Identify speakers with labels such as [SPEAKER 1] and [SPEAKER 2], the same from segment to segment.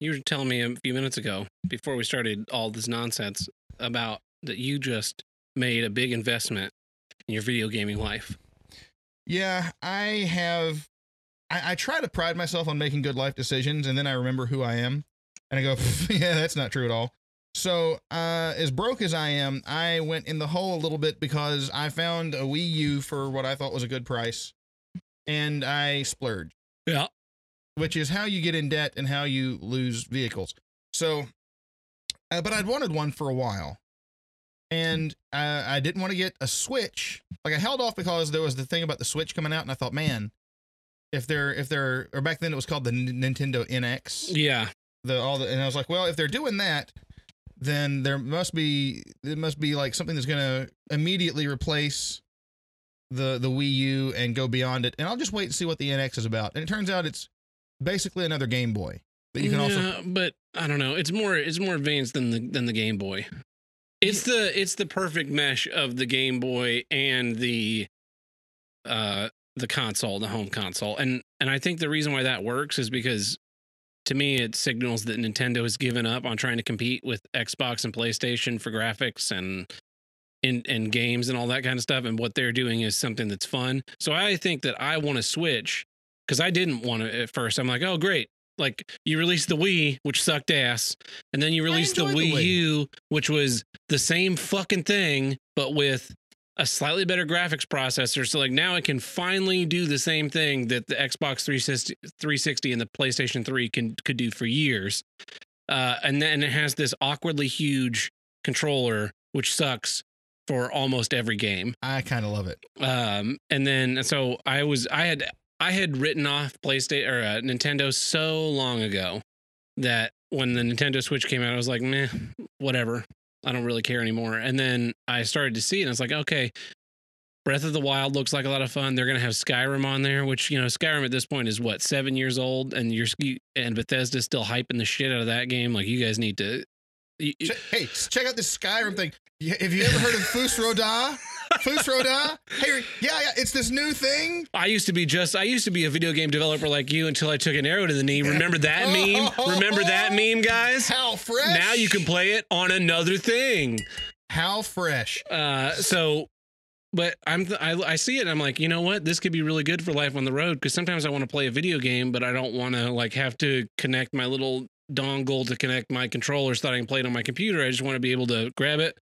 [SPEAKER 1] you were telling me a few minutes ago before we started all this nonsense about that you just made a big investment in your video gaming life.
[SPEAKER 2] Yeah, I have. I, I try to pride myself on making good life decisions, and then I remember who I am, and I go, "Yeah, that's not true at all." So, uh, as broke as I am, I went in the hole a little bit because I found a Wii U for what I thought was a good price, and I splurged.
[SPEAKER 1] Yeah.
[SPEAKER 2] Which is how you get in debt and how you lose vehicles. So, uh, but I'd wanted one for a while, and uh, I didn't want to get a Switch. Like I held off because there was the thing about the Switch coming out, and I thought, man, if they're if they're or back then it was called the N- Nintendo NX.
[SPEAKER 1] Yeah.
[SPEAKER 2] The all the and I was like, well, if they're doing that, then there must be it must be like something that's gonna immediately replace the the Wii U and go beyond it. And I'll just wait and see what the NX is about. And it turns out it's basically another Game Boy. But you can also
[SPEAKER 1] but I don't know. It's more it's more advanced than the than the Game Boy. It's the it's the perfect mesh of the Game Boy and the uh the console, the home console. And and I think the reason why that works is because to me it signals that Nintendo has given up on trying to compete with Xbox and PlayStation for graphics and in and games and all that kind of stuff and what they're doing is something that's fun. So I think that I want to switch cuz I didn't want to at first. I'm like, "Oh, great. Like you released the Wii, which sucked ass, and then you released the
[SPEAKER 2] enjoyed the
[SPEAKER 1] Wii
[SPEAKER 2] Wii.
[SPEAKER 1] U, which was the same fucking thing but with a slightly better graphics processor. So like now it can finally do the same thing that the Xbox 360, 360 and the PlayStation 3 can could do for years. Uh, and then it has this awkwardly huge controller, which sucks for almost every game.
[SPEAKER 2] I kind of love it.
[SPEAKER 1] Um, and then so I was I had I had written off PlayStation or uh, Nintendo so long ago that when the Nintendo Switch came out, I was like, meh, whatever. I don't really care anymore. And then I started to see it, and it's like, okay, Breath of the Wild looks like a lot of fun. They're gonna have Skyrim on there, which you know, Skyrim at this point is what seven years old, and you're you- and Bethesda's still hyping the shit out of that game. Like, you guys need to. you-
[SPEAKER 2] hey, check out this Skyrim thing. Have you ever heard of Fus Ro Dah? Fus Ro Dah? Hey, yeah, yeah, it's this new thing.
[SPEAKER 1] I used to be just I used to be a video game developer like you until I took an arrow to the knee. Remember that meme? Remember that meme, guys?
[SPEAKER 2] How fresh!
[SPEAKER 1] Now you can play it on another thing.
[SPEAKER 2] How fresh!
[SPEAKER 1] Uh so but I'm th- I, I see it and I'm like, you know what? This could be really good for life on the road because sometimes I want to play a video game, but I don't want to like have to connect my little dongle to connect my controller so that I can play it on my computer. I just want to be able to grab it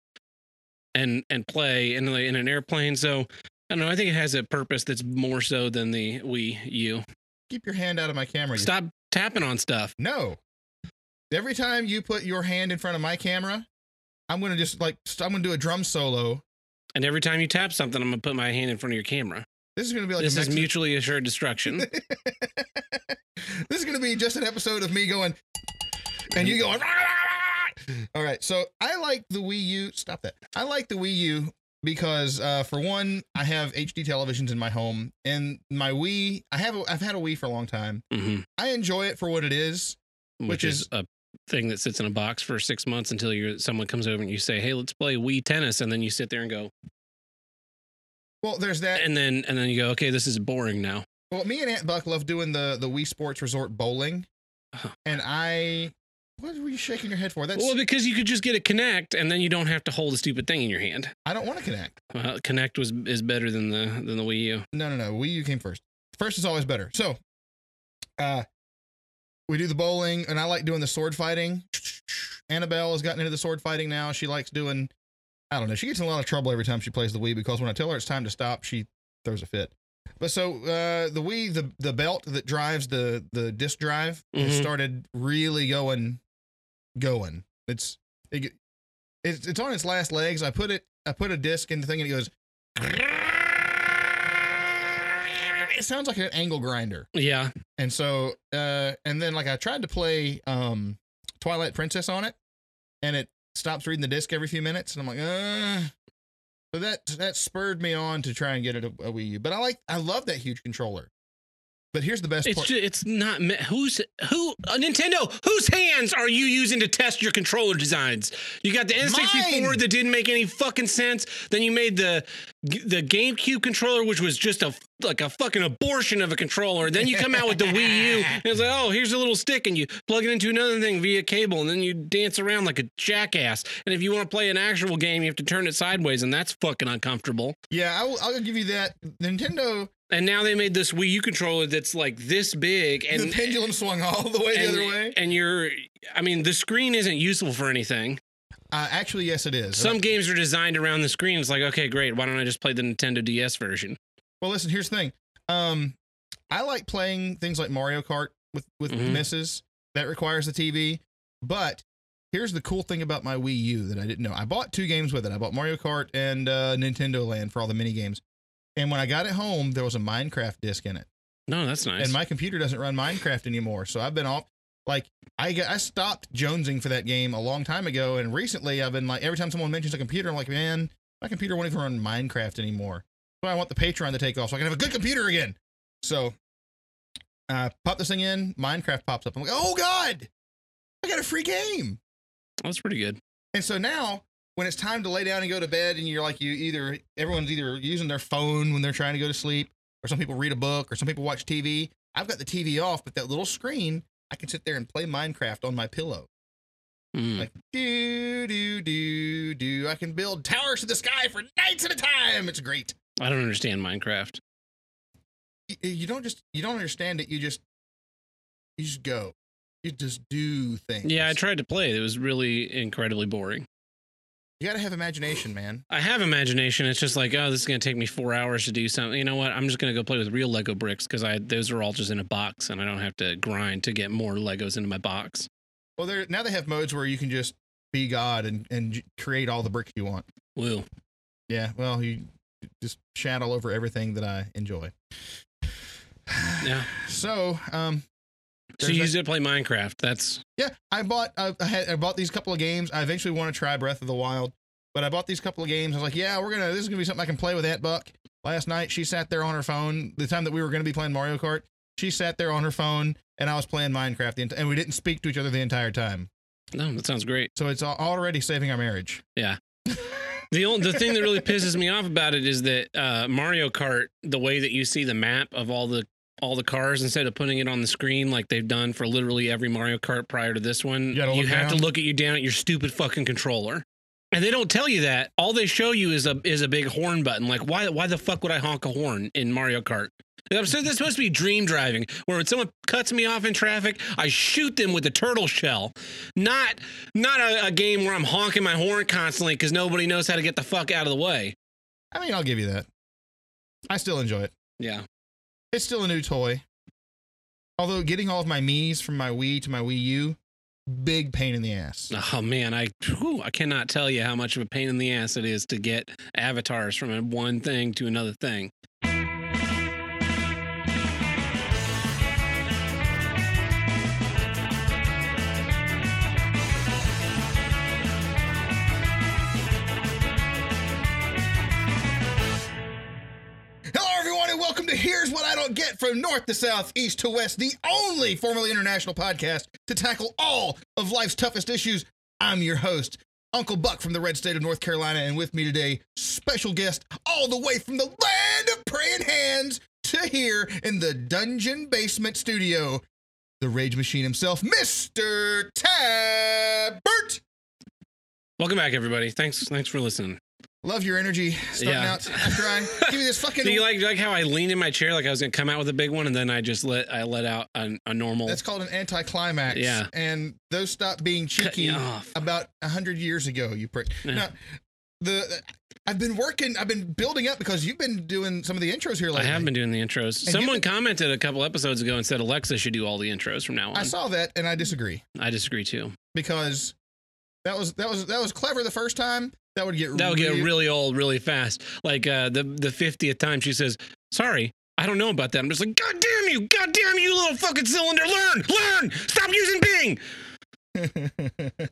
[SPEAKER 1] and and play in in an airplane. So I don't know. I think it has a purpose that's more so than the Wii U.
[SPEAKER 2] Keep your hand out of my camera.
[SPEAKER 1] Stop tapping on stuff.
[SPEAKER 2] No. Every time you put your hand in front of my camera, I'm gonna just like st- I'm gonna do a drum solo.
[SPEAKER 1] And every time you tap something, I'm gonna put my hand in front of your camera.
[SPEAKER 2] This is gonna be like
[SPEAKER 1] this is
[SPEAKER 2] Mexican-
[SPEAKER 1] mutually assured destruction.
[SPEAKER 2] this is gonna be just an episode of me going and you going. All right, so I like the Wii U. Stop that. I like the Wii U because, uh, for one, I have HD televisions in my home, and my Wii. I have. A, I've had a Wii for a long time.
[SPEAKER 1] Mhm.
[SPEAKER 2] I enjoy it for what it is.
[SPEAKER 1] Which,
[SPEAKER 2] Which
[SPEAKER 1] is,
[SPEAKER 2] is-
[SPEAKER 1] a thing that sits in a box for six months until you someone comes over and you say, "Hey, let's play Wii tennis," and then you sit there and go,
[SPEAKER 2] Well, there's that.
[SPEAKER 1] and then and then you go, "Okay, this is boring now."
[SPEAKER 2] Well, me and Aunt Buck love doing the the Wii Sports Resort bowling,
[SPEAKER 1] Oh.
[SPEAKER 2] and I. What were you shaking your head for? That's
[SPEAKER 1] well, because you could just get a Kinect, and then you don't have to hold a stupid thing in your hand.
[SPEAKER 2] I don't want to connect.
[SPEAKER 1] Well, Kinect was is better than the than the Wii U.
[SPEAKER 2] No, no, no. Wii U came first. First is always better. So, uh, we do the bowling, and I like doing the sword fighting. Annabelle has gotten into the sword fighting now. She likes doing. I don't know. She gets in a lot of trouble every time she plays the Wii because when I tell her it's time to stop, she throws a fit. But so uh, the Wii, the the belt that drives the the disc drive, has
[SPEAKER 1] Mhm.
[SPEAKER 2] started really going, going. It's it, it's it's on its last legs. I put it. I put a disc in the thing, and it goes. It sounds like an angle grinder.
[SPEAKER 1] Yeah,
[SPEAKER 2] And so, uh, and then like I tried to play um Twilight Princess on it, and it stops reading the disc every few minutes, and I'm like, uh. So that that spurred me on to try and get it a, a Wii U. But I like, I love that huge controller. But here's the best
[SPEAKER 1] It's
[SPEAKER 2] part.
[SPEAKER 1] ju- it's not who's who uh, Nintendo. Whose hands are you using to test your controller designs? You got the N64
[SPEAKER 2] Mine.
[SPEAKER 1] that didn't make any fucking sense. Then you made the the GameCube controller, which was just a like a fucking abortion of a controller. Then you come out with the Wii U, and it's like, oh, here's a little stick, and you plug it into another thing via cable, and then you dance around like a jackass. And if you want to play an actual game, you have to turn it sideways, and that's fucking uncomfortable.
[SPEAKER 2] yeah, I will, I'll give you that. Nintendo,
[SPEAKER 1] And now they made this Wii U controller that's like this big, and
[SPEAKER 2] the pendulum swung all the way the
[SPEAKER 1] and,
[SPEAKER 2] other way.
[SPEAKER 1] and you're i mean the screen isn't useful for anything
[SPEAKER 2] Uh, actually, yes, it is.
[SPEAKER 1] some games are designed around the screen it's like okay great why don't i just play the nintendo ds version
[SPEAKER 2] Well, listen. Here's the thing. Um, I like playing things like Mario Kart with with
[SPEAKER 1] Mhm.
[SPEAKER 2] misses. That requires the TV. But here's the cool thing about my Wii U that I didn't know. I bought two games with it. I bought Mario Kart and uh, Nintendo Land for all the mini games. And when I got it home, there was a Minecraft disc in it.
[SPEAKER 1] no that's nice
[SPEAKER 2] And my computer doesn't run Minecraft anymore. So I've been off. Like I got, I stopped jonesing for that game a long time ago, and recently I've been like every time someone mentions a computer, I'm like, man, my computer won't even run Minecraft anymore. So I want the Patreon to take off so I can have a good computer again. So uh pop this thing in, Minecraft pops up. I'm like, oh god, I got a free game.
[SPEAKER 1] that's pretty good
[SPEAKER 2] And so now when it's time to lay down and go to bed, and you're like, you either everyone's either using their phone when they're trying to go to sleep, or some people read a book, or some people watch TV. I've got the TV off, but that little screen, I can sit there and play Minecraft on my pillow.
[SPEAKER 1] Mm.
[SPEAKER 2] Like do do do do. I can build towers to the sky for nights at a time. It's great.
[SPEAKER 1] i don't understand minecraft
[SPEAKER 2] Y- You don't just you don't understand it. You just you just go. You just do things.
[SPEAKER 1] yeah i tried to play it it was really incredibly boring
[SPEAKER 2] You gotta have imagination, man.
[SPEAKER 1] i have imagination it's just like oh this is to take me four hours to do something you know what i'm just to go play with real lego bricks because i those are all just in a box and i don't have to grind to get more legos into my box
[SPEAKER 2] Well, there now they have modes where you can just be God and and create all the bricks you want.
[SPEAKER 1] woo
[SPEAKER 2] Yeah, well, you just shadow over everything that I enjoy.
[SPEAKER 1] yeah
[SPEAKER 2] So, um,
[SPEAKER 1] so you use it to play minecraft that's
[SPEAKER 2] yeah, I bought I, I had I bought these couple of games. I eventually want to try Breath of the Wild, but I bought these couple of games. I was like, yeah, we're gonna this is gonna be something I can play with Aunt Buck. Last night she sat there on her phone. The time that we were gonna be playing Mario Kart, she sat there on her phone, and I was playing Minecraft, the and we didn't speak to each other the entire time.
[SPEAKER 1] no that sounds great
[SPEAKER 2] So it's already saving our marriage. Yeah.
[SPEAKER 1] The only, the thing that really pisses me off about it is that uh, Mario Kart, the way that you see the map of all the all the cars instead of putting it on the screen like they've done for literally every Mario Kart prior to this one,
[SPEAKER 2] You
[SPEAKER 1] you have
[SPEAKER 2] down?
[SPEAKER 1] to look at you down at your stupid fucking controller. And they don't tell you that. All they show you is a is a big horn button. Like why why the fuck would I honk a horn in Mario Kart? I'm so this is supposed to be dream driving, where when someone cuts me off in traffic, I shoot them with a turtle shell. Not not a, a game where I'm honking my horn constantly because nobody knows how to get the fuck out of the way.
[SPEAKER 2] I mean, I'll give you that. I still enjoy it.
[SPEAKER 1] Yeah.
[SPEAKER 2] It's still a new toy. Although getting all of my Mii's from my Wii to my Wii U, big pain in the ass.
[SPEAKER 1] Oh man, I whew, I cannot tell you how much of a pain in the ass it is to get avatars from one thing to another thing.
[SPEAKER 2] Don't Get from North to South, East to West, the only formerly international podcast to tackle all of life's toughest issues. I'm your host, Uncle Buck from the red state of North Carolina, and with me today, special guest all the way from the land of praying hands to here in the dungeon basement studio, the Rage Machine himself, Mr. Tabert.
[SPEAKER 1] Welcome back, everybody. Thanks thanks for listening.
[SPEAKER 2] Love your energy starting
[SPEAKER 1] Yeah.
[SPEAKER 2] out after I give me this fucking.
[SPEAKER 1] Do you like like how I leaned in my chair like I was gonna come out with a big one and then I just let I let out a, a normal.
[SPEAKER 2] That's called an anticlimax.
[SPEAKER 1] Yeah.
[SPEAKER 2] And those stopped being cheeky about a hundred years ago, you prick.
[SPEAKER 1] Yeah.
[SPEAKER 2] Now, the I've been working, I've been building up because you've been doing some of the intros here lately.
[SPEAKER 1] I have been doing the intros.
[SPEAKER 2] And
[SPEAKER 1] Someone
[SPEAKER 2] you've
[SPEAKER 1] commented a couple episodes ago and said Alexa should do all the intros from now on.
[SPEAKER 2] I saw that and I disagree
[SPEAKER 1] I disagree too.
[SPEAKER 2] because that was that was that was clever the first time. That would get
[SPEAKER 1] That would get really old really fast. Like uh, the the fiftieth time she says, "Sorry, I don't know about that." I'm just like, "God damn you! God damn you, little fucking cylinder! Learn, learn! Stop using Bing."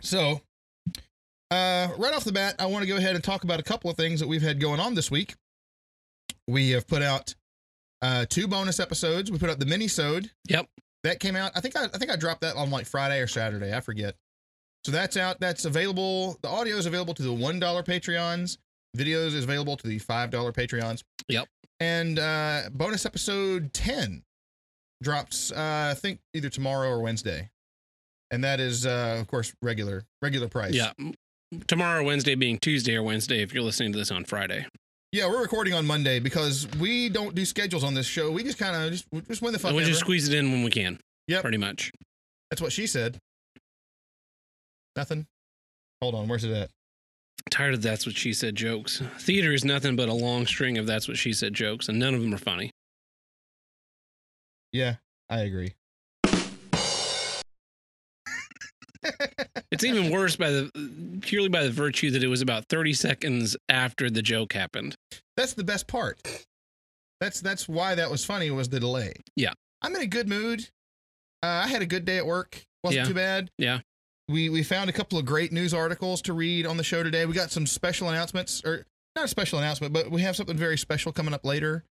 [SPEAKER 2] so, uh, right off the bat, I want to go ahead and talk about a couple of things that we've had going on this week. We have put out Uh, two bonus episodes. We put up the mini-sode.
[SPEAKER 1] Yep.
[SPEAKER 2] That came out. I think I, I think I dropped that on like Friday or Saturday. I forget. So that's out. That's available. The audio is available to the one dollar Patreons. Videos is available to the five dollar Patreons.
[SPEAKER 1] Yep.
[SPEAKER 2] And uh, bonus episode ten drops. Uh, I think either tomorrow or Wednesday, and that is uh, of course regular regular price.
[SPEAKER 1] Yeah. Tomorrow, Wednesday being Tuesday or Wednesday, if you're listening to this on Friday.
[SPEAKER 2] Yeah, we're recording on Monday because we don't do schedules on this show. We just kind of just just win the fuck
[SPEAKER 1] we
[SPEAKER 2] ever.
[SPEAKER 1] just squeeze it in when we can.
[SPEAKER 2] Yeah,
[SPEAKER 1] Pretty much.
[SPEAKER 2] That's what she said. Nothing. Hold on, where's it at?
[SPEAKER 1] Tired of that's what she said jokes. Theater is nothing but a long string of that's what she said jokes, and none of them are funny.
[SPEAKER 2] Yeah, I agree.
[SPEAKER 1] It's even worse by the purely by the virtue that it was about 30 seconds after the joke happened.
[SPEAKER 2] That's the best part. That's that's why that was funny was the delay.
[SPEAKER 1] Yeah.
[SPEAKER 2] I'm in a good mood. Uh, I had a good day at work. Wasn't
[SPEAKER 1] Yeah.
[SPEAKER 2] too bad.
[SPEAKER 1] Yeah.
[SPEAKER 2] We we found a couple of great news articles to read on the show today. We got some special announcements, or not a special announcement, but we have something very special coming up later.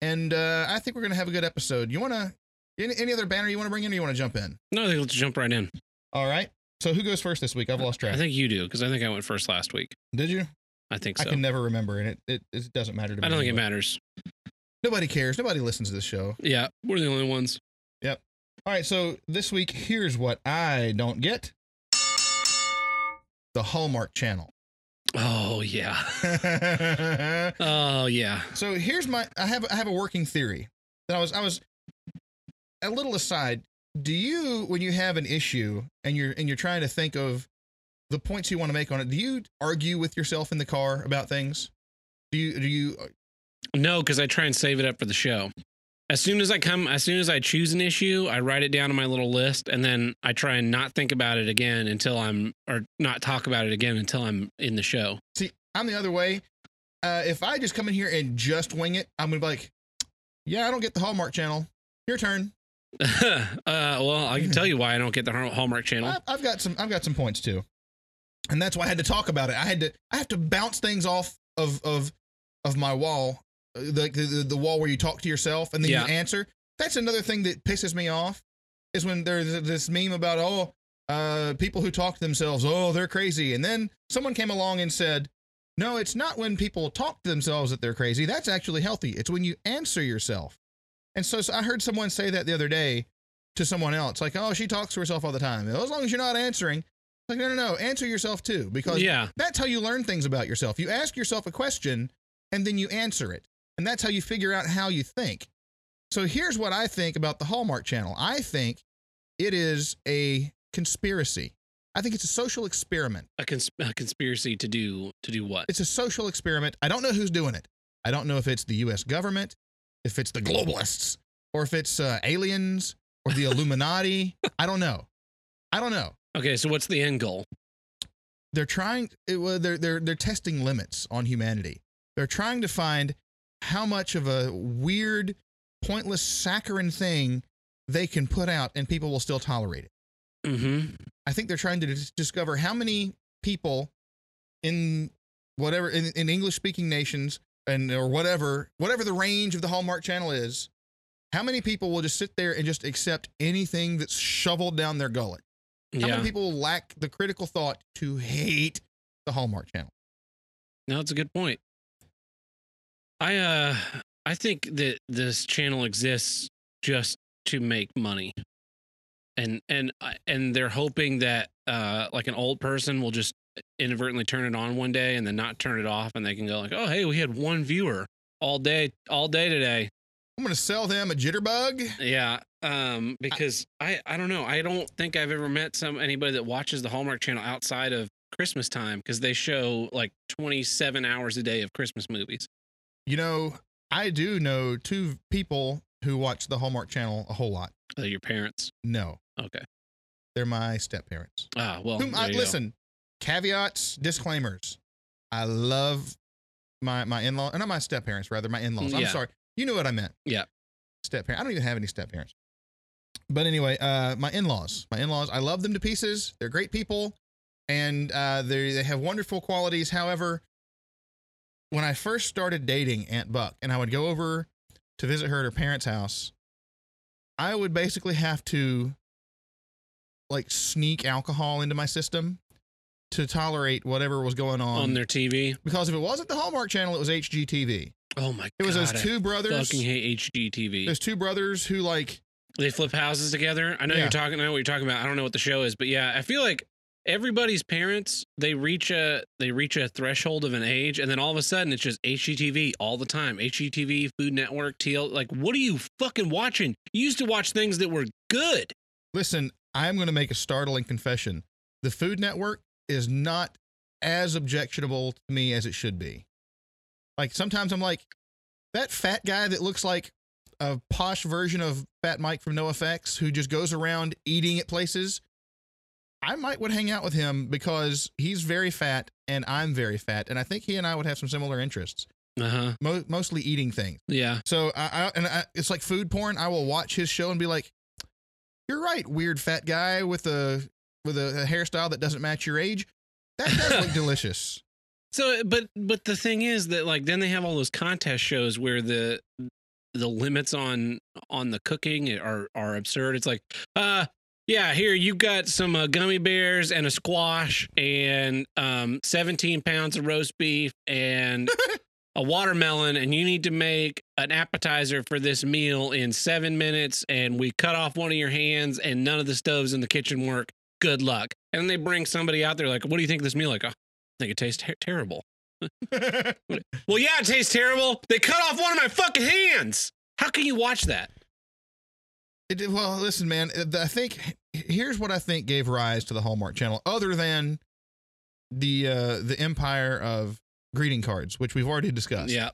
[SPEAKER 2] And uh, I think we're gonna have a good episode. You wanna any, any other banner you want to bring in, or you want to jump in?
[SPEAKER 1] No, let's jump right in.
[SPEAKER 2] All right. So who goes first this week? I've lost track.
[SPEAKER 1] I think you do because I think I went first last week.
[SPEAKER 2] Did you?
[SPEAKER 1] I think
[SPEAKER 2] I can never remember, and it, it, it doesn't matter to me.
[SPEAKER 1] I don't think it matters.
[SPEAKER 2] Nobody cares. Nobody listens to this show.
[SPEAKER 1] Yeah, we're the only ones. Yep.
[SPEAKER 2] All right, so this week, here's what I don't get Hallmark Channel.
[SPEAKER 1] Oh yeah. Oh yeah.
[SPEAKER 2] so here's my I have I have a working theory that I was I was a little aside. Do you when you have an issue and you're and you're trying to think of the points you want to make on it, do you argue with yourself in the car about things? Do you do you
[SPEAKER 1] No, because I try and save it up for the show. As soon as I come, as soon as I choose an issue, I write it down on my little list, and then I try and not think about it again until I'm, or not talk about it again until I'm in the show.
[SPEAKER 2] See, I'm the other way. Uh, if I just come in here and just wing it, I'm gonna be like, "Yeah, I don't get the Hallmark Channel. Your turn."
[SPEAKER 1] uh, well, I can tell you why I don't get the Hallmark Channel.
[SPEAKER 2] I, I've got some. I've got some points too, and that's why I had to talk about it. I had to. I have to bounce things off of of of my wall, the the, the wall where you talk to yourself and then
[SPEAKER 1] Yeah.
[SPEAKER 2] you answer. That's another thing that pisses me off. Is when there's this meme about oh, uh, people who talk to themselves, oh, they're crazy, and then someone came along and said. No, it's not when people talk to themselves that they're crazy. That's actually healthy. It's when you answer yourself. And so, so I heard someone say that the other day to someone else, like, "Oh, she talks to herself all the time." As long as you're not answering, like, no, no, no, answer yourself too, because
[SPEAKER 1] yeah,
[SPEAKER 2] that's how you learn things about yourself. You ask yourself a question and then you answer it, and that's how you figure out how you think. So here's what I think about the Hallmark Channel. I think it is a conspiracy. I think it's a social experiment.
[SPEAKER 1] a, cons- a conspiracy to do to do what?
[SPEAKER 2] It's a social experiment. I don't know who's doing it. I don't know if it's the U.S. government, if it's the globalists, or if it's uh, aliens or the Illuminati. I don't know. I don't know.
[SPEAKER 1] Okay, so what's the end goal?
[SPEAKER 2] They're trying. It, well, they're they're they're testing limits on humanity. They're trying to find how much of a weird, pointless, saccharine thing they can put out, and people will still tolerate it.
[SPEAKER 1] Mm-hmm.
[SPEAKER 2] I think they're trying to dis- discover how many people in whatever in, in English speaking nations and or whatever whatever the range of the Hallmark channel is, how many people will just sit there and just accept anything that's shoveled down their gullet? How
[SPEAKER 1] Yeah,
[SPEAKER 2] many people lack the critical thought to hate the Hallmark channel?
[SPEAKER 1] no, that's a good point. I uh, I think that this channel exists just to make money, and and and they're hoping that uh, like an old person will just inadvertently turn it on one day and then not turn it off, and they can go like, oh hey, we had one viewer all day all day today.
[SPEAKER 2] I'm going to sell them a jitterbug.
[SPEAKER 1] Yeah, um, because I I don't know. I don't think I've ever met some anybody that watches the Hallmark Channel outside of Christmas time because they show like 27 hours a day of Christmas movies.
[SPEAKER 2] You know, I do know two people who watch the Hallmark channel a whole lot.
[SPEAKER 1] Uh, your parents.
[SPEAKER 2] No,
[SPEAKER 1] Okay.
[SPEAKER 2] they're my step parents.
[SPEAKER 1] Ah, well.
[SPEAKER 2] Whom I
[SPEAKER 1] you go.
[SPEAKER 2] listen, caveats, disclaimers. I love my my in law, and not my step parents, rather my in laws. I'm sorry, you knew what I meant.
[SPEAKER 1] Yeah.
[SPEAKER 2] step parent. I don't even have any step parents. But anyway, uh, my in laws, my in laws, I love them to pieces. They're great people, and uh, they they have wonderful qualities. However, when I first started dating Aunt Buck, and I would go over to visit her at her parents' house, I would basically have to like sneak alcohol into my system to tolerate whatever was going on.
[SPEAKER 1] on their TV.
[SPEAKER 2] because if it wasn't the Hallmark Channel, it was HGTV.
[SPEAKER 1] Oh my god.
[SPEAKER 2] It was those two
[SPEAKER 1] I
[SPEAKER 2] brothers.
[SPEAKER 1] fucking hate HGTV.
[SPEAKER 2] Those two brothers who like
[SPEAKER 1] They flip houses together. I know
[SPEAKER 2] Yeah.
[SPEAKER 1] you're talking. I know what you're talking about. I don't know what the show is, but yeah, I feel like everybody's parents they reach a they reach a threshold of an age, and then all of a sudden it's just HGTV all the time. HGTV, Food Network, TL. Like, what are you fucking watching? You used to watch things that were good.
[SPEAKER 2] Listen, I'm going to make a startling confession. The Food Network is not as objectionable to me as it should be. Like sometimes I'm like, that fat guy that looks like a posh version of Fat Mike from NoFX who just goes around eating at places. I might would hang out with him because he's very fat and I'm very fat, and I think he and I would have some similar interests,
[SPEAKER 1] Uh huh.
[SPEAKER 2] mo- mostly eating things.
[SPEAKER 1] Yeah.
[SPEAKER 2] So I, I and I, it's like food porn. I will watch his show and be like, "You're right, weird fat guy with a with a, a hairstyle that doesn't match your age. That does look delicious."
[SPEAKER 1] So, but but the thing is that like then they have all those contest shows where the the limits on on the cooking are are absurd. It's like, uh, yeah, here you've got some uh, gummy bears and a squash and um 17 pounds of roast beef and a watermelon, and you need to make an appetizer for this meal in seven minutes. And we cut off one of your hands, and none of the stoves in the kitchen work. Good luck. And then they bring somebody out there like, what do you think of this meal? Like, oh, I think it tastes ter- terrible. Well, yeah, it tastes terrible. They cut off one of my fucking hands. How can you watch that?
[SPEAKER 2] It, well, listen, man. uh, I think here's what I think gave rise to the Hallmark Channel, other than the uh, the empire of greeting cards, which we've already discussed.
[SPEAKER 1] Yeah.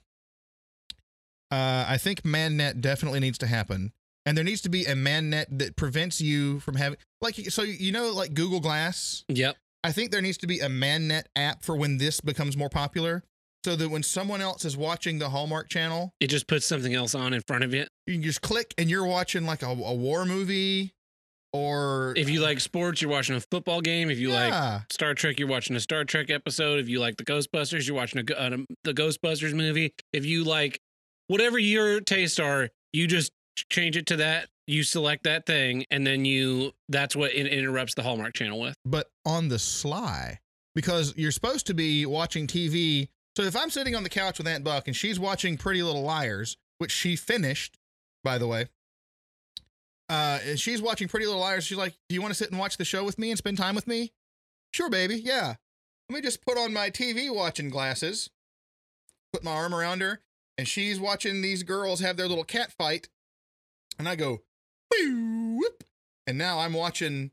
[SPEAKER 2] Uh, I think ManNet definitely needs to happen, and there needs to be a ManNet that prevents you from having like so you know like Google Glass.
[SPEAKER 1] Yep.
[SPEAKER 2] I think there needs to be a ManNet app for when this becomes more popular, so that when someone else is watching the Hallmark Channel,
[SPEAKER 1] It just puts something else on in front of it.
[SPEAKER 2] you can just click and you're watching like a, a war movie, or
[SPEAKER 1] If you like sports, you're watching a football game. If you like. Star Trek, you're watching a Star Trek episode. If you like the Ghostbusters, you're watching a, uh, the Ghostbusters movie. If you like whatever your tastes are, you just change it to that. You select that thing, and then you that's what it interrupts the Hallmark channel with.
[SPEAKER 2] but on the sly because you're supposed to be watching TV. So if I'm sitting on the couch with Aunt Buck and she's watching Pretty Little Liars, which she finished, by the way, uh, and she's watching Pretty Little Liars, she's like, "Do you want to sit and watch the show with me and spend time with me?" Sure, baby. Yeah. Let me just put on my TV watching glasses, put my arm around her, and she's watching these girls have their little cat fight, and I go, whoop," and now I'm watching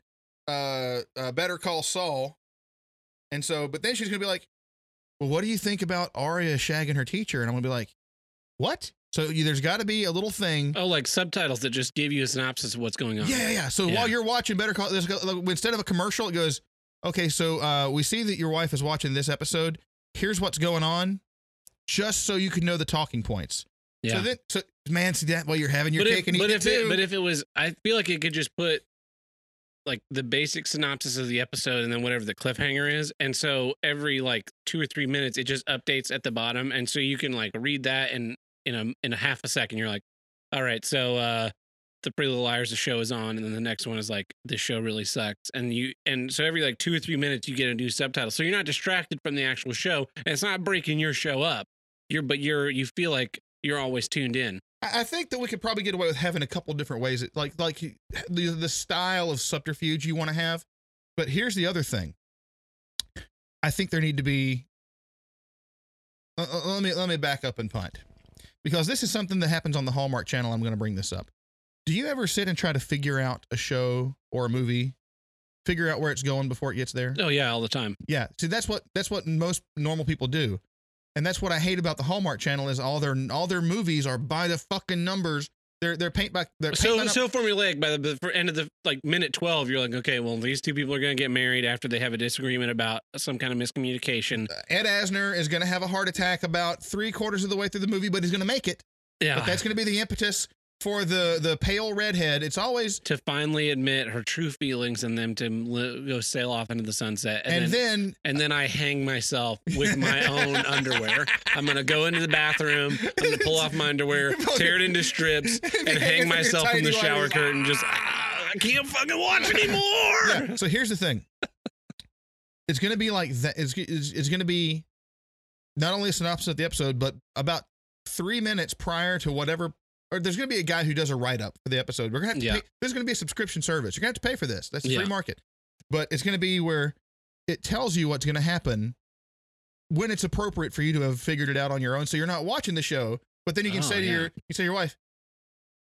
[SPEAKER 2] uh, uh Better Call Saul. And so, but then she's gonna be like, "Well, what do you think about Arya shagging her teacher?" And I'm gonna be like, "What?" So you, there's got to be a little thing.
[SPEAKER 1] Oh, like subtitles that just give you a synopsis of what's going on.
[SPEAKER 2] Yeah, yeah, yeah. So
[SPEAKER 1] Yeah.
[SPEAKER 2] while you're watching Better Call, there's instead of a commercial, it goes, "Okay, so uh, we see that your wife is watching this episode. Here's what's going on, just so you can know the talking points."
[SPEAKER 1] Yeah.
[SPEAKER 2] So then, so man, see that while you're having your
[SPEAKER 1] but
[SPEAKER 2] cake
[SPEAKER 1] if,
[SPEAKER 2] and
[SPEAKER 1] but
[SPEAKER 2] eating
[SPEAKER 1] if
[SPEAKER 2] it
[SPEAKER 1] it,
[SPEAKER 2] too.
[SPEAKER 1] but if it was, I feel like it could just put like the basic synopsis of the episode and then whatever the cliffhanger is, and so every like two or three minutes it just updates at the bottom, and so you can like read that and in a in a half a second you're like, all right, so uh the Pretty Little Liars the show is on, and then the next one is like this show really sucks, and you and so every like two or three minutes you get a new subtitle, so you're not distracted from the actual show, and it's not breaking your show up. You're but you're you feel like you're always tuned in.
[SPEAKER 2] I think that we could probably get away with having a couple different ways, like like the the style of subterfuge you want to have. But here's the other thing. I think there need to be. uh, let me let me back up and punt, because this is something that happens on the Hallmark Channel. I'm going to bring this up. Do you ever sit and try to figure out a show or a movie, figure out where it's going before it gets there?
[SPEAKER 1] Oh yeah, all the time.
[SPEAKER 2] Yeah. See, that's what that's what most normal people do, and that's what I hate about the Hallmark Channel is all their all their movies are by the fucking numbers. They're they're paint by they're paint
[SPEAKER 1] so
[SPEAKER 2] by
[SPEAKER 1] so formulaic by the, the end of the like minute 12 you're like okay well these two people are going to get married after they have a disagreement about some kind of miscommunication uh,
[SPEAKER 2] Ed Asner is going to have a heart attack about three quarters of the way through the movie, but he's going to make it.
[SPEAKER 1] yeah
[SPEAKER 2] But that's going to be the impetus. For the the pale redhead, it's always
[SPEAKER 1] to finally admit her true feelings and then to li- go sail off into the sunset.
[SPEAKER 2] and,
[SPEAKER 1] And, then,
[SPEAKER 2] then
[SPEAKER 1] and then I hang myself with my own underwear. I'm gonna go into the bathroom. I'm gonna pull off my underwear, tear it into strips, and hang myself in the shower curtain. Just "Ah, I can't fucking watch anymore.
[SPEAKER 2] Yeah. So here's the thing. It's gonna be like that. It's, it's, it's gonna be not only a synopsis of the episode, but about three minutes prior to whatever. Or there's gonna be a guy who does a write up for the episode. We're gonna have to
[SPEAKER 1] Yeah.
[SPEAKER 2] pay. There's gonna be a subscription service. You're gonna have to pay for this. That's a free market. But it's gonna be where it tells you what's gonna happen when it's appropriate for you to have figured it out on your own. So you're not watching the show, but then you can
[SPEAKER 1] Oh,
[SPEAKER 2] say to
[SPEAKER 1] yeah.
[SPEAKER 2] your you say to your wife,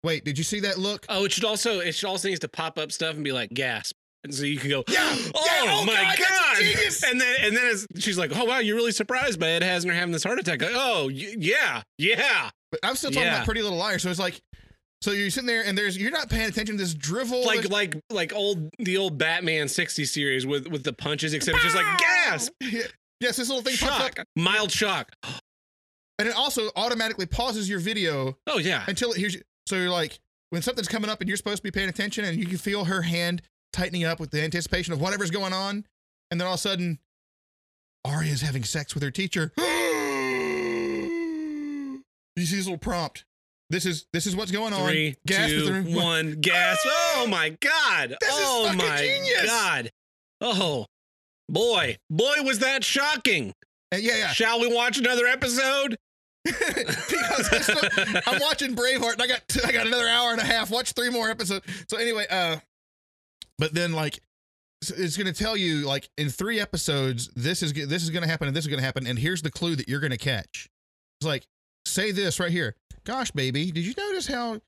[SPEAKER 2] "Wait, did you see that look?"
[SPEAKER 1] Oh, it should also it should also needs to pop up stuff and be like gasp. And so you can go,
[SPEAKER 2] Yeah,
[SPEAKER 1] oh,
[SPEAKER 2] yeah, oh,
[SPEAKER 1] my
[SPEAKER 2] God,
[SPEAKER 1] god! And then and then it's, she's like, oh wow, you're really surprised by Ed Asner having this heart attack. Like, oh y- yeah, yeah.
[SPEAKER 2] But I'm still talking
[SPEAKER 1] Yeah.
[SPEAKER 2] about Pretty Little Liars. So it's like, so you're sitting there and there's you're not paying attention to this drivel.
[SPEAKER 1] Like like like old the old Batman 60 series with with the punches, except it's just like gasp,
[SPEAKER 2] yes, this little thing
[SPEAKER 1] shock, mild shock.
[SPEAKER 2] and it also automatically pauses your video
[SPEAKER 1] Oh yeah,
[SPEAKER 2] until it hears you. So you're like, when something's coming up and you're supposed to be paying attention, and you can feel her hand tightening up with the anticipation of whatever's going on, and then all of a sudden, Arya's having sex with her teacher. you see this little prompt. This is this is what's going on.
[SPEAKER 1] three,
[SPEAKER 2] Gas with
[SPEAKER 1] two, one, gas. Oh my god!
[SPEAKER 2] This
[SPEAKER 1] oh my
[SPEAKER 2] genius.
[SPEAKER 1] god! Oh boy, boy, was that shocking!
[SPEAKER 2] And yeah, yeah.
[SPEAKER 1] Shall we watch another episode?
[SPEAKER 2] because I'm, I'm watching Braveheart and I got I got another hour and a half. Watch three more episodes. So anyway, uh, but then like it's going to tell you like in three episodes this is this is going to happen and this is going to happen and here's the clue that you're going to catch. It's like say this right here. Gosh, baby, did you notice how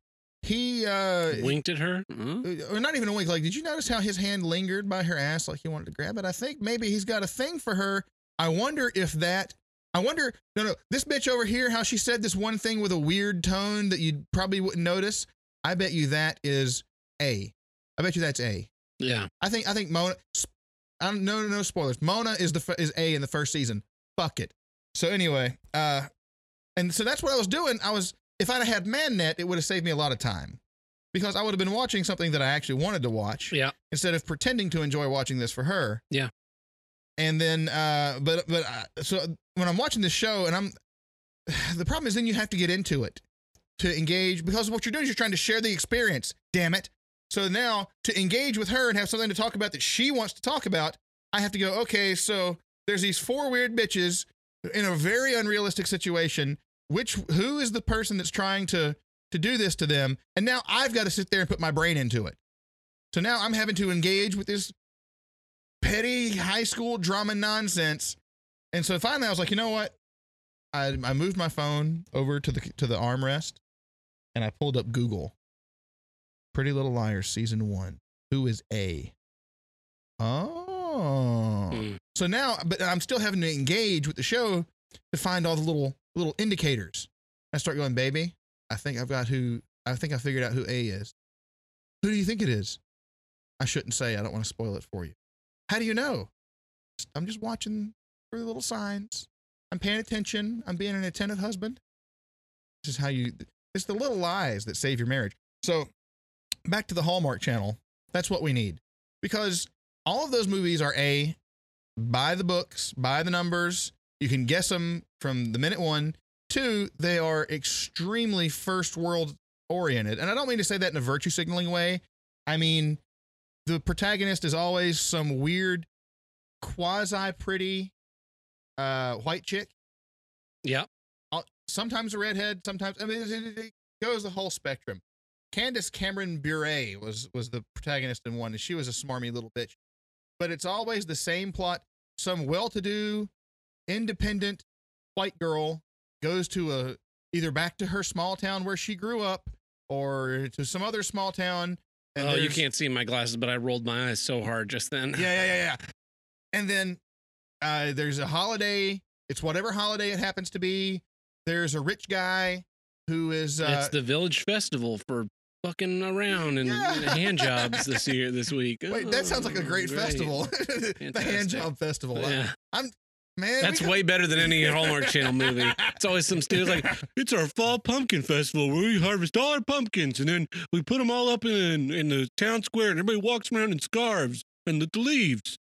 [SPEAKER 2] he uh
[SPEAKER 1] Winked at her. Huh?
[SPEAKER 2] or not even a wink. Like, did you notice how his hand lingered by her ass like he wanted to grab it? I think maybe he's got a thing for her. I wonder if that. I wonder. No, no. This bitch over here, how she said this one thing with a weird tone that you probably wouldn't notice. I bet you that is A. I bet you that's A.
[SPEAKER 1] Yeah.
[SPEAKER 2] I think. I think Mona. I don't. No, no, no spoilers. Mona is the is A in the first season. Fuck it. So anyway, uh, and so that's what I was doing. I was. If I'd had ManNet, it would have saved me a lot of time because I would have been watching something that I actually wanted to watch
[SPEAKER 1] Yeah.
[SPEAKER 2] instead of pretending to enjoy watching this for her.
[SPEAKER 1] Yeah.
[SPEAKER 2] And then, uh, but but uh, so when I'm watching this show, and I'm the problem is then you have to get into it to engage because what you're doing is you're trying to share the experience. Damn it! So now to engage with her and have something to talk about that she wants to talk about, I have to go. Okay, so there's these four weird bitches in a very unrealistic situation. Which who is the person that's trying to to do this to them? And now I've got to sit there and put my brain into it. So now I'm having to engage with this petty high school drama nonsense. And so finally I was like, you know what? I, I moved my phone over to the to the armrest and I pulled up Google. Pretty Little Liars season one. Who is A? Oh.
[SPEAKER 1] Mm.
[SPEAKER 2] So now, but I'm still having to engage with the show to find all the little little indicators. I start going, baby. I think I've got who. I think I figured out who A is. Who do you think it is? I shouldn't say. I don't want to spoil it for you. How do you know? I'm just watching for the little signs. I'm paying attention. I'm being an attentive husband. This is how you. It's the little lies that save your marriage. So, back to the Hallmark Channel. That's what we need because all of those movies are a by the books, by the numbers. You can guess them from the minute one. Two, they are extremely first world oriented. And I don't mean to say that in a virtue signaling way. I mean, the protagonist is always some weird, quasi pretty uh, white chick.
[SPEAKER 1] Yeah.
[SPEAKER 2] Uh, Sometimes a redhead, sometimes, I mean, it, goes the whole spectrum. Candace Cameron Bure was was the protagonist in one, and she was a smarmy little bitch. But it's always the same plot. Some well-to-do, independent white girl goes to a either back to her small town where she grew up, or to some other small town. and
[SPEAKER 1] oh, you can't see my glasses, but I rolled my eyes so hard just then.
[SPEAKER 2] yeah, yeah, yeah, yeah. And then uh, there's a holiday. It's whatever holiday it happens to be. There's a rich guy who is. Uh,
[SPEAKER 1] it's the village festival for fucking around and
[SPEAKER 2] Yeah.
[SPEAKER 1] hand jobs this year, this week.
[SPEAKER 2] wait, that sounds like a
[SPEAKER 1] Oh,
[SPEAKER 2] great, festival. the hand job festival.
[SPEAKER 1] Yeah.
[SPEAKER 2] I,
[SPEAKER 1] am
[SPEAKER 2] man. That's
[SPEAKER 1] way better than any Hallmark Channel movie. It's always some stupid like it's our fall pumpkin festival where we harvest all our pumpkins and then we put them all up in in the town square and everybody walks around in scarves and the leaves.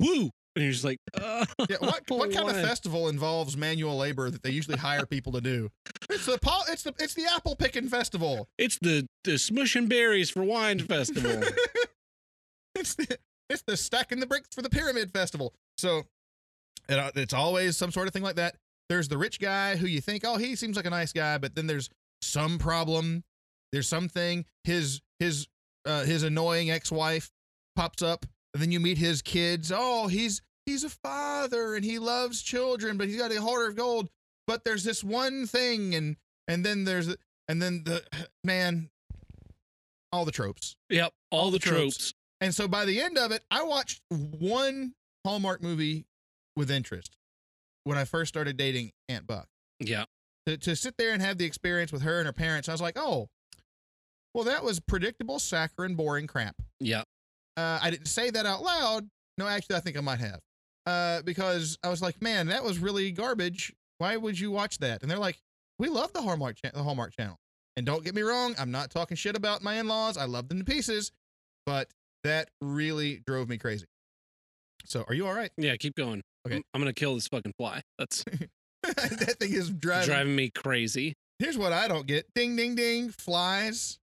[SPEAKER 1] Woo! And you're just like, oh,
[SPEAKER 2] Yeah, what what kind of festival involves manual labor that they usually hire people to do? It's the it's the it's the apple picking festival.
[SPEAKER 1] It's the the smushing berries for wine festival.
[SPEAKER 2] it's the it's the stacking the bricks for the pyramid festival. So it, uh, it's always some sort of thing like that. There's the rich guy who you think, oh, he seems like a nice guy, but then there's some problem. There's something his his uh, his annoying ex-wife pops up, and then you meet his kids. Oh, he's he's a father and he loves children, but he's got a heart of gold. But there's this one thing, and and then there's and then the man, all the tropes.
[SPEAKER 1] yep, all, the
[SPEAKER 2] tropes.
[SPEAKER 1] tropes.
[SPEAKER 2] And so by the end of it, I watched one Hallmark movie with interest when I first started dating Aunt Buck.
[SPEAKER 1] Yeah,
[SPEAKER 2] To, to sit there and have the experience with her and her parents, I was like, oh, well, that was predictable, saccharine, boring crap.
[SPEAKER 1] yeah.
[SPEAKER 2] Uh, I didn't say that out loud. No, actually, I think I might have. Uh, because I was like, man, that was really garbage. Why would you watch that? And they're like, we love the Hallmark, cha- the Hallmark channel. And don't get me wrong, I'm not talking shit about my in-laws. I love them to pieces, but that really drove me crazy. So, are you all right?
[SPEAKER 1] Yeah, keep going.
[SPEAKER 2] Okay.
[SPEAKER 1] I'm, I'm gonna kill this fucking fly. That's
[SPEAKER 2] that thing is driving.
[SPEAKER 1] driving me crazy.
[SPEAKER 2] Here's what I don't get: ding, ding, ding, flies.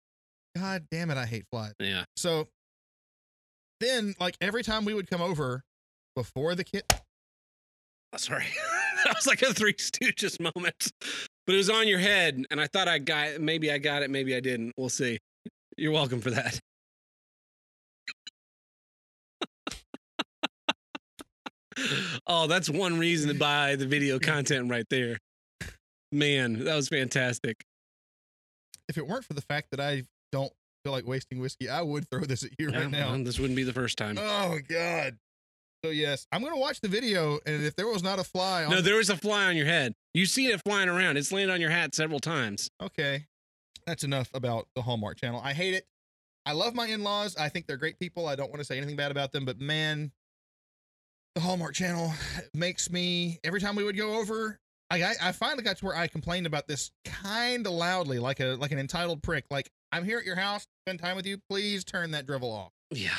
[SPEAKER 2] God damn it, I hate flies.
[SPEAKER 1] Yeah.
[SPEAKER 2] So then, like every time we would come over before the kid,
[SPEAKER 1] Oh, sorry. that was like a Three Stooges moment, but it was on your head, and I thought I got maybe I got it, maybe I didn't. We'll see. You're welcome for that. oh, that's one reason to buy the video content right there. Man, that was fantastic.
[SPEAKER 2] if it weren't for the fact that I don't feel like wasting whiskey, I would throw this at you
[SPEAKER 1] Yeah,
[SPEAKER 2] right now.
[SPEAKER 1] this wouldn't be the first time.
[SPEAKER 2] Oh God. So yes, I'm gonna watch the video, and if there was not a fly on,
[SPEAKER 1] No, there was a fly on your head. You see it flying around. It's landed on your hat several times.
[SPEAKER 2] okay, that's enough about the Hallmark Channel. I hate it. I love my in-laws. I think they're great people. I don't want to say anything bad about them, but man, the Hallmark Channel makes me every time we would go over. I I, I finally got to where I complained about this kind of loudly, like a like an entitled prick. Like I'm here at your house, spend time with you. Please turn that drivel off.
[SPEAKER 1] Yeah.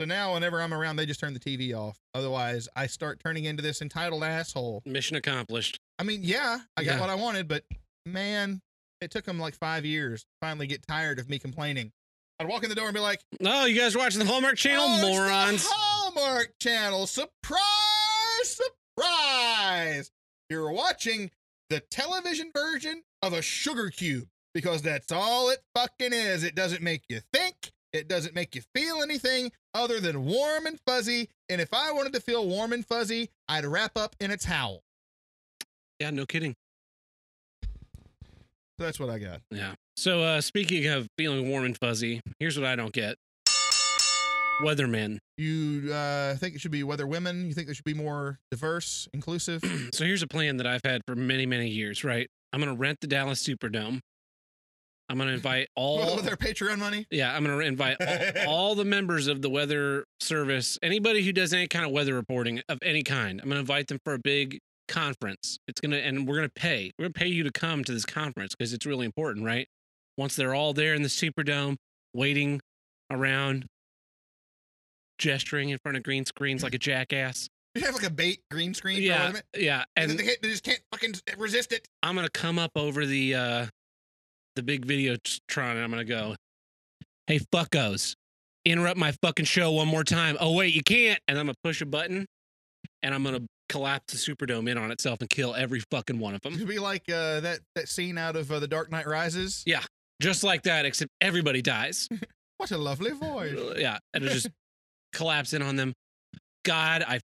[SPEAKER 2] So now, whenever I'm around, they just turn the TV off. Otherwise, I start turning into this entitled asshole.
[SPEAKER 1] Mission accomplished.
[SPEAKER 2] I mean, yeah, I got
[SPEAKER 1] Yeah.
[SPEAKER 2] what I wanted, but man, it took them like five years to finally get tired of me complaining. I'd walk in the door and be like,
[SPEAKER 1] Oh, you guys are watching the Hallmark Channel,
[SPEAKER 2] "Oh,
[SPEAKER 1] morons?
[SPEAKER 2] Hallmark Channel. Surprise! Surprise! You're watching the television version of a sugar cube because that's all it fucking is. It doesn't make you think. It doesn't make you feel anything other than warm and fuzzy. And if I wanted to feel warm and fuzzy, I'd wrap up in a towel.
[SPEAKER 1] Yeah, no kidding.
[SPEAKER 2] So that's what I got.
[SPEAKER 1] Yeah. So, uh, speaking of feeling warm and fuzzy, here's what I don't get Weathermen.
[SPEAKER 2] You uh, think it should be weather women? You think they should be more diverse, inclusive?
[SPEAKER 1] so, here's a plan that I've had for many, many years, right? I'm going to rent the Dallas Superdome. I'm going to invite all.
[SPEAKER 2] with their Patreon money?
[SPEAKER 1] Yeah, I'm going to invite all, all the members of the weather service, anybody who does any kind of weather reporting of any kind. I'm going to invite them for a big conference. It's going to, and we're going to pay. We're going to pay you to come to this conference because it's really important, right? Once they're all there in the Superdome, waiting around, gesturing in front of green screens like a jackass.
[SPEAKER 2] You have like a bait green screen.
[SPEAKER 1] Yeah, yeah.
[SPEAKER 2] And
[SPEAKER 1] And
[SPEAKER 2] they, can't- they just can't fucking resist it.
[SPEAKER 1] I'm gonna come up over the uh the big video tron and I'm gonna go, Hey fuckos, interrupt my fucking show one more time. Oh wait, you can't. And I'm gonna push a button and I'm gonna collapse the Superdome in on itself and kill every fucking one of them.
[SPEAKER 2] It'd be like uh, that that scene out of uh, The Dark Knight Rises.
[SPEAKER 1] Yeah. Just like that, except everybody dies.
[SPEAKER 2] What a lovely voice.
[SPEAKER 1] yeah. And it just collapse in on them. God, I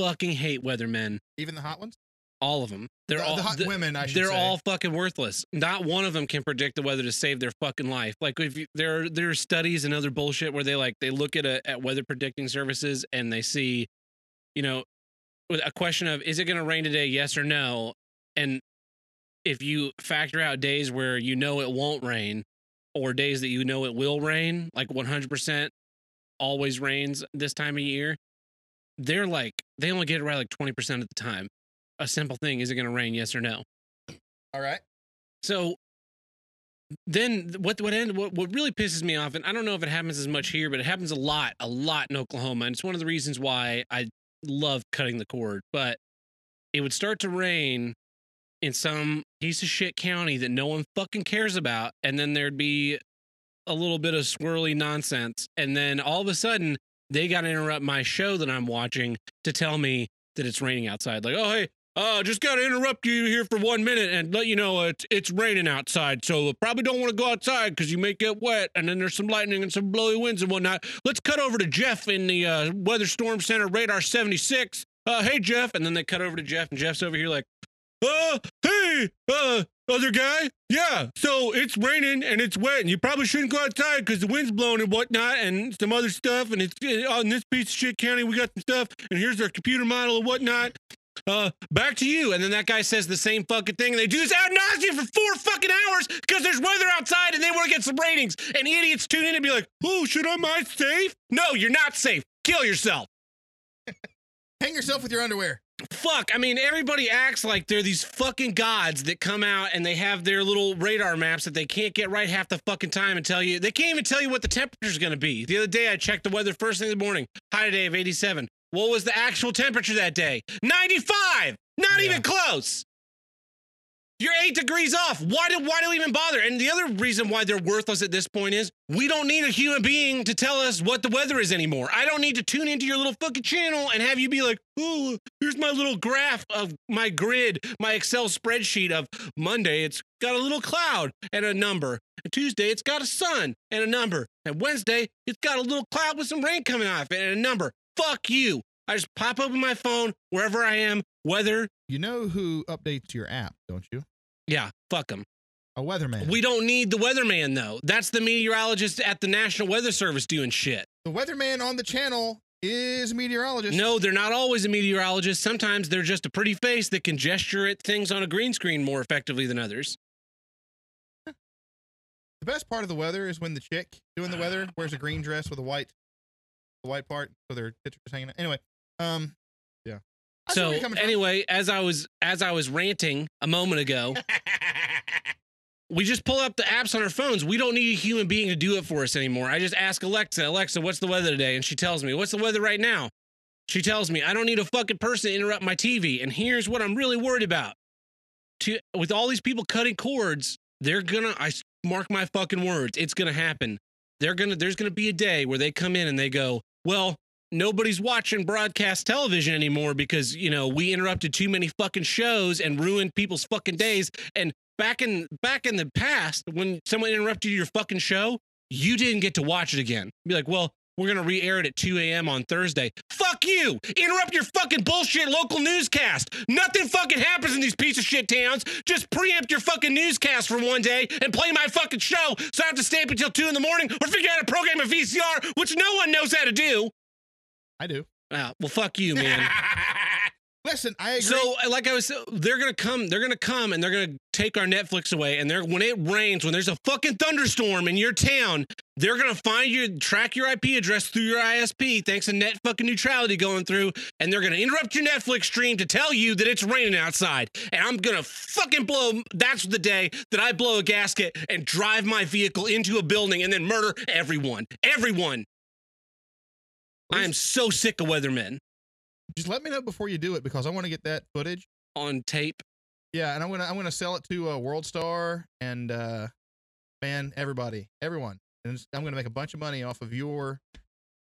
[SPEAKER 1] fucking hate weathermen.
[SPEAKER 2] Even the hot ones.
[SPEAKER 1] All of them. They're
[SPEAKER 2] the,
[SPEAKER 1] all
[SPEAKER 2] the hot
[SPEAKER 1] the-
[SPEAKER 2] women. I should
[SPEAKER 1] they're
[SPEAKER 2] say.
[SPEAKER 1] all fucking worthless. Not one of them can predict the weather to save their fucking life. Like if you, there are there are studies and other bullshit where they like they look at a at weather predicting services and they see, you know, with a question of is it going to rain today, yes or no, and if you factor out days where you know it won't rain or days that you know it will rain, like 100% always rains this time of year, they're like they only get it right like 20% of the time. A simple thing, is it going to rain yes or no?
[SPEAKER 2] All right.
[SPEAKER 1] So then what what end what, what really pisses me off and I don't know if it happens as much here but it happens a lot a lot in Oklahoma and it's one of the reasons why I love cutting the cord but it would start to rain in some piece of shit county that no one fucking cares about and then there'd be a little bit of swirly nonsense and then all of a sudden they got to interrupt my show that I'm watching to tell me that it's raining outside like oh hey uh, just got to interrupt you here for one minute and let you know it's it's raining outside, so probably don't want to go outside because you may get wet, and then there's some lightning and some blowy winds and whatnot. Let's cut over to Jeff in the uh, Weather Storm Center, radar 76. Uh, hey Jeff, and then they cut over to Jeff, and Jeff's over here like, uh, hey, uh, other guy, yeah. So it's raining and it's wet, and you probably shouldn't go outside because the wind's blowing and whatnot, and some other stuff. And it's uh, on this piece of shit county, we got some stuff, and here's our computer model and whatnot uh, back to you. And then that guy says the same fucking thing. And they do this ad nauseum for four fucking hours because there's weather outside and they want to get some ratings. And idiots tune in and be like, oh, should I my safe? No, you're not safe. Kill yourself.
[SPEAKER 2] Hang yourself with your underwear.
[SPEAKER 1] Fuck. I mean, everybody acts like they're these fucking gods that come out and they have their little radar maps that they can't get right half the fucking time and tell you. They can't even tell you what the temperature's going to be. The other day, I checked the weather first thing in the morning. High today of 87. What was the actual temperature that day? 95. Not
[SPEAKER 2] Yeah.
[SPEAKER 1] even close. You're eight degrees off. Why do why do we even bother? And the other reason why they're worthless at this point is we don't need a human being to tell us what the weather is anymore. I don't need to tune into your little fucking channel and have you be like, "Ooh, here's my little graph of my grid, my Excel spreadsheet of Monday. It's got a little cloud and a number. And Tuesday, it's got a sun and a number. And Wednesday, it's got a little cloud with some rain coming off it and a number. Fuck you. I just pop open my phone wherever I am, weather.
[SPEAKER 2] You know who updates your app, don't you?
[SPEAKER 1] Yeah, fuck them.
[SPEAKER 2] A weatherman.
[SPEAKER 1] We don't need the weatherman though. That's the meteorologist at the National Weather Service doing shit.
[SPEAKER 2] the weatherman on the channel is a meteorologist.
[SPEAKER 1] No, they're not always a meteorologist. Sometimes they're just a pretty face that can gesture at things on a green screen more effectively than others.
[SPEAKER 2] The best part of the weather is when the chick doing the weather wears a green dress with a white, the white part, so their tits are hanging out. Anyway, um, yeah. I
[SPEAKER 1] So
[SPEAKER 2] you're from.
[SPEAKER 1] anyway, as I was as I was ranting a moment ago, we just pull up the apps on our phones. We don't need a human being to do it for us anymore. I just ask Alexa, Alexa, what's the weather today? And she tells me, what's the weather right now? She tells me, I don't need a fucking person to interrupt my TV. And here's what I'm really worried about. To, with all these people cutting cords, they're gonna, I mark my fucking words, it's gonna happen. They're gonna, there's gonna be a day where they come in and they go, well, nobody's watching broadcast television anymore because, you know, we interrupted too many fucking shows and ruined people's fucking days. And back in back in the past, when someone interrupted your fucking show, you didn't get to watch it again. Be like, well, we're gonna re-air it at 2 a.m. on Thursday. Fuck you! Interrupt your fucking bullshit local newscast. Nothing fucking happens in these piece of shit towns. Just preempt your fucking newscast for one day and play my fucking show, so I have to stay up until two in the morning or figure out a program a VCR, which no one knows how to do.
[SPEAKER 2] I do.
[SPEAKER 1] Ah, well, fuck you, man.
[SPEAKER 2] Listen, I agree.
[SPEAKER 1] So, uh, like I was, they're gonna come. They're gonna come, and they're gonna take our Netflix away. And they're when it rains, when there's a fucking thunderstorm in your town, they're gonna find you, track your IP address through your ISP, thanks to net fucking neutrality going through, and they're gonna interrupt your Netflix stream to tell you that it's raining outside. And I'm gonna fucking blow. That's the day that I blow a gasket and drive my vehicle into a building and then murder everyone. Everyone. I am so sick of weathermen
[SPEAKER 2] just let me know before you do it because I want to get that footage.
[SPEAKER 1] on tape.
[SPEAKER 2] Yeah, and I'm gonna I'm gonna sell it to uh, World Star and uh, man, everybody, everyone, and I'm gonna make a bunch of money off of your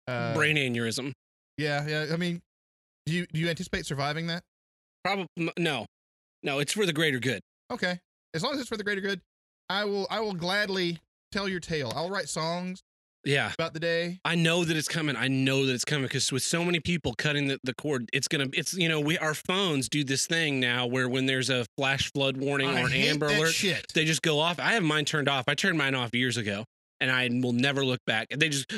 [SPEAKER 2] uh,
[SPEAKER 1] Brain aneurysm.
[SPEAKER 2] Yeah, yeah. I mean, do you do you anticipate surviving that?
[SPEAKER 1] Probably no, no. It's for the greater good.
[SPEAKER 2] Okay, as long as it's for the greater good, I will I will gladly tell your tale. I'll write songs
[SPEAKER 1] Yeah,
[SPEAKER 2] about the day.
[SPEAKER 1] I know that it's coming. I know that it's coming because with so many people cutting the, the cord, it's gonna. It's you know we our phones do this thing now where when there's a flash flood warning
[SPEAKER 2] I
[SPEAKER 1] or an Amber Alert,
[SPEAKER 2] shit.
[SPEAKER 1] they just go off. I have mine turned off. I turned mine off years ago, and I will never look back. They just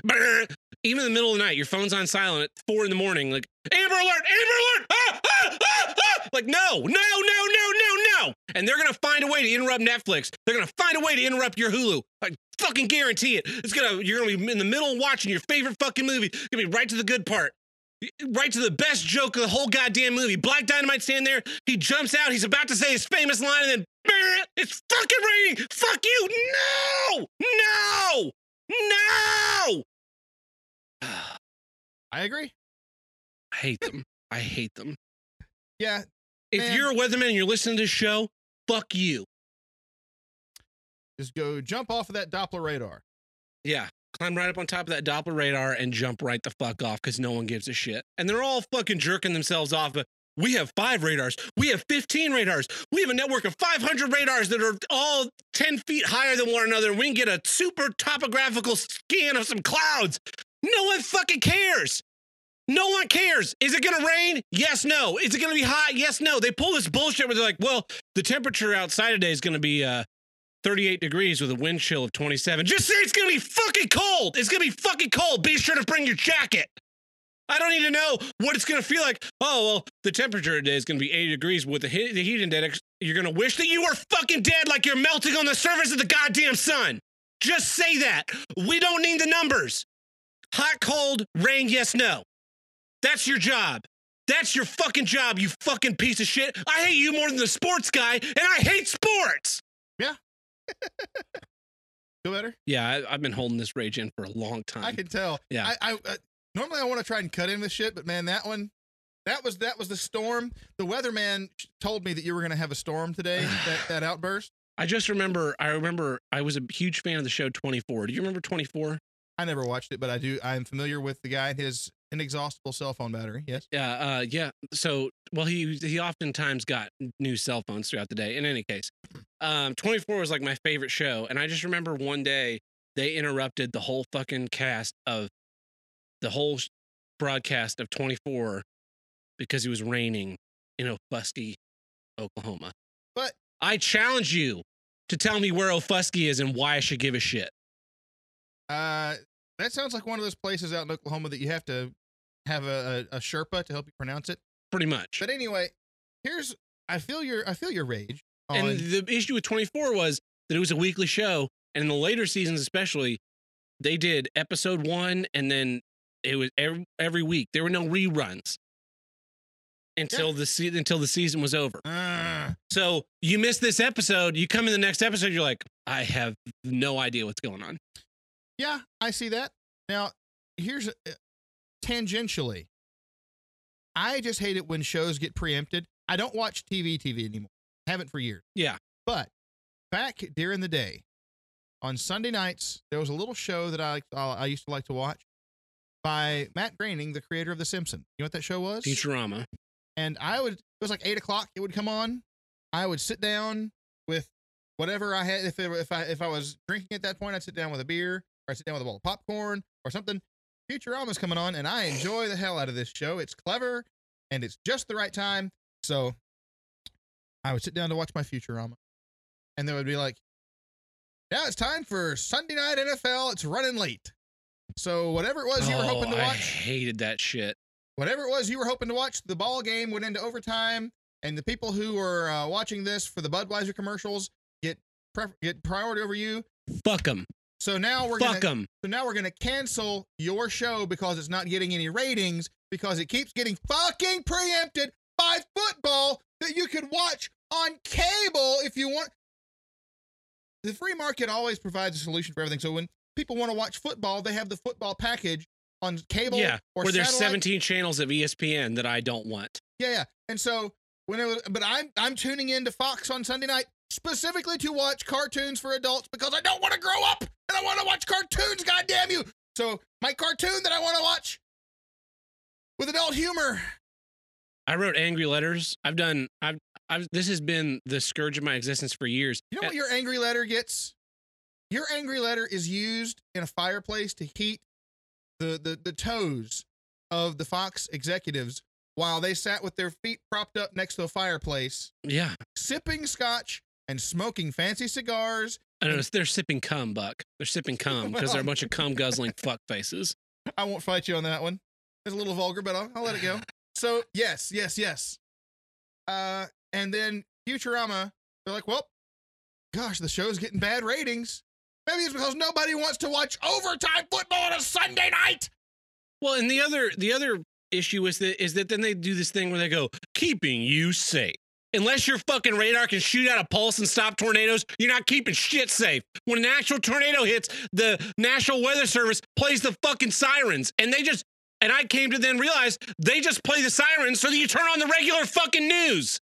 [SPEAKER 1] even in the middle of the night, your phone's on silent at four in the morning, like Amber Alert, Amber Alert, ah, ah, ah, ah! like no, no, no, no, no, and they're gonna find a way to interrupt Netflix. They're gonna find a way to interrupt your Hulu. I fucking guarantee it. It's gonna you're gonna be in the middle watching your favorite fucking movie. It's gonna be right to the good part. right to the best joke of the whole goddamn movie. Black Dynamite standing there, he jumps out, he's about to say his famous line, and then it's fucking raining. Fuck you. No, no, no.
[SPEAKER 2] I agree.
[SPEAKER 1] I hate them. I hate them.
[SPEAKER 2] Yeah,
[SPEAKER 1] If
[SPEAKER 2] Man.
[SPEAKER 1] you're a weatherman and you're listening to this show, fuck you.
[SPEAKER 2] just go jump off of that Doppler radar.
[SPEAKER 1] Yeah. Climb right up on top of that Doppler radar and jump right the fuck off because no one gives a shit. And they're all fucking jerking themselves off. But we have five radars. We have 15 radars. We have a network of 500 radars that are all 10 feet higher than one another. And we can get a super topographical scan of some clouds. No one fucking cares. No one cares. Is it going to rain? Yes, no. Is it going to be hot? Yes, no. They pull this bullshit where they're like, well, the temperature outside today is going to be uh, 38 degrees with a wind chill of 27. Just say it's gonna be fucking cold. It's gonna be fucking cold. Be sure to bring your jacket. I don't need to know what it's gonna feel like. Oh well, the temperature today is gonna be 80 degrees with the the heat index. You're gonna wish that you were fucking dead, like you're melting on the surface of the goddamn sun. Just say that. We don't need the numbers. Hot, cold, rain, yes, no. That's your job. That's your fucking job, you fucking piece of shit. I hate you more than the sports guy, and I hate sports. Yeah.
[SPEAKER 2] Feel better?
[SPEAKER 1] Yeah, I, I've been holding this rage in for a long time.
[SPEAKER 2] I can tell.
[SPEAKER 1] Yeah.
[SPEAKER 2] I, I uh, normally I want to try and cut in this shit, but man, that one, that was that was the storm. The weatherman told me that you were going to have a storm today. that that outburst.
[SPEAKER 1] I just remember. I remember. I was a huge fan of the show 24. Do you remember 24?
[SPEAKER 2] I never watched it, but I do. I am familiar with the guy and his inexhaustible cell phone battery. Yes.
[SPEAKER 1] Yeah. Uh, yeah. So, well, he he oftentimes got new cell phones throughout the day. In any case, um, 24 was like my favorite show, and I just remember one day they interrupted the whole fucking cast of the whole broadcast of 24 because it was raining in Ofusky, Oklahoma.
[SPEAKER 2] But
[SPEAKER 1] I challenge you to tell me where Ofusky is and why I should give a shit.
[SPEAKER 2] uh, that sounds like one of those places out in Oklahoma that you have to have a, a, a Sherpa to help you pronounce it.
[SPEAKER 1] Pretty much.
[SPEAKER 2] But anyway, here's I feel your I feel your rage. On,
[SPEAKER 1] And the issue with 24 was that it was a weekly show. And in the later seasons, especially, they did episode one and then it was every, every week. There were no reruns until the se- until the season was over.
[SPEAKER 2] Ah,
[SPEAKER 1] So you miss this episode, you come in the next episode, you're like, I have no idea what's going on.
[SPEAKER 2] yeah, I see that. Now, here's uh, tangentially. I just hate it when shows get preempted. I don't watch TV TV anymore. Haven't for years.
[SPEAKER 1] Yeah.
[SPEAKER 2] But back during the day, on Sunday nights, there was a little show that I uh, I used to like to watch by Matt Groening, the creator of The Simpsons. You know what that show was?
[SPEAKER 1] Futurama.
[SPEAKER 2] and I would it was like eight o'clock. It would come on. I would sit down with whatever I had. If it, if I if I was drinking at that point, I'd sit down with a beer or I'd sit down with a bowl of popcorn or something. Futurama's coming on, and I enjoy the hell out of this show. It's clever and it's just the right time. So I would sit down to watch my Futurama, and they would be like, "Now it's time for Sunday night NFL. It's running late." So whatever it was you were hoping to
[SPEAKER 1] Oh, I
[SPEAKER 2] watch,
[SPEAKER 1] hated that shit.
[SPEAKER 2] whatever it was you were hoping to watch, the ball game went into overtime, and the people who were uh, watching this for the Budweiser commercials get pref- get priority over you.
[SPEAKER 1] Fuck them.
[SPEAKER 2] So now we're
[SPEAKER 1] Fuck
[SPEAKER 2] gonna
[SPEAKER 1] them.
[SPEAKER 2] so now we're gonna cancel your show because it's not getting any ratings because it keeps getting fucking preempted by football that you could watch on cable if you want. The free market always provides a solution for everything. So when people want to watch football, they have the football package on cable
[SPEAKER 1] Yeah.
[SPEAKER 2] or
[SPEAKER 1] Where there's
[SPEAKER 2] satellite.
[SPEAKER 1] 17 channels of ESPN that I don't want.
[SPEAKER 2] Yeah, yeah. And so when it was, but I'm I'm tuning in to Fox on Sunday night specifically to watch cartoons for adults because I don't want to grow up and I want to watch cartoons. goddamn you! So my cartoon that I want to watch with adult humor.
[SPEAKER 1] I wrote angry letters. I've done. I've. I've. This has been the scourge of my existence for years.
[SPEAKER 2] You know what eh, your angry letter gets? Your angry letter is used in a fireplace to heat the the the toes of the Fox executives while they sat with their feet propped up next to a fireplace,
[SPEAKER 1] Yeah.
[SPEAKER 2] sipping scotch and smoking fancy cigars
[SPEAKER 1] I know. They're sipping cum, Buck. They're sipping cum because they're a bunch of cum guzzling fuck faces.
[SPEAKER 2] I won't fight you on that one. It's a little vulgar, but I'll, I'll let it go. So yes, yes, yes. Uh, and then Futurama, they're like, well, gosh, the show's getting bad ratings. Maybe it's because nobody wants to watch overtime football on a Sunday night.
[SPEAKER 1] Well, and the other the other issue is that is that then they do this thing where they go keeping you safe. Unless your fucking radar can shoot out a pulse and stop tornadoes, you're not keeping shit safe. When an actual tornado hits, the National Weather Service plays the fucking sirens, and they just and I came to then realize they just play the sirens so that you turn on the regular fucking news.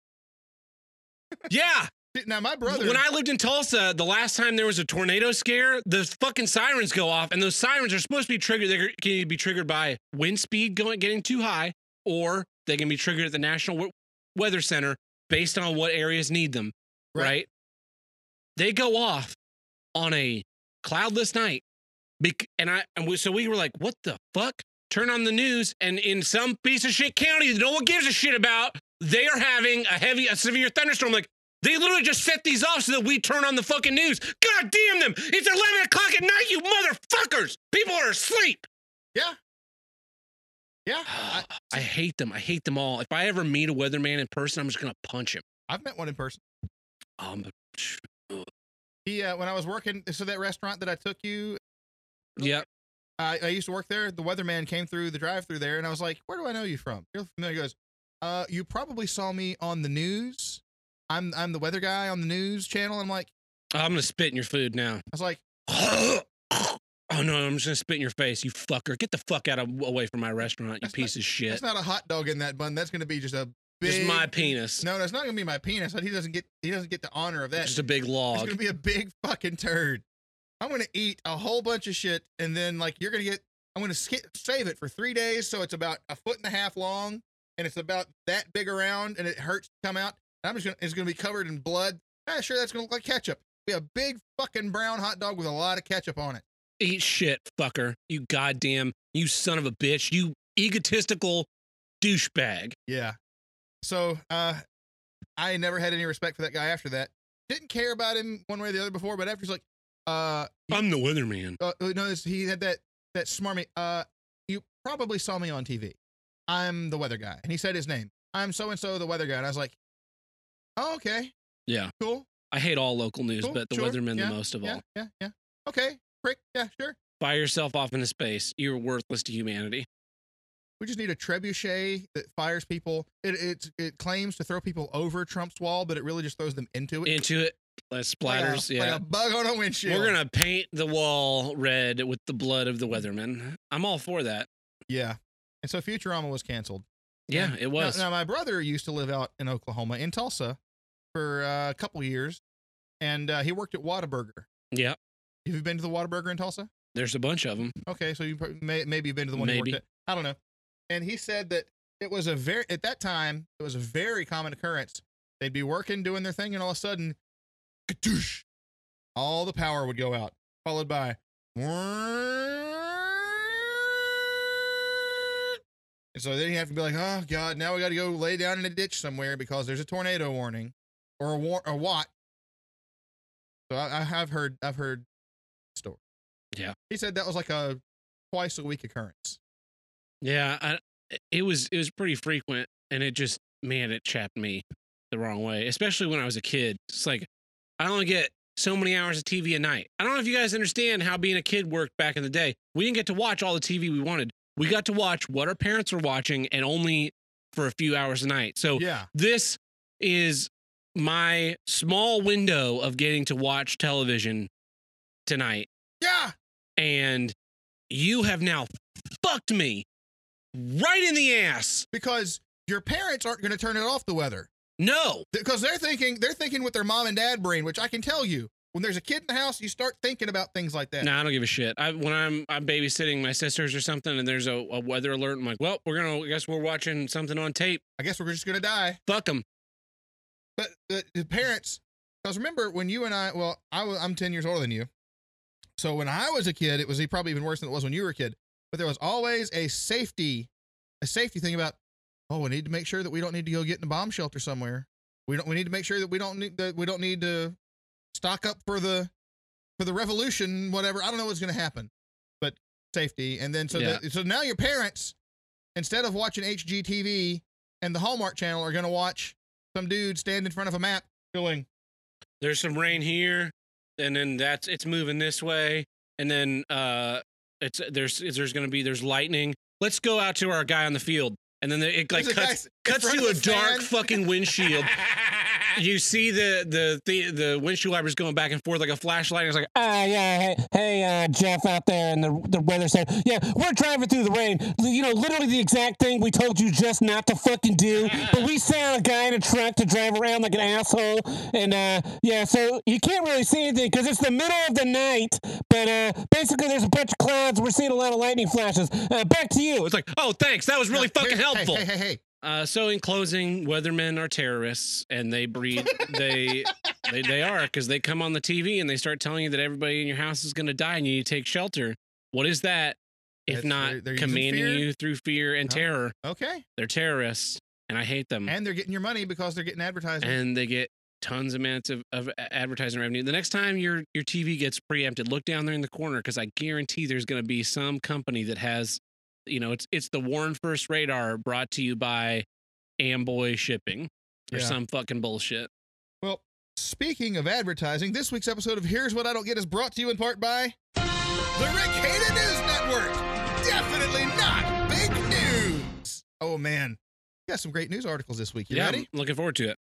[SPEAKER 1] Yeah.
[SPEAKER 2] Now my brother.
[SPEAKER 1] When I lived in Tulsa, the last time there was a tornado scare, the fucking sirens go off, and those sirens are supposed to be triggered. They can be triggered by wind speed going getting too high, or they can be triggered at the National Weather Center based on what areas need them.
[SPEAKER 2] Right.
[SPEAKER 1] Right? They go off on a cloudless night, and I and we, so we were like, "What the fuck?" Turn on the news, and in some piece of shit county that no one gives a shit about, they are having a heavy, a severe thunderstorm. Like they literally just set these off so that we turn on the fucking news. God damn them! It's 11 o'clock at night, you motherfuckers! People are asleep.
[SPEAKER 2] yeah. Yeah. I,
[SPEAKER 1] I hate them. I hate them all. If I ever meet a weatherman in person, I'm just gonna punch him.
[SPEAKER 2] I've met one in person.
[SPEAKER 1] Um,
[SPEAKER 2] He uh, when I was working, so that restaurant that I took you,
[SPEAKER 1] yeah.
[SPEAKER 2] I, I used to work there. The weatherman came through the drive-through there, and I was like, "Where do I know you from?" You're familiar. He goes, "Uh, you probably saw me on the news. I'm I'm the weather guy on the news channel." I'm like,
[SPEAKER 1] I'm gonna spit in your food now.
[SPEAKER 2] I was like,
[SPEAKER 1] oh no, I'm just gonna spit in your face, you fucker. Get the fuck out of away from my restaurant, you
[SPEAKER 2] That's
[SPEAKER 1] piece of shit.
[SPEAKER 2] "That's not a hot dog in that bun. That's to be just a big."
[SPEAKER 1] Just my penis.
[SPEAKER 2] No, that's not to be my penis. He doesn't get he doesn't get the honor of that.
[SPEAKER 1] Just a big log.
[SPEAKER 2] It's gonna be a big fucking turd. I'm gonna eat a whole bunch of shit, and then like you're gonna get. I'm gonna sk- save it for three days, so it's about a foot and a half long, and it's about that big around, and it hurts to come out. I'm just gonna. It's gonna be covered in blood. Ah, sure, that's gonna look like ketchup. Be a big fucking brown hot dog with a lot of ketchup on it.
[SPEAKER 1] Eat shit, fucker. You goddamn, you son of a bitch. You egotistical douchebag.
[SPEAKER 2] Yeah. So, uh, I never had any respect for that guy after that. Didn't care about him one way or the other before, but after he's like, uh,
[SPEAKER 1] I'm the weatherman.
[SPEAKER 2] uh, uh, no, he had that that smarmy. Uh, you probably saw me on TV. I'm the weather guy, and he said his name. I'm so and so, the weather guy, and I was like, oh, okay,
[SPEAKER 1] Yeah.
[SPEAKER 2] cool,
[SPEAKER 1] I hate all local news,
[SPEAKER 2] cool,
[SPEAKER 1] but the
[SPEAKER 2] sure,
[SPEAKER 1] weatherman
[SPEAKER 2] yeah,
[SPEAKER 1] the most of
[SPEAKER 2] yeah,
[SPEAKER 1] all.
[SPEAKER 2] Yeah, yeah, okay, prick, yeah, sure.
[SPEAKER 1] Fire yourself off into space. You're worthless to humanity.
[SPEAKER 2] We just need a trebuchet that fires people. It it it claims to throw people over Trump's wall, but it really just throws them into it.
[SPEAKER 1] Into it, less
[SPEAKER 2] Like a-
[SPEAKER 1] splatters.
[SPEAKER 2] like
[SPEAKER 1] yeah.
[SPEAKER 2] a bug on a windshield.
[SPEAKER 1] We're gonna paint the wall red with the blood of the weatherman. I'm all for that.
[SPEAKER 2] yeah. And so Futurama was canceled.
[SPEAKER 1] Yeah,
[SPEAKER 2] And
[SPEAKER 1] it
[SPEAKER 2] now-
[SPEAKER 1] was.
[SPEAKER 2] Now, my brother used to live out in Oklahoma, in Tulsa, for uh, a couple years, and uh, he worked at Whataburger.
[SPEAKER 1] yeah,
[SPEAKER 2] Have you been to the Whataburger in Tulsa?
[SPEAKER 1] there's a bunch of them.
[SPEAKER 2] Okay, so you may, maybe you've been to the one
[SPEAKER 1] Maybe.
[SPEAKER 2] I don't know. And he said that it was a very at that time it was a very common occurrence. They'd be working doing their thing, and all of a sudden, kadoosh, all the power would go out, followed by. And so then you have to be like, oh god, now we got to go lay down in a ditch somewhere because there's a tornado warning, or a war a what. So I, I have heard I've heard story.
[SPEAKER 1] Yeah.
[SPEAKER 2] He said that was like a twice a week occurrence.
[SPEAKER 1] Yeah, I, it was it was pretty frequent, and it just man, it chapped me the wrong way, especially when I was a kid. It's like I only get so many hours of TV a night. I don't know if you guys understand how being a kid worked back in the day. We didn't get to watch all the TV we wanted. We got to watch what our parents were watching, and only for a few hours a night. So
[SPEAKER 2] Yeah.
[SPEAKER 1] this is my small window of getting to watch television tonight
[SPEAKER 2] Yeah.
[SPEAKER 1] and you have now fucked me right in the ass.
[SPEAKER 2] Because your parents aren't going to turn it off the weather.
[SPEAKER 1] No.
[SPEAKER 2] Because they're thinking they're thinking with their mom and dad brain, which I can tell you, when there's a kid in the house, you start thinking about things like that.
[SPEAKER 1] No, I don't give a shit. I, when I'm I'm babysitting my sisters or something, and there's a, a weather alert, I'm like, well, we're gonna. I guess we're watching something on tape.
[SPEAKER 2] I guess we're just going to die.
[SPEAKER 1] Fuck them.
[SPEAKER 2] But the, the parents, because remember when you and I, well, I was, I'm 10 years older than you. So when I was a kid, it was probably even worse than it was when you were a kid. But there was always a safety, a safety thing about, oh, we need to make sure that we don't need to go get in a bomb shelter somewhere. We don't. We need to make sure that we don't need that we don't need to stock up for the for the revolution. Whatever. I don't know what's going to happen, but safety. And then so
[SPEAKER 1] Yeah.
[SPEAKER 2] that, so now your parents, instead of watching HGTV and the Hallmark Channel, are going to watch some dude stand in front of a map going,
[SPEAKER 1] There's some rain here, and then that's it's moving this way, and then uh it's there's there's going to be there's lightning. Let's go out to our guy on the field, and then it like
[SPEAKER 2] There's
[SPEAKER 1] cuts cuts to a dark
[SPEAKER 2] fan.
[SPEAKER 1] fucking windshield. you see the the the the windshield wipers going back and forth like a flashlight. It's like
[SPEAKER 3] Uh, yeah, hey, hey, uh, Jeff out there in the, the weather center. Yeah, we're driving through the rain. You know, literally the exact thing we told you just not to fucking do. But we sent a guy in a truck to drive around like an asshole. And, uh, yeah, so you can't really see anything because it's the middle of the night. But, uh, basically there's a bunch of clouds. We're seeing a lot of lightning flashes. Uh, back to you.
[SPEAKER 1] it's like oh thanks that was really fucking
[SPEAKER 2] Hey,
[SPEAKER 1] helpful.
[SPEAKER 2] Hey, hey, hey.
[SPEAKER 1] Uh, so in closing, weathermen are terrorists, and they breed they they they are because they come on the TV and they start telling you that everybody in your house is going to die and you need to take shelter. What is that if
[SPEAKER 2] That's-
[SPEAKER 1] not
[SPEAKER 2] they're- they're
[SPEAKER 1] commanding you through fear and
[SPEAKER 2] Huh?
[SPEAKER 1] terror?
[SPEAKER 2] Okay.
[SPEAKER 1] They're terrorists, and I hate them.
[SPEAKER 2] And they're getting your money because they're getting advertising.
[SPEAKER 1] and they get tons of amounts of, of advertising revenue. The next time your your TV gets preempted, look down there in the corner because I guarantee there's going to be some company that has, you know, it's it's the Warren First Radar brought to you by Amboy Shipping or
[SPEAKER 2] Yeah.
[SPEAKER 1] some fucking bullshit.
[SPEAKER 2] Well, speaking of advertising, this week's episode of Here's What I Don't Get is brought to you in part by the Rick Hayden News Network. Definitely not big news. Oh man, got some great news articles this week. You
[SPEAKER 1] yeah,
[SPEAKER 2] ready?
[SPEAKER 1] I'm looking forward to it.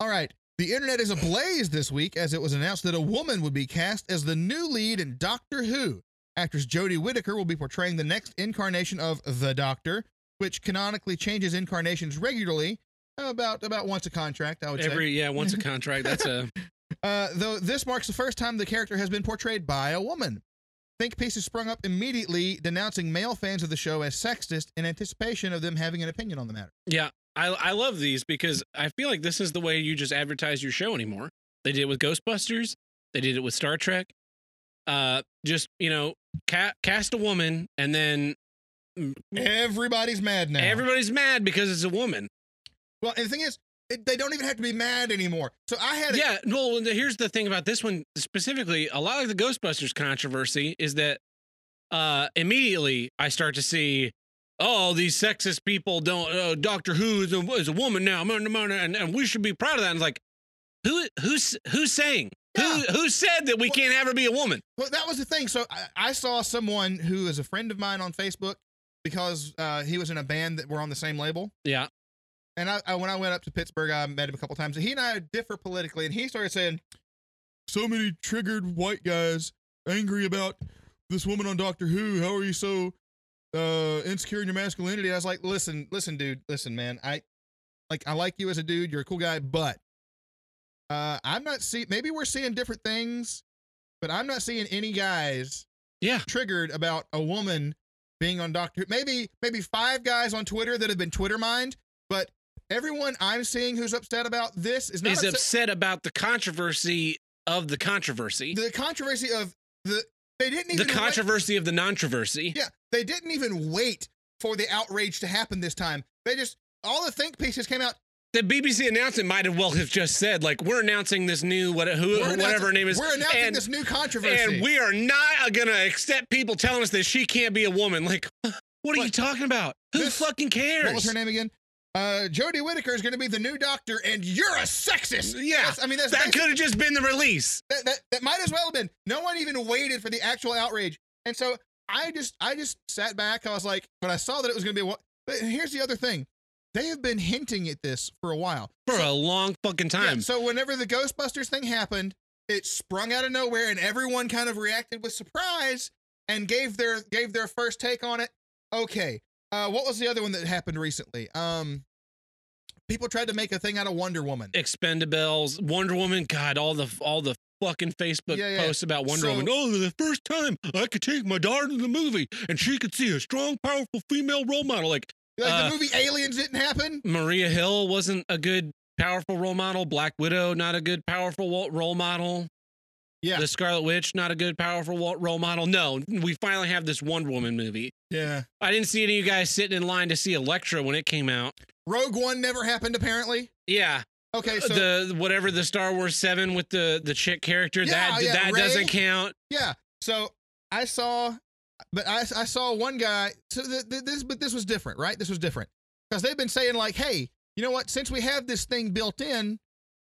[SPEAKER 2] All right. The internet is ablaze this week as it was announced that a woman would be cast as the new lead in Doctor Who. Actress Jodie Whittaker will be portraying the next incarnation of the Doctor, which canonically changes incarnations regularly, about about once a contract, I would say.
[SPEAKER 1] Every yeah, once a contract, that's a
[SPEAKER 2] Uh, though this marks the first time the character has been portrayed by a woman. Think pieces sprung up immediately, denouncing male fans of the show as sexist in anticipation of them having an opinion on the matter.
[SPEAKER 1] yeah. I I love these because I feel like this is the way you just advertise your show anymore. They did it with Ghostbusters. They did it with Star Trek. Uh, just you know, ca- cast a woman and then
[SPEAKER 2] Everybody's mad now.
[SPEAKER 1] everybody's mad because it's a woman.
[SPEAKER 2] well, and the thing is, it, they don't even have to be mad anymore. So I had a,
[SPEAKER 1] Yeah, well, here's the thing about this one specifically. A lot of the Ghostbusters controversy is that uh, immediately I start to see, oh, these sexist people don't. Uh, Doctor Who is a, is a woman now, and, and we should be proud of that. And it's like, who who's who's saying? Who
[SPEAKER 2] Yeah.
[SPEAKER 1] who said that we
[SPEAKER 2] Well-
[SPEAKER 1] can't have her be a woman?
[SPEAKER 2] Well, that was the thing. So I, I saw someone who is a friend of mine on Facebook because uh, he was in a band that were on the same label.
[SPEAKER 1] Yeah,
[SPEAKER 2] And I, I when I went up to Pittsburgh, I met him a couple times. And he and I differ politically, and he started saying, "So many triggered white guys angry about this woman on Doctor Who. How are you so uh, insecure in your masculinity?" I was like, "Listen, listen, dude, listen, man. I like I like you as a dude. You're a cool guy, but uh, I'm not seeing. Maybe we're seeing different things, but I'm not seeing any guys
[SPEAKER 1] yeah.
[SPEAKER 2] triggered about a woman being on Doctor Maybe maybe five guys on Twitter that have been Twitter mined, but everyone I'm seeing who's upset about this is not
[SPEAKER 1] Is
[SPEAKER 2] upset-
[SPEAKER 1] upset about the controversy of the controversy,
[SPEAKER 2] the controversy of the they didn't
[SPEAKER 1] the
[SPEAKER 2] even wait-
[SPEAKER 1] controversy of the non-controversy.
[SPEAKER 2] yeah, they didn't even wait for the outrage to happen this time. They just all the think pieces came out.
[SPEAKER 1] The BBC announcement might have well have just said like we're announcing this new what who whatever her name is
[SPEAKER 2] We're announcing
[SPEAKER 1] and,
[SPEAKER 2] this new controversy.
[SPEAKER 1] and we are not gonna accept people telling us that she can't be a woman. Like, what are you talking about? Who
[SPEAKER 2] This-
[SPEAKER 1] fucking cares?
[SPEAKER 2] what was her name again? Uh, Jodie Whittaker is going to be the new doctor, and you're a sexist.
[SPEAKER 1] Yeah,
[SPEAKER 2] That's- I mean that's
[SPEAKER 1] That could have just been the release.
[SPEAKER 2] that, that that might as well have been. No one even waited for the actual outrage, and so I just I just sat back. I was like, but I saw that it was going to be But here's the other thing, they have been hinting at this for a while.
[SPEAKER 1] For a long fucking
[SPEAKER 2] Yeah,
[SPEAKER 1] time.
[SPEAKER 2] so whenever the Ghostbusters thing happened, it sprung out of nowhere, and everyone kind of reacted with surprise and gave their gave their first take on it. Okay, uh, what was the other one that happened recently? Um, people tried to make a thing out of Wonder Woman.
[SPEAKER 1] Expendables, Wonder Woman, God, all the all the fucking Facebook
[SPEAKER 2] Yeah, yeah.
[SPEAKER 1] posts about Wonder
[SPEAKER 2] So-
[SPEAKER 1] Woman. Oh, the first time I could take my daughter to the movie and she could see a strong, powerful female role model. Like
[SPEAKER 2] Like
[SPEAKER 1] uh,
[SPEAKER 2] the movie Aliens didn't happen.
[SPEAKER 1] Maria Hill wasn't a good, powerful role model. Black Widow, not a good, powerful role model.
[SPEAKER 2] Yeah.
[SPEAKER 1] The Scarlet Witch, not a good, powerful role model. No, we finally have this Wonder Woman movie.
[SPEAKER 2] Yeah.
[SPEAKER 1] I didn't see any of you guys sitting in line to see Elektra when it came out.
[SPEAKER 2] Rogue One never happened apparently.
[SPEAKER 1] Yeah,
[SPEAKER 2] Okay, so
[SPEAKER 1] the whatever the Star Wars Seven with the the chick character
[SPEAKER 2] Yeah,
[SPEAKER 1] that
[SPEAKER 2] yeah,
[SPEAKER 1] that doesn't count.
[SPEAKER 2] yeah, so I saw, but I I saw one guy. So th- th- this but this was different, right? This was different because they've been saying like, hey, you know what? Since we have this thing built in,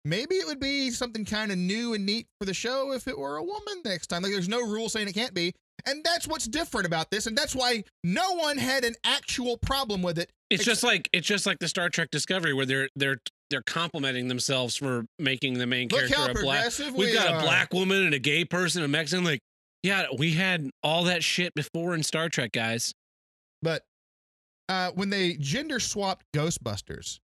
[SPEAKER 2] maybe it would be something kind of new and neat for the show if it were a woman next time. Like, there's no rule saying it can't be. And that's what's different about this. And that's why no one had an actual problem with it.
[SPEAKER 1] It's just like it's just like the Star Trek Discovery where they're they're they're complimenting themselves for making the main
[SPEAKER 2] Look
[SPEAKER 1] character a black. We've
[SPEAKER 2] we
[SPEAKER 1] got
[SPEAKER 2] are.
[SPEAKER 1] a black woman and a gay person, a Mexican. Like, yeah, we had all that shit before in Star Trek, guys.
[SPEAKER 2] But uh, when they gender swapped Ghostbusters,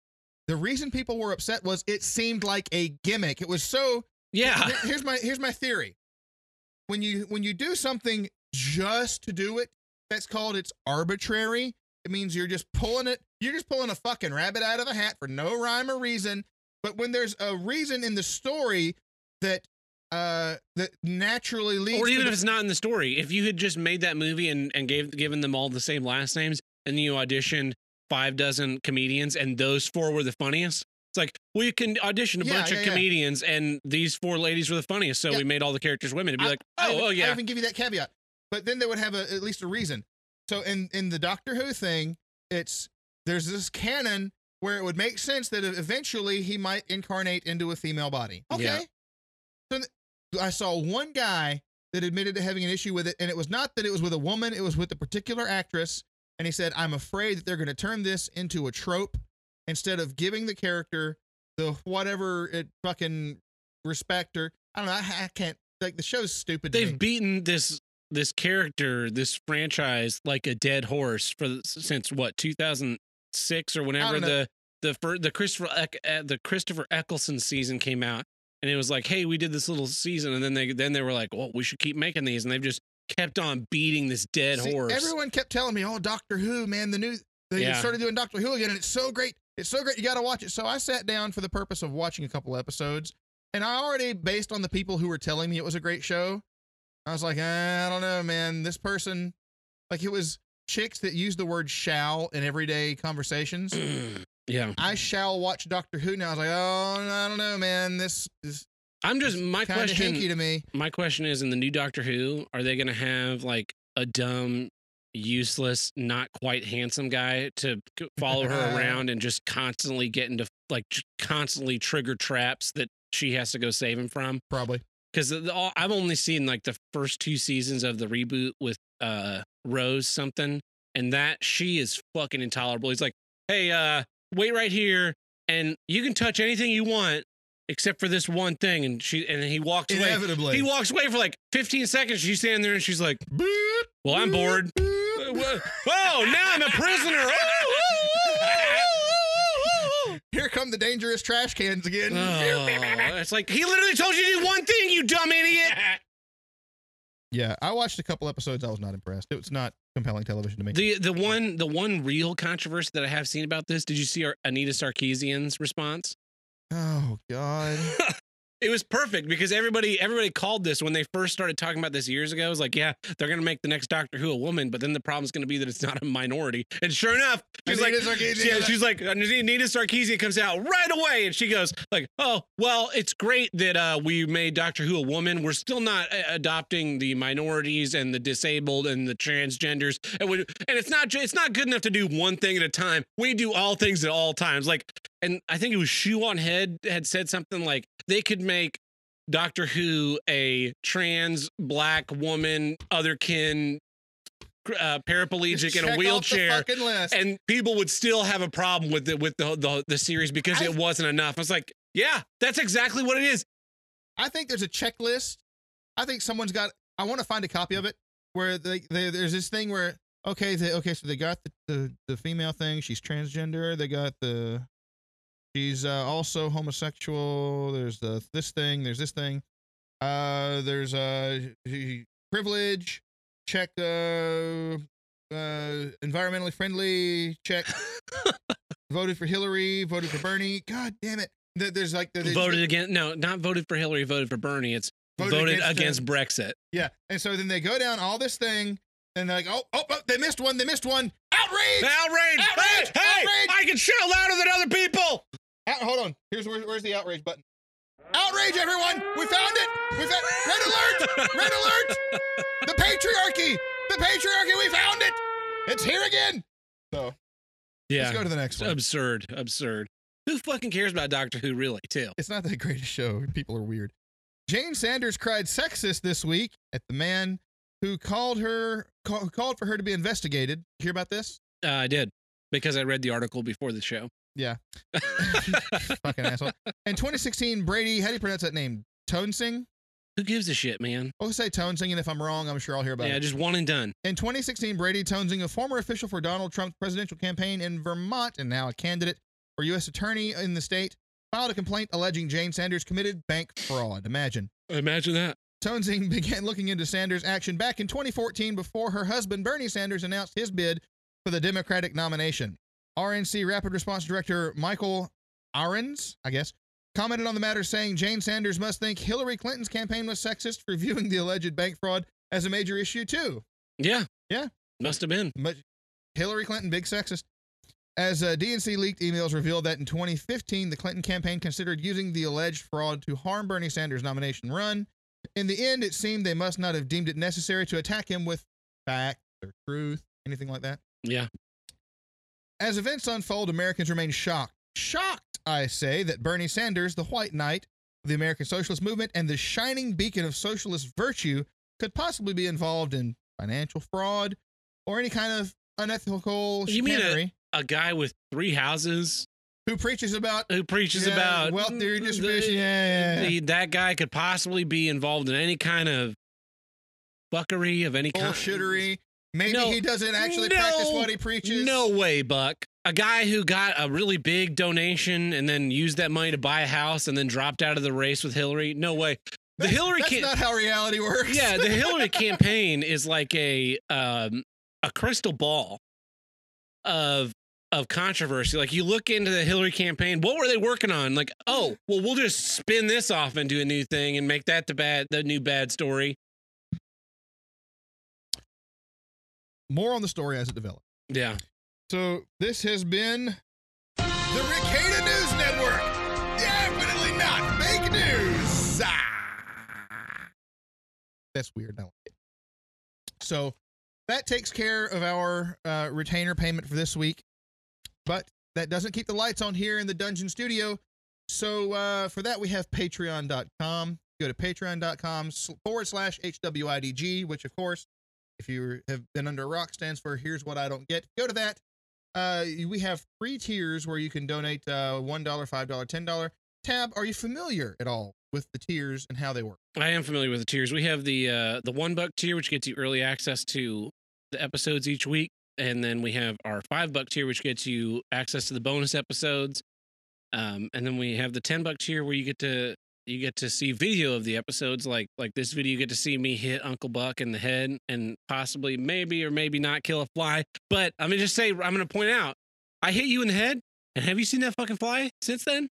[SPEAKER 2] the reason people were upset was it seemed like a gimmick. It was so
[SPEAKER 1] Yeah,
[SPEAKER 2] here's my here's my theory. When you when you do something just to do it, that's called it's arbitrary. It means you're just pulling it. You're just pulling a fucking rabbit out of a hat for no rhyme or reason. But when there's a reason in the story that uh that naturally leads
[SPEAKER 1] or even
[SPEAKER 2] the-
[SPEAKER 1] if it's not in the story, if you had just made that movie and and gave given them all the same last names, and you auditioned five dozen comedians, and those four were the funniest. It's like, well, you can audition a
[SPEAKER 2] Yeah,
[SPEAKER 1] bunch
[SPEAKER 2] yeah,
[SPEAKER 1] of
[SPEAKER 2] yeah.
[SPEAKER 1] comedians, and these four ladies were the funniest, so we made all the characters women. It'd be
[SPEAKER 2] I-
[SPEAKER 1] like,
[SPEAKER 2] I
[SPEAKER 1] oh,
[SPEAKER 2] even,
[SPEAKER 1] oh
[SPEAKER 2] I
[SPEAKER 1] yeah,
[SPEAKER 2] even give you that caveat. But then they would have a, at least a reason. So in in the Doctor Who thing, it's there's this canon where it would make sense that eventually he might incarnate into a female body. Okay. So I saw one guy that admitted to having an issue with it, and it was not that it was with a woman; it was with a particular actress. And he said, "I'm afraid that they're going to turn this into a trope instead of giving the character the whatever it fucking respect or I don't know. I, I can't like the show's stupid.
[SPEAKER 1] they've beaten this this character, this franchise, like a dead horse for since what 2006 or whenever the the the Christopher uh, the Christopher Eccleston season came out, and it was like, hey, we did this little season, and then they then they were like, well, we should keep making these, and they've just kept on beating this dead
[SPEAKER 2] See,
[SPEAKER 1] horse.
[SPEAKER 2] Everyone kept telling me, "Oh, Doctor Who, man, the new they
[SPEAKER 1] Yeah.
[SPEAKER 2] started doing Doctor Who again, and it's so great. It's so great. You got to watch it." So I sat down for the purpose of watching a couple episodes, and I already, based on the people who were telling me it was a great show, I was like, eh, I don't know, man. This person, like, it was chicks that use the word "shall" in everyday conversations.
[SPEAKER 1] yeah,
[SPEAKER 2] I shall watch Doctor Who now. I was like, oh, I don't know, man. This is
[SPEAKER 1] I'm just my question.
[SPEAKER 2] to me.
[SPEAKER 1] my question is in the new Doctor Who, are they going to have like a dumb, useless, not quite handsome guy to follow her around and just constantly get into like constantly trigger traps that she has to go save him from?
[SPEAKER 2] Probably.
[SPEAKER 1] Because I've only seen like the first two seasons of the reboot with uh Rose something, and that she is fucking intolerable. He's like, hey, uh, wait right here, and you can touch anything you want except for this one thing, and she and he walks away.
[SPEAKER 2] Inevitably.
[SPEAKER 1] He walks away for like 15 seconds. She's standing there and she's like, Well, I'm bored. Oh, now I'm a prisoner.
[SPEAKER 2] Here come the dangerous trash cans again.
[SPEAKER 1] Oh, it's like he literally told you to do one thing, you dumb idiot.
[SPEAKER 2] Yeah, I watched a couple episodes. I was not impressed. It was not compelling television to me.
[SPEAKER 1] The the one the one real controversy that I have seen about this. Did you see our Anita Sarkeesian's response?
[SPEAKER 2] oh God.
[SPEAKER 1] It was perfect because everybody everybody called this when they first started talking about this years ago. It was like, yeah, they're gonna make the next Doctor Who a woman, but then the problem's gonna be that it's not a minority. And sure enough, she's like,
[SPEAKER 2] Sarkeesian,
[SPEAKER 1] yeah, she's like, Anita Sarkeesian comes out right away, and she goes like, oh, well, it's great that uh, we made Doctor Who a woman. We're still not uh, adopting the minorities and the disabled and the transgenders, and we, and it's not it's not good enough to do one thing at a time. We do all things at all times. Like, and I think it was Shoe on Head had said something like they could make Doctor Who a trans black woman, otherkin, uh, paraplegic in a wheelchair, and people would still have a problem with it with the the, the series because
[SPEAKER 2] I-
[SPEAKER 1] it wasn't enough. I was like, yeah, that's exactly what it is.
[SPEAKER 2] I think there's a checklist. I think someone's got. I want to find a copy of it where they, they there's this thing where okay they okay so they got the, the the female thing she's transgender they got the she's uh, also homosexual there's the this thing there's this thing uh there's uh privilege check uh uh environmentally friendly check voted for Hillary voted for Bernie god damn it there's like the,
[SPEAKER 1] voted against no, not voted for Hillary, voted for Bernie. It's
[SPEAKER 2] Voted
[SPEAKER 1] voted,
[SPEAKER 2] against,
[SPEAKER 1] against, Brexit.
[SPEAKER 2] Yeah. And so then they go down all this thing and they're like, oh, oh, oh, they missed one. They missed one. Outrage.
[SPEAKER 1] Outrage!
[SPEAKER 2] Outrage!
[SPEAKER 1] Hey, hey,
[SPEAKER 2] Outrage!
[SPEAKER 1] I can shout louder than other people.
[SPEAKER 2] Out, hold on. Here's where, where's the outrage button. Outrage, everyone. We found it. We found red alert. Red alert. The patriarchy. The patriarchy. We found it. It's here again. So
[SPEAKER 1] Yeah,
[SPEAKER 2] let's go to the next one.
[SPEAKER 1] absurd, absurd. Who fucking cares about Doctor Who, really? Too.
[SPEAKER 2] It's not the greatest show. People are weird. Jane Sanders cried sexist this week at the man who called her call, called for her to be investigated. Hear about this?
[SPEAKER 1] Uh, I did because I read the article before the show.
[SPEAKER 2] Yeah. Fucking asshole. In 2016, Brady, how do you pronounce that name? Toensing?
[SPEAKER 1] Who gives a shit, man?
[SPEAKER 2] I'll say Toensing, and if I'm wrong, I'm sure I'll hear about
[SPEAKER 1] Yeah,
[SPEAKER 2] it.
[SPEAKER 1] Yeah, just one and done.
[SPEAKER 2] In 2016, Brady Toensing, a former official for Donald Trump's presidential campaign in Vermont and now a candidate for U.S. attorney in the state, filed a complaint alleging Jane Sanders committed bank fraud. Imagine.
[SPEAKER 1] Imagine that.
[SPEAKER 2] Toensing began looking into Sanders' action back in 2014 before her husband, Bernie Sanders, announced his bid for the Democratic nomination. RNC Rapid Response Director Michael Ahrens, I guess, commented on the matter saying Jane Sanders must think Hillary Clinton's campaign was sexist for viewing the alleged bank fraud as a major issue, too.
[SPEAKER 1] Yeah.
[SPEAKER 2] Yeah.
[SPEAKER 1] Must have been.
[SPEAKER 2] But Hillary Clinton, big sexist. As uh, DNC leaked emails revealed that in 2015, the Clinton campaign considered using the alleged fraud to harm Bernie Sanders' nomination run. In the end, it seemed they must not have deemed it necessary to attack him with facts or truth, anything like that.
[SPEAKER 1] Yeah.
[SPEAKER 2] As events unfold, Americans remain shocked. Shocked, I say, that Bernie Sanders, the white knight of the American socialist movement and the shining beacon of socialist virtue, could possibly be involved in financial fraud or any kind of unethical
[SPEAKER 1] You mean a- A guy with three houses
[SPEAKER 2] who preaches about
[SPEAKER 1] who preaches
[SPEAKER 2] Yeah,
[SPEAKER 1] about
[SPEAKER 2] wealth theory
[SPEAKER 1] the-
[SPEAKER 2] distribution. Yeah, yeah, yeah.
[SPEAKER 1] the- that guy could possibly be involved in any kind of fuckery of any kind.
[SPEAKER 2] bullshittery. Maybe
[SPEAKER 1] No.
[SPEAKER 2] he doesn't actually
[SPEAKER 1] No.
[SPEAKER 2] practice what he preaches.
[SPEAKER 1] No way, Buck. A guy who got a really big donation and then used that money to buy a house and then dropped out of the race with Hillary. No way. The
[SPEAKER 2] That's-
[SPEAKER 1] Hillary
[SPEAKER 2] That's
[SPEAKER 1] can't.
[SPEAKER 2] how reality works.
[SPEAKER 1] yeah, the Hillary campaign is like a um, a crystal ball of of controversy. Like you look into the Hillary campaign, what were they working on? Like, oh, well, we'll just spin this off into a new thing and make that the bad the new bad story.
[SPEAKER 2] More on the story as it develops.
[SPEAKER 1] Yeah.
[SPEAKER 2] So this has been the Ricada News Network. Definitely not fake news. Ah. That's weird. I like it. So that takes care of our uh, retainer payment for this week, but that doesn't keep the lights on here in the dungeon studio. So uh, for that, we have Patreon.com. Go to patreon.com forward slash HWIDG, which of course, if you have been under a rock, stands for Here's What I Don't Get. Go to that. Uh, we have three tiers where you can donate uh, $1, $5, $10. Tab, are you familiar at all with the tiers and how they work?
[SPEAKER 1] I am familiar with the tiers. We have the uh the one buck tier, which gets you early access to the episodes each week, and then we have our five buck tier, which gets you access to the bonus episodes. Um, and then we have the ten buck tier, where you get to you get to see video of the episodes, like like this video. You get to see me hit Uncle Buck in the head, and possibly, maybe or maybe not kill a fly. But I'm gonna just say, I'm gonna point out, I hit you in the head, and have you seen that fucking fly since then?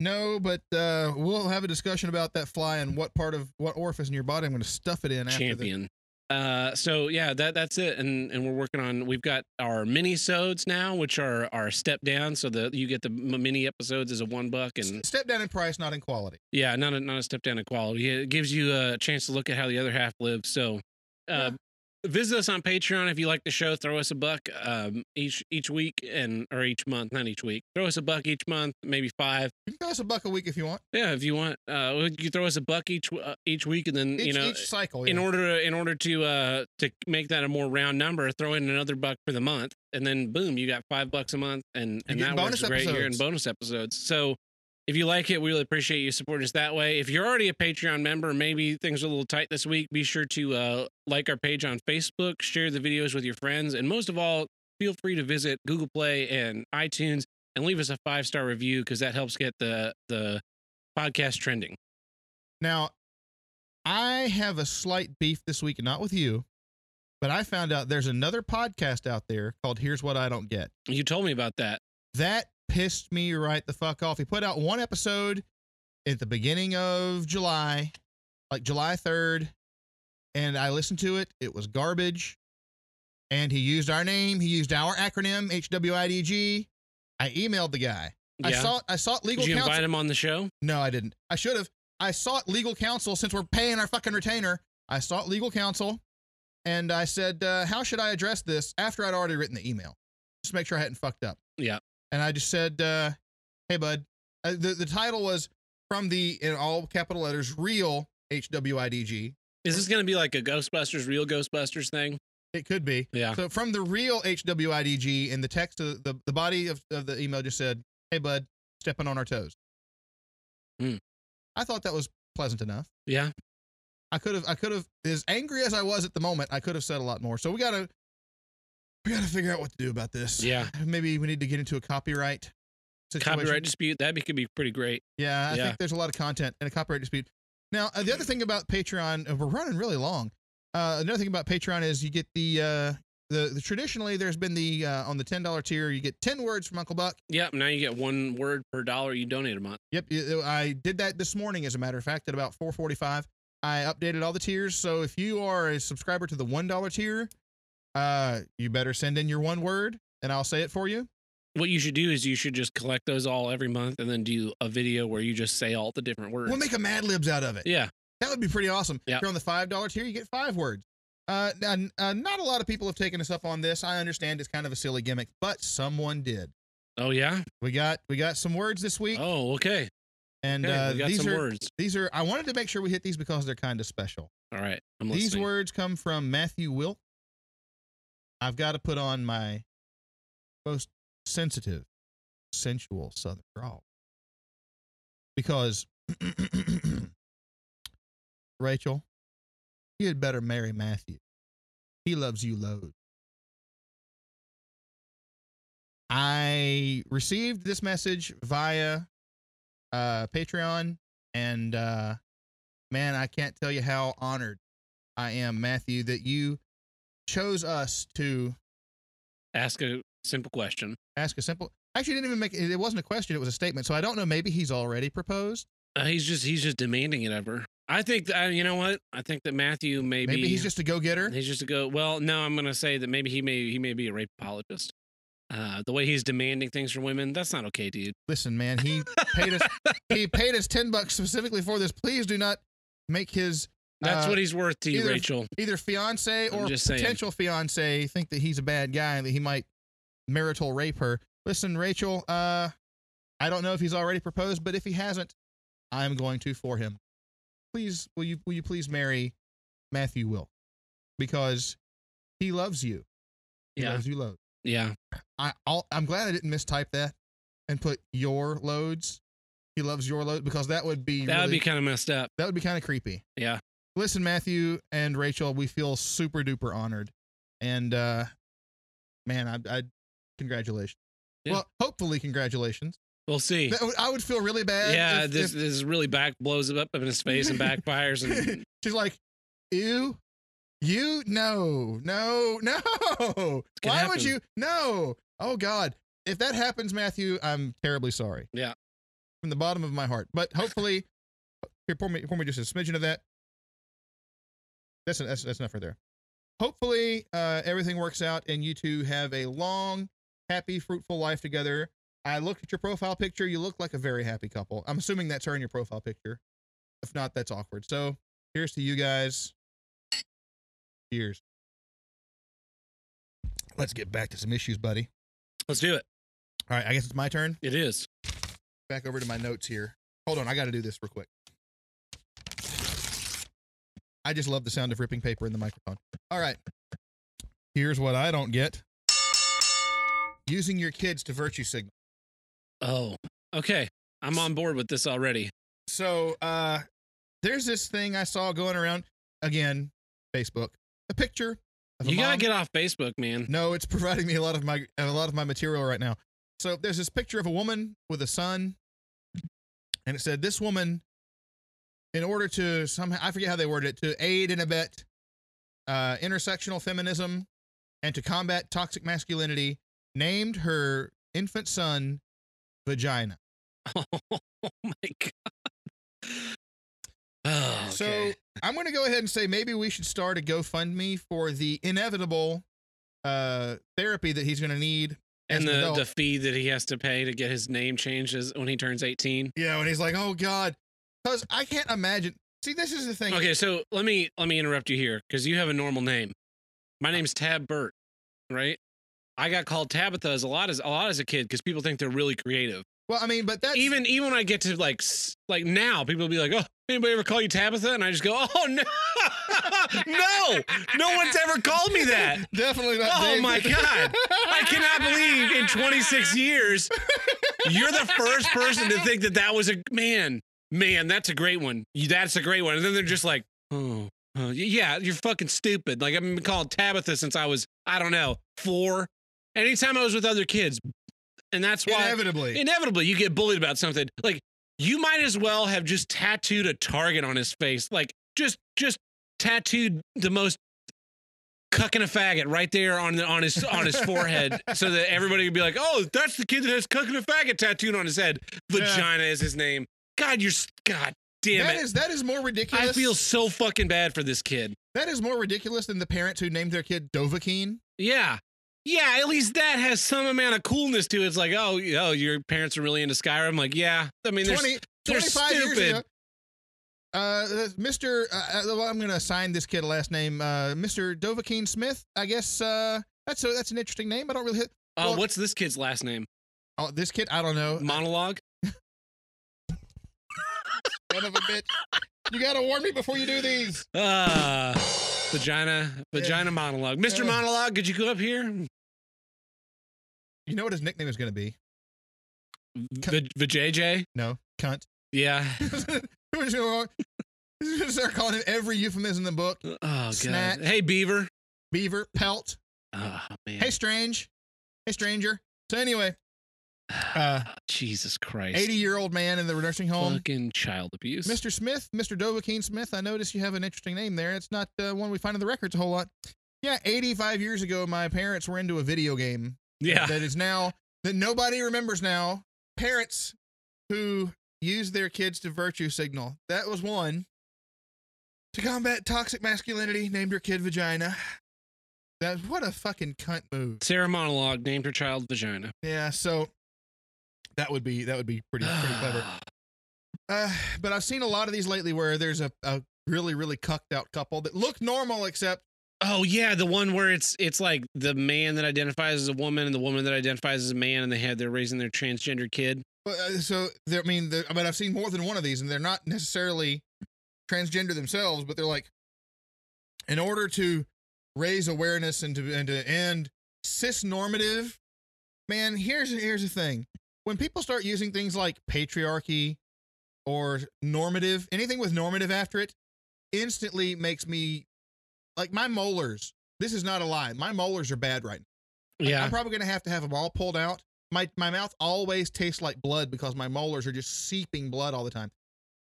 [SPEAKER 2] No, but uh, we'll have a discussion about that fly and what part of what orifice in your body I'm going to stuff it in after
[SPEAKER 1] champion. Uh, so yeah, that that's it, and and we're working on. We've got our mini sodes now, which are our step down, so that you get the mini episodes as a one buck, and
[SPEAKER 2] step down in price, not in quality.
[SPEAKER 1] yeah, not a not a step down in quality. It gives you a chance to look at how the other half lives. So, uh, visit us on Patreon if you like the show. Throw us a buck um, each each week and or each month, not each week. Throw us a buck each month, maybe five.
[SPEAKER 2] You can throw us a buck a week if you want.
[SPEAKER 1] Yeah, if you want. Uh, you throw us a buck each uh, each week, and then
[SPEAKER 2] Each,
[SPEAKER 1] you know
[SPEAKER 2] each cycle.
[SPEAKER 1] in order to in order to uh to make that a more round number, throw in another buck for the month, and then boom, you got five bucks a month, and and that works great here in bonus episodes. So if you like it, we really appreciate you supporting us that way. If you're already a Patreon member, maybe things are a little tight this week. Be sure to uh like our page on Facebook, share the videos with your friends, and most of all, feel free to visit Google Play and iTunes and leave us a five star review because that helps get the the podcast trending.
[SPEAKER 2] Now, I have a slight beef this week, not with you, but I found out there's another podcast out there called Here's What I Don't Get.
[SPEAKER 1] You told me about that.
[SPEAKER 2] That pissed me right the fuck off. He put out one episode at the beginning of July, like July 3rd, and I listened to it. It was garbage. And he used our name, he used our acronym, HWIDG. I emailed the guy.
[SPEAKER 1] Yeah.
[SPEAKER 2] I sought I sought legal
[SPEAKER 1] Did you
[SPEAKER 2] counsel.
[SPEAKER 1] invite him on the show?
[SPEAKER 2] No, I didn't. I should have. I sought legal counsel since we're paying our fucking retainer. I sought legal counsel and I said, uh, How should I address this after I'd already written the email? Just to make sure I hadn't fucked up.
[SPEAKER 1] Yeah.
[SPEAKER 2] And I just said, uh, Hey, bud. Uh, the, the title was from the, in all capital letters, real HWIDG.
[SPEAKER 1] Is this going to be like a Ghostbusters, real Ghostbusters thing?
[SPEAKER 2] It could be.
[SPEAKER 1] Yeah.
[SPEAKER 2] So from the real HWIDG in the text of the, the body of, of the email just said, Hey bud, stepping on our toes.
[SPEAKER 1] Hmm.
[SPEAKER 2] I thought that was pleasant enough.
[SPEAKER 1] Yeah.
[SPEAKER 2] I could have I could have as angry as I was at the moment, I could have said a lot more. So we gotta we gotta figure out what to do about this.
[SPEAKER 1] Yeah.
[SPEAKER 2] Maybe we need to get into a copyright situation.
[SPEAKER 1] Copyright dispute. That could be pretty great.
[SPEAKER 2] Yeah, I
[SPEAKER 1] Yeah.
[SPEAKER 2] think there's a lot of content in a copyright dispute. Now, uh, the other thing about Patreon, uh, we're running really long. Uh, another thing about Patreon is you get the uh, the, the traditionally there's been the uh, on the ten dollar tier you get ten words from Uncle Buck.
[SPEAKER 1] Yep. Now you get one word per dollar you donate a month.
[SPEAKER 2] Yep, I did that this morning. As a matter of fact, at about four forty five, I updated all the tiers. So if you are a subscriber to the one dollar tier, uh, you better send in your one word, and I'll say it for you.
[SPEAKER 1] What you should do is you should just collect those all every month and then do a video where you just say all the different words.
[SPEAKER 2] We'll make a Mad Libs out of it.
[SPEAKER 1] yeah.
[SPEAKER 2] That would be pretty awesome.
[SPEAKER 1] Yeah.
[SPEAKER 2] If you're on the five dollar tier, you get five words. Uh, uh, not a lot of people have taken us up on this. I understand it's kind of a silly gimmick, but someone did.
[SPEAKER 1] Oh yeah.
[SPEAKER 2] We got we got some words this week,
[SPEAKER 1] Oh okay.
[SPEAKER 2] and
[SPEAKER 1] Okay,
[SPEAKER 2] uh,
[SPEAKER 1] we got
[SPEAKER 2] these
[SPEAKER 1] some
[SPEAKER 2] are
[SPEAKER 1] words.
[SPEAKER 2] these are. I wanted to make sure we hit these because they're kind of special.
[SPEAKER 1] All right.
[SPEAKER 2] These
[SPEAKER 1] listening.
[SPEAKER 2] words come from Matthew Wilk. I've got to put on my most sensitive, sensual Southern drawl because Rachel, you had better marry Matthew. He loves you loads. I received this message via uh, Patreon, and uh, man, I can't tell you how honored I am, Matthew, that you chose us to
[SPEAKER 1] Ask a simple question.
[SPEAKER 2] ask a simple. Actually, didn't even make it. It wasn't a question; it was a statement. So I don't know. Maybe he's already proposed.
[SPEAKER 1] Uh, he's just he's just demanding it of her. I think that, you know what? I think that Matthew maybe
[SPEAKER 2] Maybe he's just a go-getter.
[SPEAKER 1] he's just a go. Well, no, I'm gonna say that maybe he may he may be a rape apologist. Uh, the way he's demanding things from women, that's not okay, dude.
[SPEAKER 2] Listen, man, he paid us. he paid us ten bucks specifically for this. Please do not make his
[SPEAKER 1] That's
[SPEAKER 2] Uh,
[SPEAKER 1] what he's worth to you,
[SPEAKER 2] either-
[SPEAKER 1] Rachel.
[SPEAKER 2] either fiance or potential fiance think that he's a bad guy and that he might marital rape her. Listen, Rachel, uh, I don't know if he's already proposed, but if he hasn't, I'm going to for him. Please, will you will you please marry Matthew Will? Because he loves you. He
[SPEAKER 1] Yeah,
[SPEAKER 2] loves you loads.
[SPEAKER 1] yeah.
[SPEAKER 2] I I'll, I'm glad I didn't mistype that and put your loads. He loves your load because that would be
[SPEAKER 1] That would be kind of messed up.
[SPEAKER 2] that would be kind of creepy.
[SPEAKER 1] Yeah.
[SPEAKER 2] Listen, Matthew and Rachel, we feel super duper honored, and uh, man, I, I congratulations.
[SPEAKER 1] Yeah.
[SPEAKER 2] Well, hopefully, congratulations.
[SPEAKER 1] We'll see.
[SPEAKER 2] I would feel really bad.
[SPEAKER 1] Yeah,
[SPEAKER 2] if-
[SPEAKER 1] this
[SPEAKER 2] if-
[SPEAKER 1] this really back blows it up in his face and backfires and
[SPEAKER 2] she's like, "Ew, you no, no, no. Why would you? No. Oh God, if that happens, Matthew, I'm terribly sorry.
[SPEAKER 1] Yeah.
[SPEAKER 2] from the bottom of my heart. But hopefully, here, pour me, pour me just a smidgen of that. That's that's that's enough right there. Hopefully, uh, everything works out and you two have a long, happy, fruitful life together. I looked at your profile picture. You look like a very happy couple. I'm assuming that's her in your profile picture. If not, that's awkward. So here's to you guys. Cheers. Let's get back to some issues, buddy.
[SPEAKER 1] let's do it.
[SPEAKER 2] All right, I guess it's my turn.
[SPEAKER 1] It is.
[SPEAKER 2] Back over to my notes here. Hold on, I got to do this real quick. I just love the sound of ripping paper in the microphone. All right. Here's what I don't get. Using your kids to virtue signal.
[SPEAKER 1] Oh, okay. I'm on board with this already.
[SPEAKER 2] So, uh there's this thing I saw going around again, Facebook. A picture of a
[SPEAKER 1] You gotta get off Facebook, man.
[SPEAKER 2] No, it's providing me a lot of my a lot of my material right now. So there's this picture of a woman with a son, and it said this woman, in order to somehow I forget how they worded it, to aid and abet uh, intersectional feminism and to combat toxic masculinity, named her infant son vagina.
[SPEAKER 1] Oh my god. Oh,
[SPEAKER 2] So. I'm going to go ahead and say maybe we should start a GoFundMe for the inevitable uh, therapy that he's going to need.
[SPEAKER 1] and
[SPEAKER 2] an
[SPEAKER 1] the the fee that he has to pay to get his name changed when he turns 18.
[SPEAKER 2] Yeah, when he's like, "Oh God," because I can't imagine. See, this is the thing.
[SPEAKER 1] Okay, so let me let me interrupt you here because you have a normal name. My name's Tab Burt, right? I got called Tabitha as a lot as a lot as a kid because people think they're really creative.
[SPEAKER 2] Well, I mean, but that's
[SPEAKER 1] even even when I get to like like now, people will be like, "Oh, anybody ever call you Tabitha?" And I just go, "Oh no, no, no one's ever called me that."
[SPEAKER 2] definitely not.
[SPEAKER 1] Oh
[SPEAKER 2] Dave.
[SPEAKER 1] my god, I cannot believe in 26 years you're the first person to think that that was a man. Man, that's a great one. That's a great one. And then they're just like, "Oh, oh, yeah, you're fucking stupid." Like I've been called Tabitha since I was, I don't know, four. Anytime I was with other kids, and that's why
[SPEAKER 2] Inevitably.
[SPEAKER 1] inevitably you get bullied about something like you might as well have just tattooed a target on his face like just just tattooed the most cucking a faggot right there on the on his on his forehead so that everybody would be like oh that's the kid that has cucking a faggot tattooed on his head vagina is his name god you're god damn
[SPEAKER 2] That
[SPEAKER 1] it
[SPEAKER 2] is that is more ridiculous.
[SPEAKER 1] i feel so fucking bad for this kid
[SPEAKER 2] that is more ridiculous than the parents who named their kid Dovahkiin.
[SPEAKER 1] yeah yeah, at least that has some amount of coolness to it. It's like, oh, oh, your parents are really into Skyrim. Like, yeah. I mean, there's
[SPEAKER 2] 20,
[SPEAKER 1] they're
[SPEAKER 2] 25 years
[SPEAKER 1] stupid.
[SPEAKER 2] ago. Uh, Mr. Uh, uh, well, I'm gonna assign this kid a last name, uh, Mr. Dovahkiin Smith. I guess uh, that's a, that's an interesting name. I don't really.
[SPEAKER 1] Oh,
[SPEAKER 2] Well-
[SPEAKER 1] what's this kid's last name?
[SPEAKER 2] Oh, this kid, I don't know.
[SPEAKER 1] Monologue?
[SPEAKER 2] Son of a bitch. You gotta warn me before you do these.
[SPEAKER 1] Uh, vagina, vagina monologue. Mr.
[SPEAKER 2] Yeah.
[SPEAKER 1] Monologue, could you go up here?
[SPEAKER 2] You know what his nickname is gonna be?
[SPEAKER 1] V- VJJ?
[SPEAKER 2] No, cunt.
[SPEAKER 1] Yeah.
[SPEAKER 2] We're just gonna we're gonna start calling him every euphemism in the book.
[SPEAKER 1] Oh, God.
[SPEAKER 2] Snatch.
[SPEAKER 1] Hey, Beaver.
[SPEAKER 2] Beaver, pelt.
[SPEAKER 1] Oh, man.
[SPEAKER 2] Hey, strange. Hey, stranger. So anyway, uh,
[SPEAKER 1] Jesus Christ.
[SPEAKER 2] 80 year old man in the nursing home.
[SPEAKER 1] Fucking child abuse.
[SPEAKER 2] Mr. Smith, Mr. Dovahkiin Smith, I notice you have an interesting name there. It's not uh, one we find in the records a whole lot. Yeah, 85 years ago, my parents were into a video game
[SPEAKER 1] Yeah.
[SPEAKER 2] that is now, that nobody remembers now. Parents who use their kids to virtue signal. That was one. To combat toxic masculinity, named her kid Vagina. That what a fucking cunt move.
[SPEAKER 1] Sarah Monologue named her child Vagina.
[SPEAKER 2] Yeah, so that would be that would be pretty pretty clever. Uh, but I've seen a lot of these lately where there's a, a really really cucked out couple that look normal except
[SPEAKER 1] Oh yeah, the one where it's it's like the man that identifies as a woman and the woman that identifies as a man, and they have they're raising their transgender kid.
[SPEAKER 2] Well, uh, so I mean, there, but I've seen more than one of these, and they're not necessarily transgender themselves, but they're like, in order to raise awareness and to and to end cis normative, man. Here's here's the thing: when people start using things like patriarchy or normative, anything with normative after it, instantly makes me like my molars. This is not a lie. My molars are bad right now.
[SPEAKER 1] Yeah,
[SPEAKER 2] I'm probably gonna have to have them all pulled out. My my mouth always tastes like blood because my molars are just seeping blood all the time.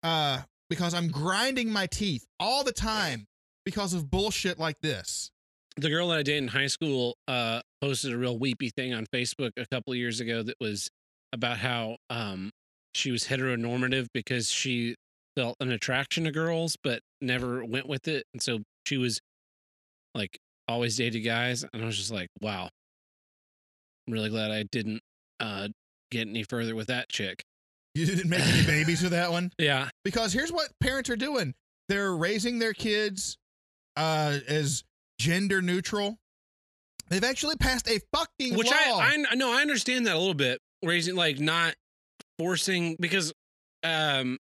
[SPEAKER 2] Uh, because I'm grinding my teeth all the time because of bullshit like this.
[SPEAKER 1] the girl that I dated in high school uh posted a real weepy thing on Facebook a couple of years ago that was about how um she was heteronormative because she felt an attraction to girls but never went with it and so she was like always dated guys and I was just like wow. I'm really glad I didn't uh get any further with that chick.
[SPEAKER 2] You didn't make any babies with that one?
[SPEAKER 1] Yeah.
[SPEAKER 2] Because here's what parents are doing: they're raising their kids uh as gender neutral. They've actually passed a fucking
[SPEAKER 1] which
[SPEAKER 2] law.
[SPEAKER 1] I I no I understand that a little bit raising like not forcing because um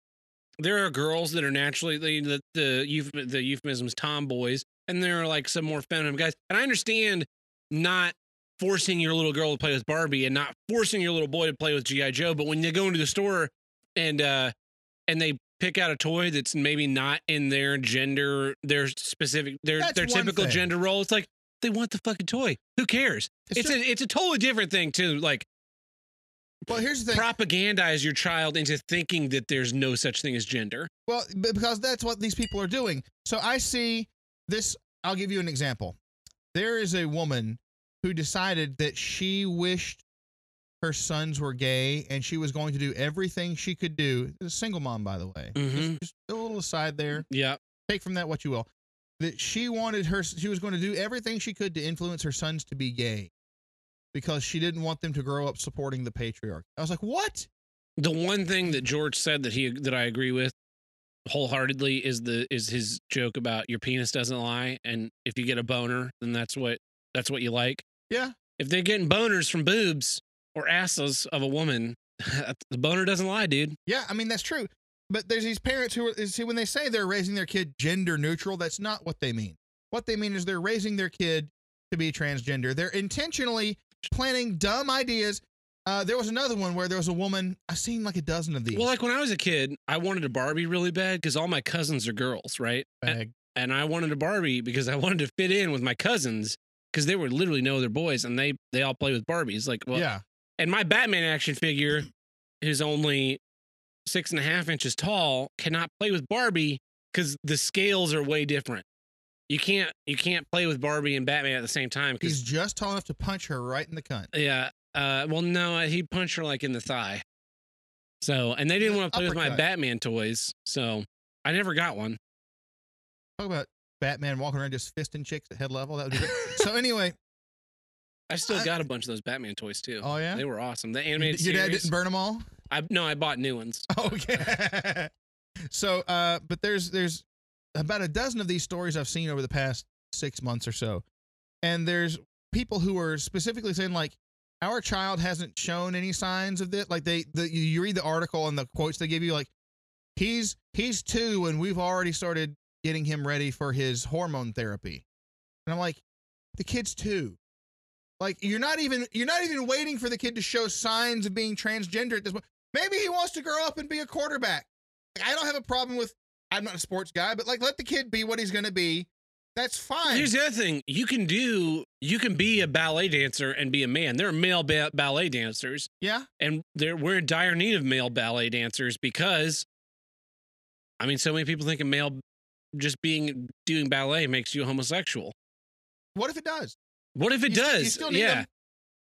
[SPEAKER 1] there are girls that are naturally the the the, the euphemisms tomboys and there are like some more feminine guys and I understand not forcing your little girl to play with Barbie and not forcing your little boy to play with GI Joe but when they go into the store and uh and they pick out a toy that's maybe not in their gender their specific their
[SPEAKER 2] That's
[SPEAKER 1] their typical
[SPEAKER 2] thing.
[SPEAKER 1] gender role it's like they want the fucking toy. Who cares?
[SPEAKER 2] It's
[SPEAKER 1] it's,
[SPEAKER 2] just-
[SPEAKER 1] a it's a totally different thing to like
[SPEAKER 2] well, here's the thing.
[SPEAKER 1] propagandize your child into thinking that there's no such thing as gender.
[SPEAKER 2] Well, because that's what these people are doing. So I see this. I'll give you an example. There is a woman who decided that she wished her sons were gay and she was going to do everything she could do. A single mom, by the way.
[SPEAKER 1] Mhm.
[SPEAKER 2] Just, just a little aside there.
[SPEAKER 1] Yeah.
[SPEAKER 2] Take from that what you will. That she wanted her, she was going to do everything she could to influence her sons to be gay because she didn't want them to grow up supporting the patriarchy. I was like, what?
[SPEAKER 1] The one thing that George said that he that I agree with wholeheartedly is the is his joke about your penis doesn't lie and if you get a boner then that's what that's what you like.
[SPEAKER 2] Yeah.
[SPEAKER 1] If they're getting boners from boobs or asses of a woman the boner doesn't lie, dude.
[SPEAKER 2] Yeah, I mean that's true. But there's these parents who are see when they say they're raising their kid gender neutral, that's not what they mean. What they mean is they're raising their kid to be transgender. They're intentionally planting dumb ideas. Uh, there was another one where there was a woman. I've seen like a dozen of these.
[SPEAKER 1] Well, like when I was a kid, I wanted a Barbie really bad because all my cousins are girls, right? And, and I wanted a Barbie because I wanted to fit in with my cousins because they were literally no other boys and they they all play with Barbies. Like, well,
[SPEAKER 2] yeah,
[SPEAKER 1] and my Batman action figure, who's only six and a half inches tall, cannot play with Barbie because the scales are way different. You can't you can't play with Barbie and Batman at the same time. Because he's
[SPEAKER 2] just tall enough to punch her right in the cunt.
[SPEAKER 1] yeah, uh, well, no, he punched her like in the thigh. So, and they didn't want to play with my. Batman toys, so I never got one.
[SPEAKER 2] Talk about Batman walking around just fisting chicks at head level. That would be great. so anyway,
[SPEAKER 1] I still
[SPEAKER 2] I-
[SPEAKER 1] got a bunch of those Batman toys too.
[SPEAKER 2] oh yeah,
[SPEAKER 1] They were awesome. The animated
[SPEAKER 2] your dad didn't burn them all.
[SPEAKER 1] I no, I bought new ones.
[SPEAKER 2] Okay. so, uh, but there's there's about a dozen of these stories I've seen over the past six months or so, and there's people who are specifically saying like our child hasn't shown any signs of this. Like they, the, you, read the article and the quotes they give you, like he's he's two and we've already started getting him ready for his hormone therapy, and I'm like, the kid's two. Like you're not even you're not even waiting for the kid to show signs of being transgender at this point. Maybe he wants to grow up and be a quarterback. Like, I don't have a problem with. I'm not a sports guy, but like let the kid be what he's going to be. That's fine.
[SPEAKER 1] Here's the other thing: you can do, you can be a ballet dancer and be a man. There are male ba- ballet dancers,
[SPEAKER 2] yeah,
[SPEAKER 1] and there we're in dire need of male ballet dancers because, I mean, so many people think a male just being doing ballet makes you homosexual.
[SPEAKER 2] what if it does?
[SPEAKER 1] What if it
[SPEAKER 2] You
[SPEAKER 1] does?
[SPEAKER 2] still need
[SPEAKER 1] yeah,
[SPEAKER 2] them.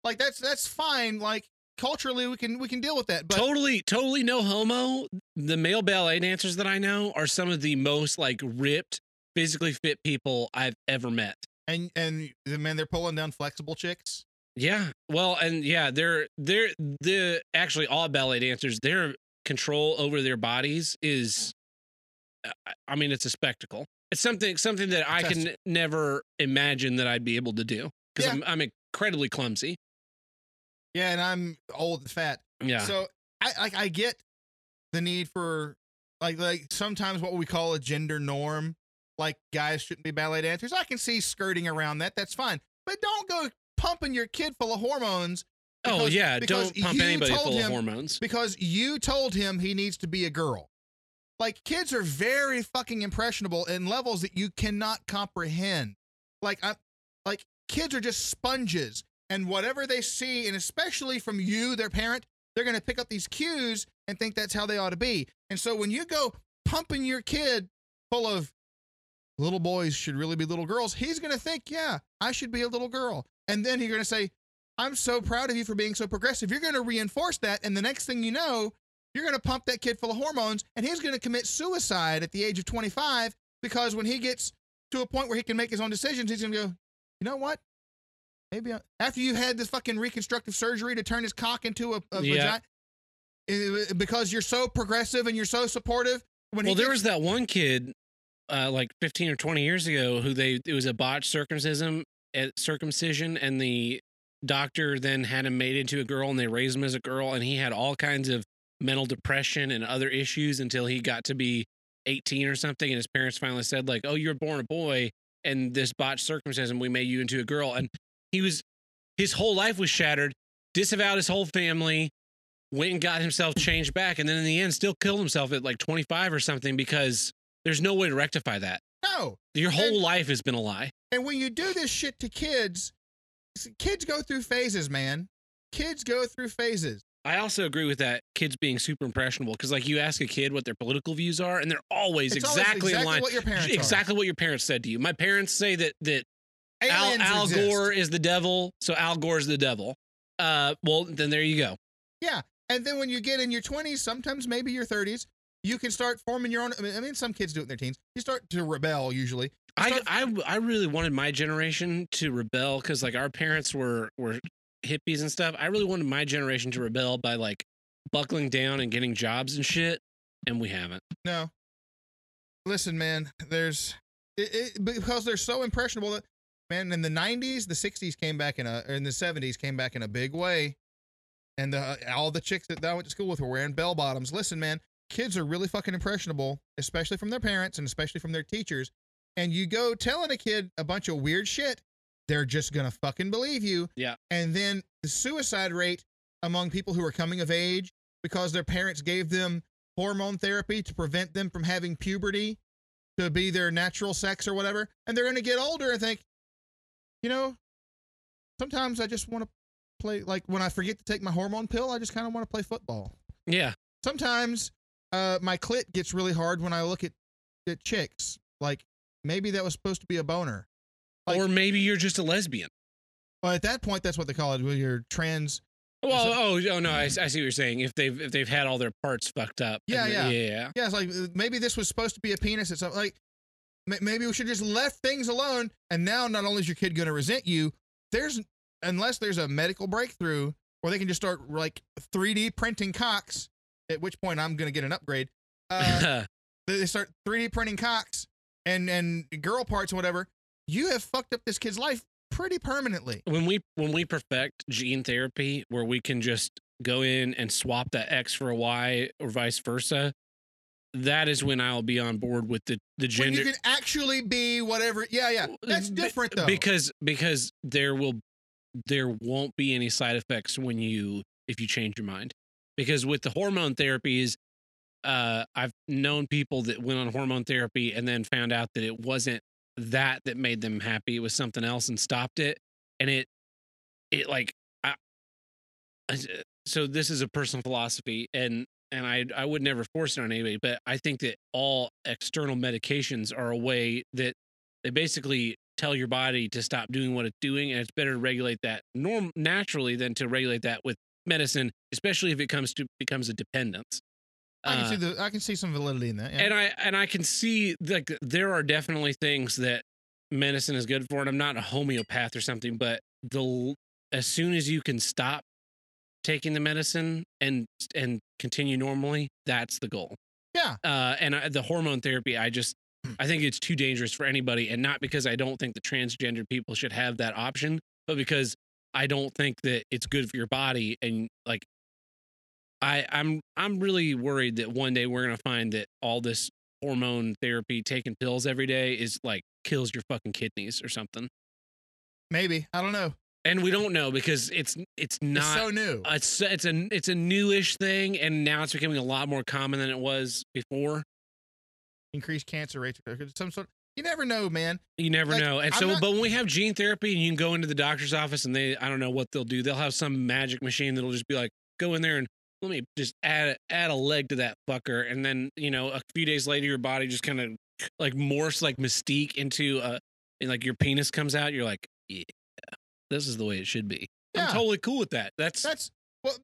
[SPEAKER 2] Like that's that's fine. Like culturally, we can we can deal with that. But
[SPEAKER 1] totally, totally no homo. The male ballet dancers that I know are some of the most like ripped, physically fit people I've ever met.
[SPEAKER 2] and and the man they're pulling down flexible chicks.
[SPEAKER 1] Yeah. Well, and yeah, they're they're the actually all ballet dancers, their control over their bodies is I- I mean, it's a spectacle. It's something something that I can never imagine that I'd be able to do because
[SPEAKER 2] Yeah.
[SPEAKER 1] I'm I'm incredibly clumsy.
[SPEAKER 2] Yeah, and I'm old and fat.
[SPEAKER 1] Yeah.
[SPEAKER 2] So I like I get the need for like like sometimes what we call a gender norm, like guys shouldn't be ballet dancers. I can see skirting around that. That's fine. But don't go pumping your kid full of hormones
[SPEAKER 1] oh yeah,
[SPEAKER 2] because
[SPEAKER 1] don't pump anybody full
[SPEAKER 2] him-
[SPEAKER 1] of hormones.
[SPEAKER 2] because you told him he needs to be a girl. Like kids are very fucking impressionable in levels that you cannot comprehend. Like I like kids are just sponges and whatever they see and especially from you their parent, they're going to pick up these cues and think that's how they ought to be. And so when you go pumping your kid full of little boys should really be little girls, he's going to think, "Yeah, I should be a little girl." And then you're going to say, I'm so proud of you for being so progressive. You're going to reinforce that. And the next thing you know, you're going to pump that kid full of hormones and he's going to commit suicide at the age of 25 because when he gets to a point where he can make his own decisions, he's going to go, you know what? Maybe I, after you had this fucking reconstructive surgery to turn his cock into a, a
[SPEAKER 1] Yeah.
[SPEAKER 2] vagina, eh, because you're so progressive and you're so supportive. When
[SPEAKER 1] Well,
[SPEAKER 2] he
[SPEAKER 1] there
[SPEAKER 2] gets-
[SPEAKER 1] was that one kid, uh, like 15 or 20 years ago, who they it was a botched circumcision, circumcision, and the doctor then had him made into a girl, and they raised him as a girl, and he had all kinds of mental depression and other issues until he got to be 18 or something, and his parents finally said like, "Oh, you're born a boy, and this botched circumcision, we made you into a girl," and he was his whole life was shattered, disavowed his whole family, went and got himself changed back, and then in the end still killed himself at like 25 or something because there's no way to rectify that.
[SPEAKER 2] no.
[SPEAKER 1] Your whole
[SPEAKER 2] And-
[SPEAKER 1] life has been a lie.
[SPEAKER 2] And when you do this shit to kids, kids go through phases, man. Kids go through phases.
[SPEAKER 1] I also agree with that kids being super impressionable because like you ask a kid what their political views are and they're always
[SPEAKER 2] It's always
[SPEAKER 1] exactly, in line.
[SPEAKER 2] what your parents are.
[SPEAKER 1] exactly what your parents said to you. My parents say that that Al, Al. Gore is the devil, so Al Gore's the devil. Uh, well then there you go.
[SPEAKER 2] Yeah, and then when you get in your 20s, sometimes maybe your 30s, you can start forming your own. I mean, I mean, some kids do it in their teens. You start to rebel usually.
[SPEAKER 1] I, I I really wanted my generation to rebel because like our parents were were hippies and stuff. I really wanted my generation to rebel by like buckling down and getting jobs and shit, and we haven't.
[SPEAKER 2] No. Listen, man, there's it, it, because they're so impressionable that man in the 90s, the 60s came back in a or in the 70s came back in a big way. and the, uh, all the chicks that I went to school with were wearing bell bottoms. Listen, man, kids are really fucking impressionable, especially from their parents and especially from their teachers. And you go telling a kid a bunch of weird shit, they're just gonna fucking believe you.
[SPEAKER 1] Yeah.
[SPEAKER 2] And then the suicide rate among people who are coming of age because their parents gave them hormone therapy to prevent them from having puberty to be their natural sex or whatever. And they're gonna get older and think, you know, sometimes I just want to play like when I forget to take my hormone pill, I just kind of want to play football.
[SPEAKER 1] Yeah.
[SPEAKER 2] Sometimes uh, my clit gets really hard when I look at, at chicks. Like maybe that was supposed to be a boner. Like-
[SPEAKER 1] or maybe you're just a lesbian.
[SPEAKER 2] Well, at that point, that's what they call it. When you're trans.
[SPEAKER 1] Well, oh, oh no, I, I see what you're saying. If they've if they've had all their parts fucked up.
[SPEAKER 2] Yeah, yeah.
[SPEAKER 1] yeah, yeah.
[SPEAKER 2] Yeah, it's like uh, maybe this was supposed to be a penis. It's like maybe we should just left things alone. And now, not only is your kid going to resent you, there's unless there's a medical breakthrough where they can just start like 3D printing cocks. At which point, I'm going to get an upgrade. Uh, they start 3D printing cocks and and girl parts or whatever. You have fucked up this kid's life pretty permanently.
[SPEAKER 1] when we when we perfect gene therapy where we can just go in and swap that X for a Y or vice versa, that is when I'll be on board with the the gender.
[SPEAKER 2] When you can actually be whatever. Yeah, yeah. That's different though.
[SPEAKER 1] because because there will there won't be any side effects when you if you change your mind because with the hormone therapies uh i've known people that went on hormone therapy and then found out that it wasn't that that made them happy it was something else and stopped it and it it like I, I- so this is a personal philosophy and and I I would never force it on anybody, but I think that all external medications are a way that they basically tell your body to stop doing what it's doing, and it's better to regulate that norm naturally than to regulate that with medicine, especially if it comes to becomes a dependence.
[SPEAKER 2] I can
[SPEAKER 1] Uh,
[SPEAKER 2] see the I can see some validity in that. Yeah.
[SPEAKER 1] and I and I can see like there are definitely things that medicine is good for, and I'm not a homeopath or something, but the as soon as you can stop taking the medicine and and continue normally, that's the goal.
[SPEAKER 2] yeah.
[SPEAKER 1] Uh, and I, the hormone therapy, I just I think it's too dangerous for anybody, and not because I don't think the transgender people should have that option, but because I don't think that it's good for your body and like I I'm I'm really worried that one day we're gonna find that all this hormone therapy, taking pills every day, is like kills your fucking kidneys or something.
[SPEAKER 2] Maybe. I don't know.
[SPEAKER 1] And we don't know because it's it's not
[SPEAKER 2] it's so new.
[SPEAKER 1] it's it's a it's a newish thing, and now it's becoming a lot more common than it was before.
[SPEAKER 2] Increased cancer rates. Some sort. You never know, man.
[SPEAKER 1] You never
[SPEAKER 2] Like,
[SPEAKER 1] know. And
[SPEAKER 2] I'm
[SPEAKER 1] so,
[SPEAKER 2] not-
[SPEAKER 1] but when we have gene therapy, and you can go into the doctor's office, and they I don't know what they'll do. They'll have some magic machine that'll just be like, go in there and let me just add add a leg to that fucker, and then you know a few days later, your body just kind of like morphs like Mystique into a and like your penis comes out. You're like, yeah, this is the way it should be.
[SPEAKER 2] Yeah.
[SPEAKER 1] I'm totally cool with that. That's
[SPEAKER 2] That's well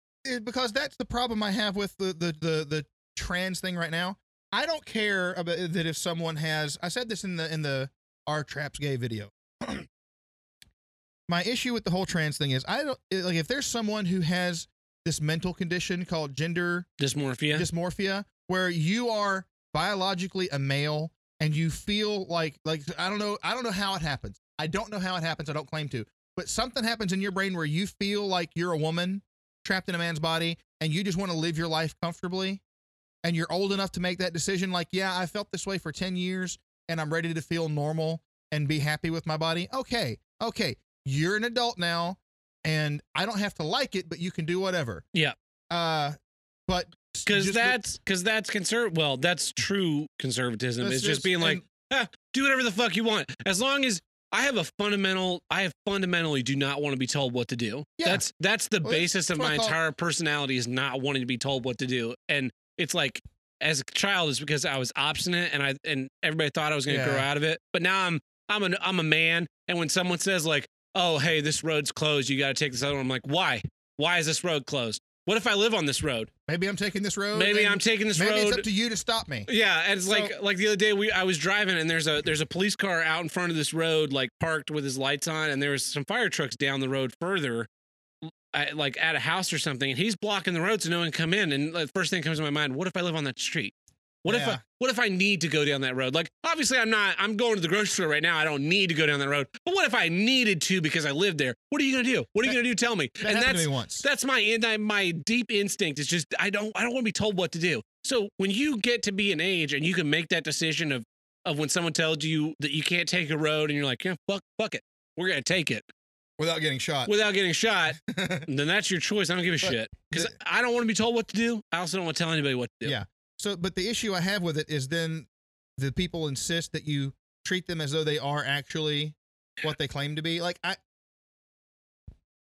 [SPEAKER 2] because that's the problem I have with the the the the trans thing right now. I don't care about that if someone has. I said this in the in the our traps gay video. My issue with the whole trans thing is I don't like if there's someone who has this mental condition called gender
[SPEAKER 1] dysmorphia.
[SPEAKER 2] dysmorphia where you are biologically a male and you feel like like I don't know I don't know how it happens. I don't know how it happens. I don't claim to. But something happens in your brain where you feel like you're a woman trapped in a man's body and you just want to live your life comfortably and you're old enough to make that decision like, yeah, I felt this way for 10 years and I'm ready to feel normal and be happy with my body. Okay. Okay. You're an adult now and I don't have to like it, but you can do whatever.
[SPEAKER 1] Yeah.
[SPEAKER 2] Uh but
[SPEAKER 1] because that's because that's conserv. Well, that's true conservatism. It's just being like, ah, do whatever the fuck you want, as long as I have a fundamental. I have fundamentally do not want to be told what to do.
[SPEAKER 2] Yeah.
[SPEAKER 1] That's that's the
[SPEAKER 2] Well,
[SPEAKER 1] basis of my entire personality is not wanting to be told what to do, and it's like. As a child, it's because I was obstinate and I and everybody thought I was going to grow out of it. But now I'm I'm a I'm a man, and when someone says like, "Oh, hey, this road's closed. You got to take this other one," I'm like, "Why? Why is this road closed? What if I live on this road?
[SPEAKER 2] maybe I'm taking this road.
[SPEAKER 1] Maybe I'm taking this
[SPEAKER 2] maybe
[SPEAKER 1] road.
[SPEAKER 2] Maybe it's up to you to stop me.
[SPEAKER 1] Yeah, and it's
[SPEAKER 2] So-
[SPEAKER 1] like like the other day we I was driving and there's a there's a police car out in front of this road like parked with his lights on and there was some fire trucks down the road further at, like at a house or something and he's blocking the road so no one can come in and the first thing that comes to my mind what if I live on that street What if I, what if I need to go down that road? Like obviously I'm not I'm going to the grocery store right now. I don't need to go down that road. But what if I needed to because I live there? What are you going to do? What are you going to do? Tell me.
[SPEAKER 2] That
[SPEAKER 1] and that's
[SPEAKER 2] to me once.
[SPEAKER 1] that's my and I- my deep instinct is just I don't I don't want to be told what to do. So when you get to be an age and you can make that decision of of when someone tells you that you can't take a road and you're like, yeah, fuck, fuck it, we're gonna take it
[SPEAKER 2] Without getting shot.
[SPEAKER 1] without getting shot, then that's your choice. I don't give a
[SPEAKER 2] But
[SPEAKER 1] shit because I don't want to be told what to do. I also don't want to tell anybody what to do.
[SPEAKER 2] Yeah. So, but the issue I have with it is then the people insist that you treat them as though they are actually what they claim to be. Like I,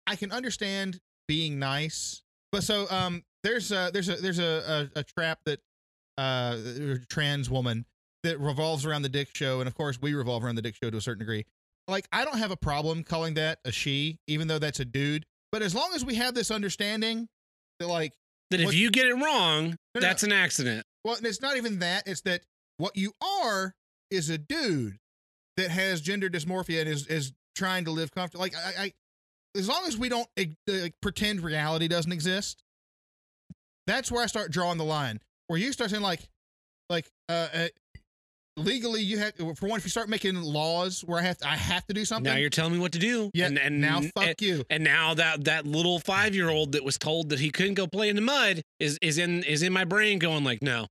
[SPEAKER 2] I can understand being nice, but so um, there's a there's a there's a a, a trap that uh a trans woman that revolves around the Dick Show, and of course we revolve around the Dick Show to a certain degree. Like I don't have a problem calling that a she, even though that's a dude. But as long as we have this understanding that like
[SPEAKER 1] That if
[SPEAKER 2] What-
[SPEAKER 1] you get it wrong,
[SPEAKER 2] No, no,
[SPEAKER 1] that's an accident.
[SPEAKER 2] Well, and it's not even that. It's that what you are is a dude that has gender dysmorphia and is is trying to live comfortable. Like I, I as long as we don't uh, pretend reality doesn't exist, that's where I start drawing the line. Where you start saying like, like uh, uh legally you have for one if you start making laws where I have to, I have to do something.
[SPEAKER 1] Now you're telling me what to do.
[SPEAKER 2] yeah,
[SPEAKER 1] and, and
[SPEAKER 2] now fuck
[SPEAKER 1] and,
[SPEAKER 2] you.
[SPEAKER 1] and now that that little five year old that was told that he couldn't go play in the mud is is in is in my brain going like, no,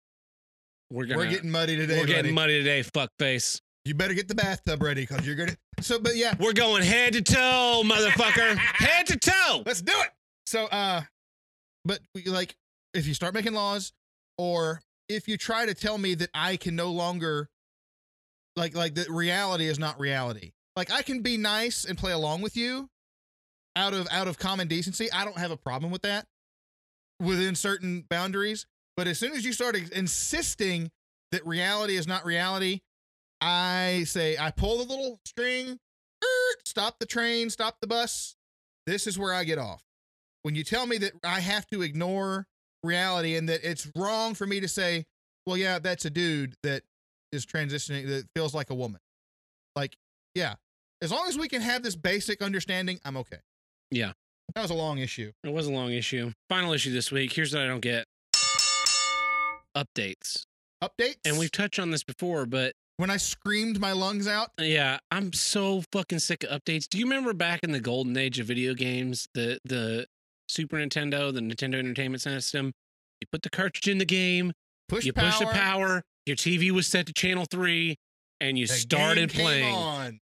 [SPEAKER 1] we're gonna
[SPEAKER 2] We're getting muddy today.
[SPEAKER 1] we're getting
[SPEAKER 2] buddy.
[SPEAKER 1] muddy today, fuck face.
[SPEAKER 2] You better get the bathtub ready because you're gonna. So, but yeah,
[SPEAKER 1] We're going head to toe, motherfucker. head to toe.
[SPEAKER 2] Let's do it. So, uh, but like, if you start making laws, or if you try to tell me that I can no longer, like, like the reality is not reality. Like, I can be nice and play along with you, out of out of common decency. I don't have a problem with that, within certain boundaries. But as soon as you start insisting that reality is not reality, I say I pull the little string, stop the train, stop the bus. This is where I get off. When you tell me that I have to ignore reality and that it's wrong for me to say, well, yeah, that's a dude that is transitioning, that feels like a woman. Like, yeah, as long as we can have this basic understanding, I'm okay.
[SPEAKER 1] Yeah.
[SPEAKER 2] That was a long issue.
[SPEAKER 1] It was a long issue. Final issue this week. Here's what I don't get. Updates.
[SPEAKER 2] Updates.
[SPEAKER 1] And we've touched on this before, but
[SPEAKER 2] when I screamed my lungs out,
[SPEAKER 1] yeah, I'm so fucking sick of updates. Do you remember back in the golden age of video games, the the Super Nintendo, the Nintendo Entertainment System, you put the cartridge in the game,
[SPEAKER 2] push
[SPEAKER 1] you
[SPEAKER 2] power,
[SPEAKER 1] push the power, your TV was set to channel 3 and you
[SPEAKER 2] the
[SPEAKER 1] started playing.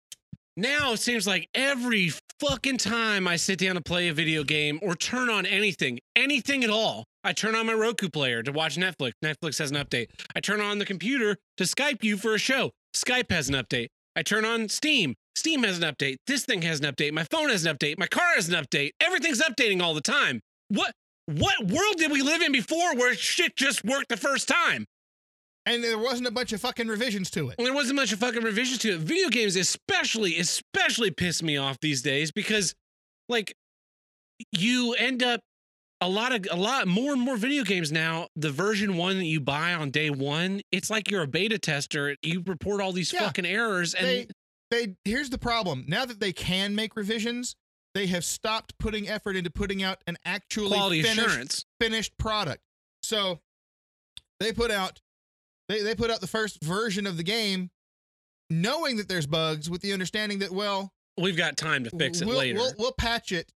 [SPEAKER 1] Now it seems like every fucking time I sit down to play a video game or turn on anything, anything at all, I turn on my Roku player to watch Netflix. Netflix has an update. I turn on the computer to Skype you for a show. Skype has an update. I turn on Steam. Steam has an update. This thing has an update. My phone has an update. My car has an update. Everything's updating all the time. What what world did we live in before where shit just worked the first time?
[SPEAKER 2] And there wasn't a bunch of fucking revisions to it.
[SPEAKER 1] Well, there wasn't much of fucking revisions to it. Video games, especially, especially piss me off these days because, like, you end up a lot of a lot more and more video games now. The version one that you buy on day one, it's like you're a beta tester. You report all these
[SPEAKER 2] Yeah.
[SPEAKER 1] fucking errors, and
[SPEAKER 2] they they here's the problem. Now that they can make revisions, they have stopped putting effort into putting out an actually
[SPEAKER 1] quality
[SPEAKER 2] finished,
[SPEAKER 1] assurance.
[SPEAKER 2] finished product. So they put out they, they put out the first version of the game knowing that there's bugs with the understanding that well
[SPEAKER 1] We've got time to fix it
[SPEAKER 2] we'll,
[SPEAKER 1] later.
[SPEAKER 2] We'll, we'll patch it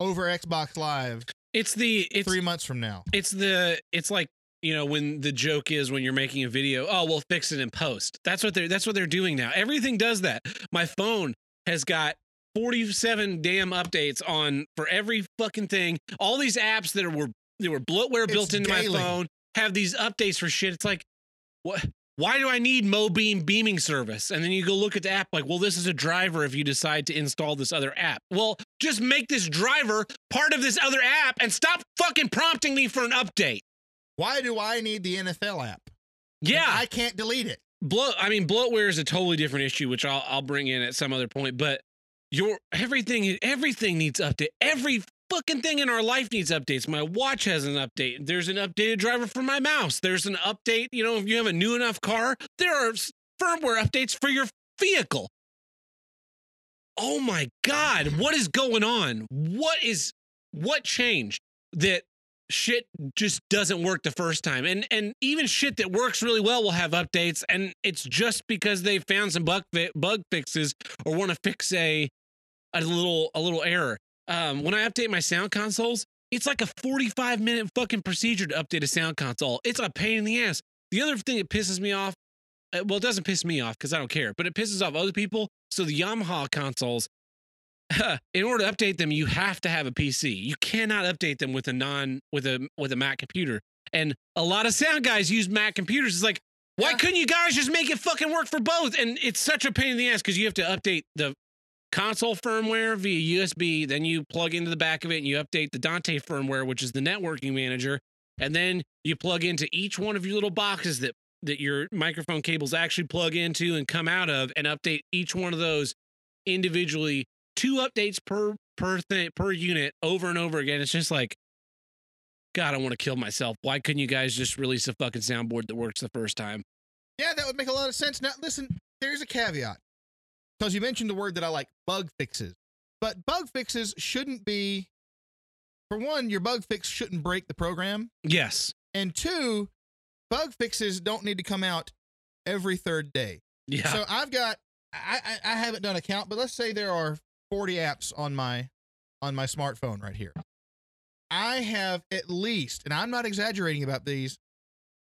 [SPEAKER 2] over Xbox Live
[SPEAKER 1] it's the it's
[SPEAKER 2] three months from now.
[SPEAKER 1] it's the it's like you know when the joke is when you're making a video oh we'll fix it in post that's what they're that's what they're doing now everything does that my phone has got 47 damn updates on for every fucking thing all these apps that were that were bloatware built
[SPEAKER 2] It's
[SPEAKER 1] into
[SPEAKER 2] daily.
[SPEAKER 1] my phone have these updates for shit it's like what why do I need Mobeam beaming service? And then you go look at the app, like, well, this is a driver if you decide to install this other app. Well, just make this driver part of this other app and stop fucking prompting me for an update.
[SPEAKER 2] Why do I need the NFL app?
[SPEAKER 1] Yeah,
[SPEAKER 2] I can't delete it.
[SPEAKER 1] bloat. I mean, bloatware is a totally different issue, which I'll I'll bring in at some other point. But your everything everything needs update. Every fucking thing in our life needs updates. My watch has an update. There's an updated driver for my mouse. There's an update. You know, if you have a new enough car, there are firmware updates for your vehicle. Oh my god, what is going on? What is what changed that shit just doesn't work the first time. And and even shit that works really well will have updates and it's just because they found some bug bug fixes or want to fix a a little a little error. Um when I update my sound consoles, it's like a 45 minute fucking procedure to update a sound console. It's a pain in the ass. The other thing that pisses me off, uh, well, it doesn't piss me off because I don't care, but it pisses off other people. So the Yamaha consoles, in order to update them, you have to have a PC. You cannot update them with a non with a with a Mac computer. And a lot of sound guys use Mac computers. It's like, why
[SPEAKER 2] Yeah.
[SPEAKER 1] couldn't you guys just make it fucking work for both? And it's such a pain in the ass because you have to update the console firmware via USB. Then you plug into the back of it and you update the Dante firmware, which is the networking manager. And then you plug into each one of your little boxes that that your microphone cables actually plug into and come out of, and update each one of those individually. Two updates per per thing per unit over and over again. It's just like, God, I want to kill myself. Why couldn't you guys just release a fucking soundboard that works the first time?
[SPEAKER 2] Yeah, that would make a lot of sense. Now, listen, there's a caveat because you mentioned the word that I like bug fixes. But bug fixes shouldn't be, for one, your bug fix shouldn't break the program.
[SPEAKER 1] Yes.
[SPEAKER 2] And two, bug fixes don't need to come out every third day.
[SPEAKER 1] Yeah.
[SPEAKER 2] So I've got, I, I, I haven't done a count, but let's say there are 40 apps on my, on my smartphone right here. I have at least, and I'm not exaggerating about these,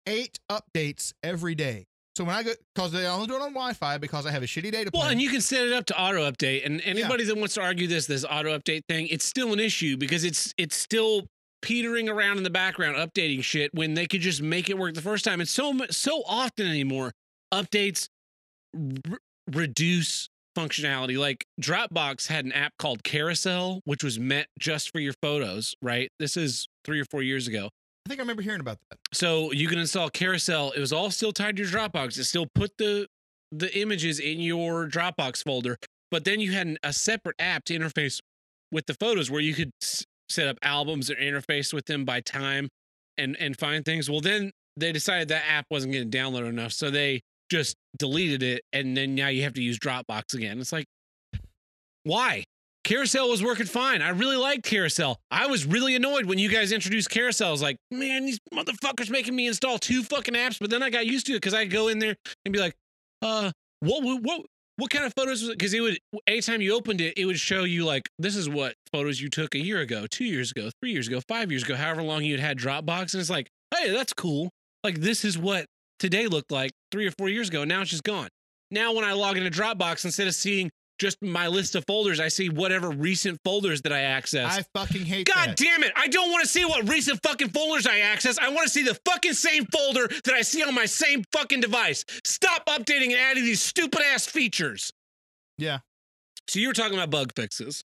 [SPEAKER 2] eight updates every day. So when I go, because they only do it on Wi-Fi because I have a shitty data plan.
[SPEAKER 1] Well, and you can set it up to auto update. And anybody that wants to argue this, this auto update thing, it's still an issue because it's it's still petering around in the background updating shit when they could just make it work the first time. And so so often anymore, updates r- reduce functionality. Like Dropbox had an app called Carousel, which was meant just for your photos. Right? This is three or four years ago.
[SPEAKER 2] I think I remember hearing about that.
[SPEAKER 1] So you can install Carousel. It was all still tied to your Dropbox. It still put the the images in your Dropbox folder, but then you had an, a separate app to interface with the photos where you could s- set up albums or interface with them by time and and find things. Well, then they decided that app wasn't getting downloaded enough, so they just deleted it, and then now you have to use Dropbox again. It's like, why? Carousel was working fine. I really liked Carousel. I was really annoyed when you guys introduced Carousel. I was like, man, these motherfuckers making me install two fucking apps. But then I got used to it because I go in there and be like, uh, what, what, what, kind of photos? Because it would, anytime you opened it, it would show you like, this is what photos you took a year ago, two years ago, three years ago, five years ago, however long you had had Dropbox. And it's like, hey, that's cool. Like, this is what today looked like three or four years ago. Now it's just gone. Now, when I log into Dropbox, instead of seeing just my list of folders, I see whatever recent folders that I access.
[SPEAKER 2] I fucking hate that.
[SPEAKER 1] God
[SPEAKER 2] that.
[SPEAKER 1] damn it. I don't want to see what recent fucking folders I access. I want to see the fucking same folder that I see on my same fucking device. Stop updating and adding these stupid ass features.
[SPEAKER 2] Yeah.
[SPEAKER 1] So you were talking about bug fixes.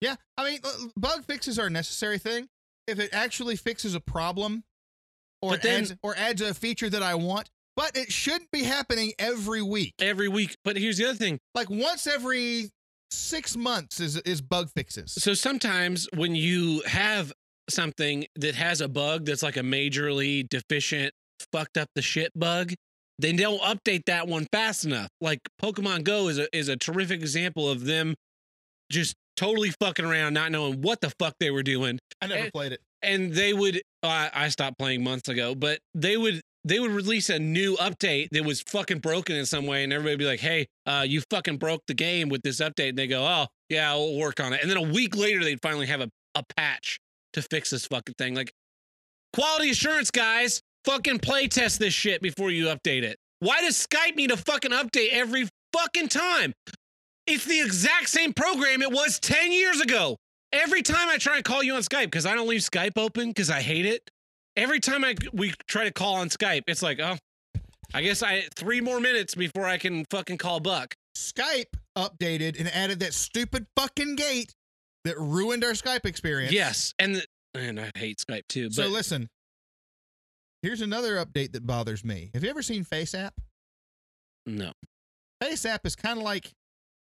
[SPEAKER 2] Yeah, I mean, uh, bug fixes are a necessary thing. If it actually fixes a problem, or
[SPEAKER 1] then-
[SPEAKER 2] adds or adds a feature that I want, but it shouldn't be happening every week.
[SPEAKER 1] every week. But here's the other thing.
[SPEAKER 2] Like once every six months is is bug fixes.
[SPEAKER 1] So sometimes when you have something that has a bug that's like a majorly deficient, fucked up the shit bug, they don't update that one fast enough. Like Pokemon Go is a is a terrific example of them just totally fucking around, not knowing what the fuck they were doing.
[SPEAKER 2] I never
[SPEAKER 1] eh,
[SPEAKER 2] played it.
[SPEAKER 1] and they would uh, I stopped playing months ago, but they would they would release a new update that was fucking broken in some way, and everybody be like, "Hey, uh, you fucking broke the game with this update," and they go, "Oh, yeah, we'll work on it," and then a week later they'd finally have a, a patch to fix this fucking thing. Like quality assurance, guys, fucking play test this shit before you update it. Why does Skype need a fucking update every fucking time? It's the exact same program it was 10 years ago. Every time I try and call you on Skype, because I don't leave Skype open because I hate it. Every time I we try to call on Skype, it's like, oh, I guess I three more minutes before I can fucking call Buck.
[SPEAKER 2] Skype updated and added that stupid fucking gate that ruined our Skype experience.
[SPEAKER 1] Yes, and the, and I hate Skype too. But
[SPEAKER 2] So listen, here's another update that bothers me. Have you ever seen FaceApp?
[SPEAKER 1] no,
[SPEAKER 2] FaceApp is kind of like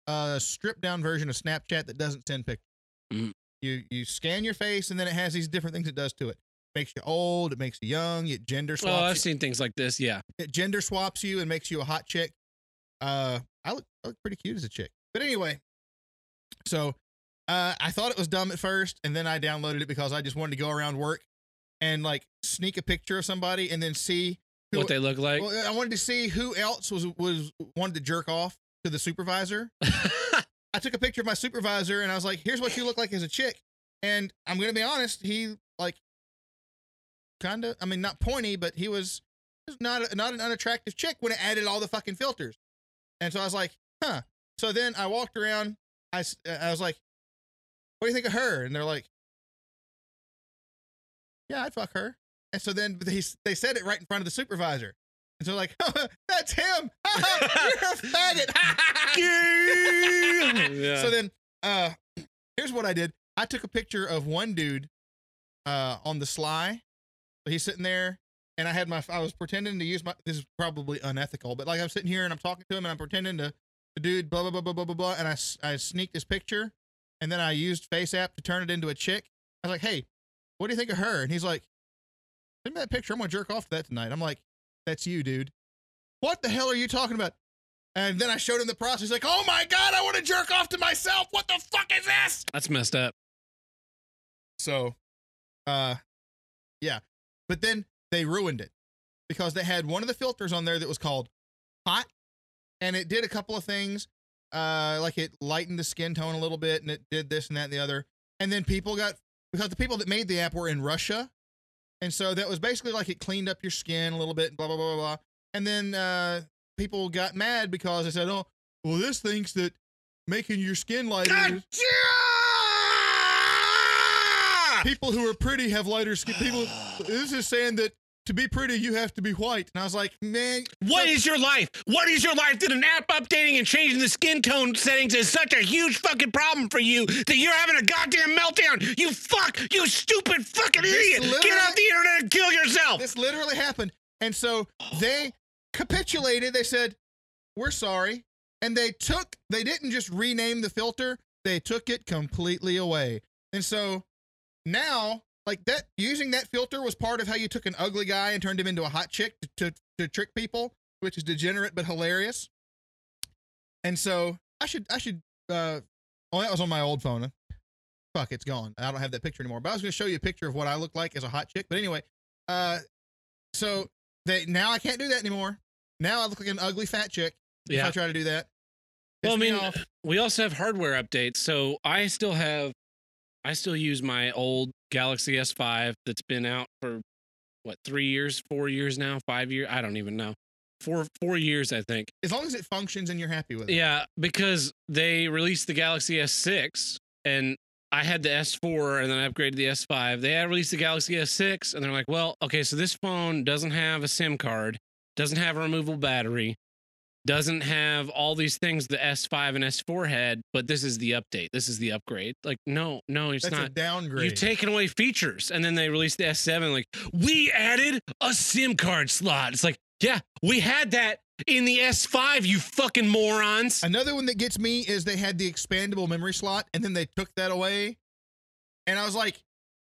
[SPEAKER 2] a stripped down version of Snapchat that doesn't send pictures.
[SPEAKER 1] Mhm.
[SPEAKER 2] You you scan your face and then it has these different things it does to it. Makes you old, it makes you young, it gender swaps.
[SPEAKER 1] oh, I've
[SPEAKER 2] you,
[SPEAKER 1] seen things like this. Yeah,
[SPEAKER 2] it gender swaps you and makes you a hot chick. Uh, I look I look pretty cute as a chick. But anyway, so Uh, I thought it was dumb at first, and then I downloaded it because I just wanted to go around work and like sneak a picture of somebody and then see who,
[SPEAKER 1] what they look like.
[SPEAKER 2] well, I wanted to see who else was was wanted to jerk off to the supervisor. I took a picture of my supervisor and I was like, "Here's what you look like as a chick." And I'm gonna be honest, he kind of, I mean, not pointy, but he was, he was not a, not an unattractive chick when it added all the fucking filters. And so I was like, "Huh." So then I walked around. I I was like, "What do you think of her?" And they're like, "Yeah, I'd fuck her." And so then they they said it right in front of the supervisor. And so like, that's him. You're a faggot.
[SPEAKER 1] Yeah.
[SPEAKER 2] So then, uh, here's what I did. I took a picture of one dude, uh, on the sly. He's sitting there, and I had my. I was pretending to use my. This is probably unethical, but like I'm sitting here and I'm talking to him, and I'm pretending to the dude blah blah blah blah blah blah blah, and I I sneaked his picture, and then I used Face App to turn it into a chick. I was like, hey, what do you think of her? And he's like, send me that picture. I'm gonna jerk off to that tonight. I'm like, that's you, dude. What the hell are you talking about? And then I showed him the process. He's like, oh my God, I want to jerk off to myself. What the fuck is this?
[SPEAKER 1] That's messed up.
[SPEAKER 2] So, uh, yeah. But then they ruined it because they had one of the filters on there that was called hot and it did a couple of things. Uh, like it lightened the skin tone a little bit and it did this and that and the other. And then people got, because the people that made the app were in Russia. And so that was basically like it cleaned up your skin a little bit, blah, blah, blah, blah, blah. And then, uh, people got mad because they said, oh, well, this thinks that making your skin lighter. People who are pretty have lighter skin. People, this is saying that to be pretty, you have to be white. And I was like, man,
[SPEAKER 1] What is your life? What is your life that an app updating and changing the skin tone settings is such a huge fucking problem for you that you're having a goddamn meltdown? You fuck, you stupid fucking idiot! Get off the internet and kill yourself!
[SPEAKER 2] this literally happened. And so they capitulated. They said, we're sorry. And they took, they didn't just rename the filter, they took it completely away. And so now, like that, using that filter was part of how you took an ugly guy and turned him into a hot chick to, to, to trick people, which is degenerate but hilarious. And so I should, I should, uh, oh, that was on my old phone. Fuck, it's gone. I don't have that picture anymore. But I was going to show you a picture of what I look like as a hot chick. But anyway, uh, so they now I can't do that anymore. Now I look like an ugly fat chick if I try to do that.
[SPEAKER 1] Well, I mean, we also have hardware updates. So I still have, I still use my old Galaxy S5 that's been out for what three years, four years now, five years. I don't even know. Four four years, I think.
[SPEAKER 2] as long as it functions and you're happy with it.
[SPEAKER 1] Yeah, because they released the Galaxy S6 and I had the S4 and then I upgraded the S5. They had released the Galaxy S6 and they're like, well, okay, so this phone doesn't have a SIM card, doesn't have a removable battery, doesn't have all these things the S5 and S4 had, but this is the update. This is the upgrade. Like, no, no, it's
[SPEAKER 2] That's a
[SPEAKER 1] not.
[SPEAKER 2] downgrade.
[SPEAKER 1] You've taken away features. And then they released the S7, like, we added a SIM card slot. It's like, yeah, we had that in the S5, you fucking morons.
[SPEAKER 2] Another one that gets me is they had the expandable memory slot and then they took that away. And I was like,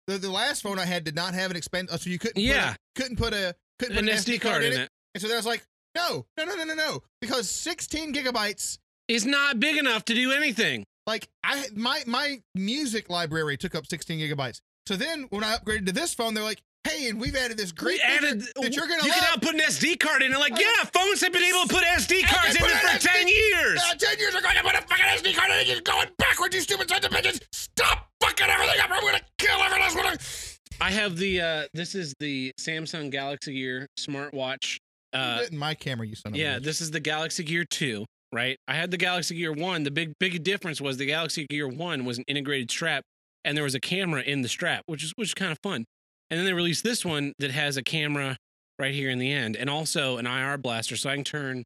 [SPEAKER 2] the, the last phone I had did not have an expand, uh, so you couldn't
[SPEAKER 1] Yeah.
[SPEAKER 2] put a, couldn't put a couldn't
[SPEAKER 1] An
[SPEAKER 2] put
[SPEAKER 1] SD card in it.
[SPEAKER 2] And so then I was like, no, no, no, no, no, no, because 16 gigabytes.
[SPEAKER 1] Is not big enough to do anything.
[SPEAKER 2] Like I my my music library took up 16 gigabytes. So then when I upgraded to this phone, they're like, hey, and we've added this great
[SPEAKER 1] added
[SPEAKER 2] that you're gonna
[SPEAKER 1] you
[SPEAKER 2] love.
[SPEAKER 1] can now put an SD card in. And like, yeah, phones have been able to put SD cards in
[SPEAKER 2] put
[SPEAKER 1] for
[SPEAKER 2] SD
[SPEAKER 1] years.
[SPEAKER 2] Uh, 10 years ago, I put a fucking SD card in and you're going backwards, you stupid sons of bitches. Stop fucking everything up. I'm going to kill every last
[SPEAKER 1] I have the uh this is the Samsung Galaxy Gear smartwatch. Uh
[SPEAKER 2] in my camera, you son of
[SPEAKER 1] yeah, this is the Galaxy Gear 2, right? I had the Galaxy Gear 1. The big big difference was the Galaxy Gear 1 was an integrated strap and there was a camera in the strap, which is which is kind of fun. And then they released this one that has a camera right here in the end and also an IR blaster so I can turn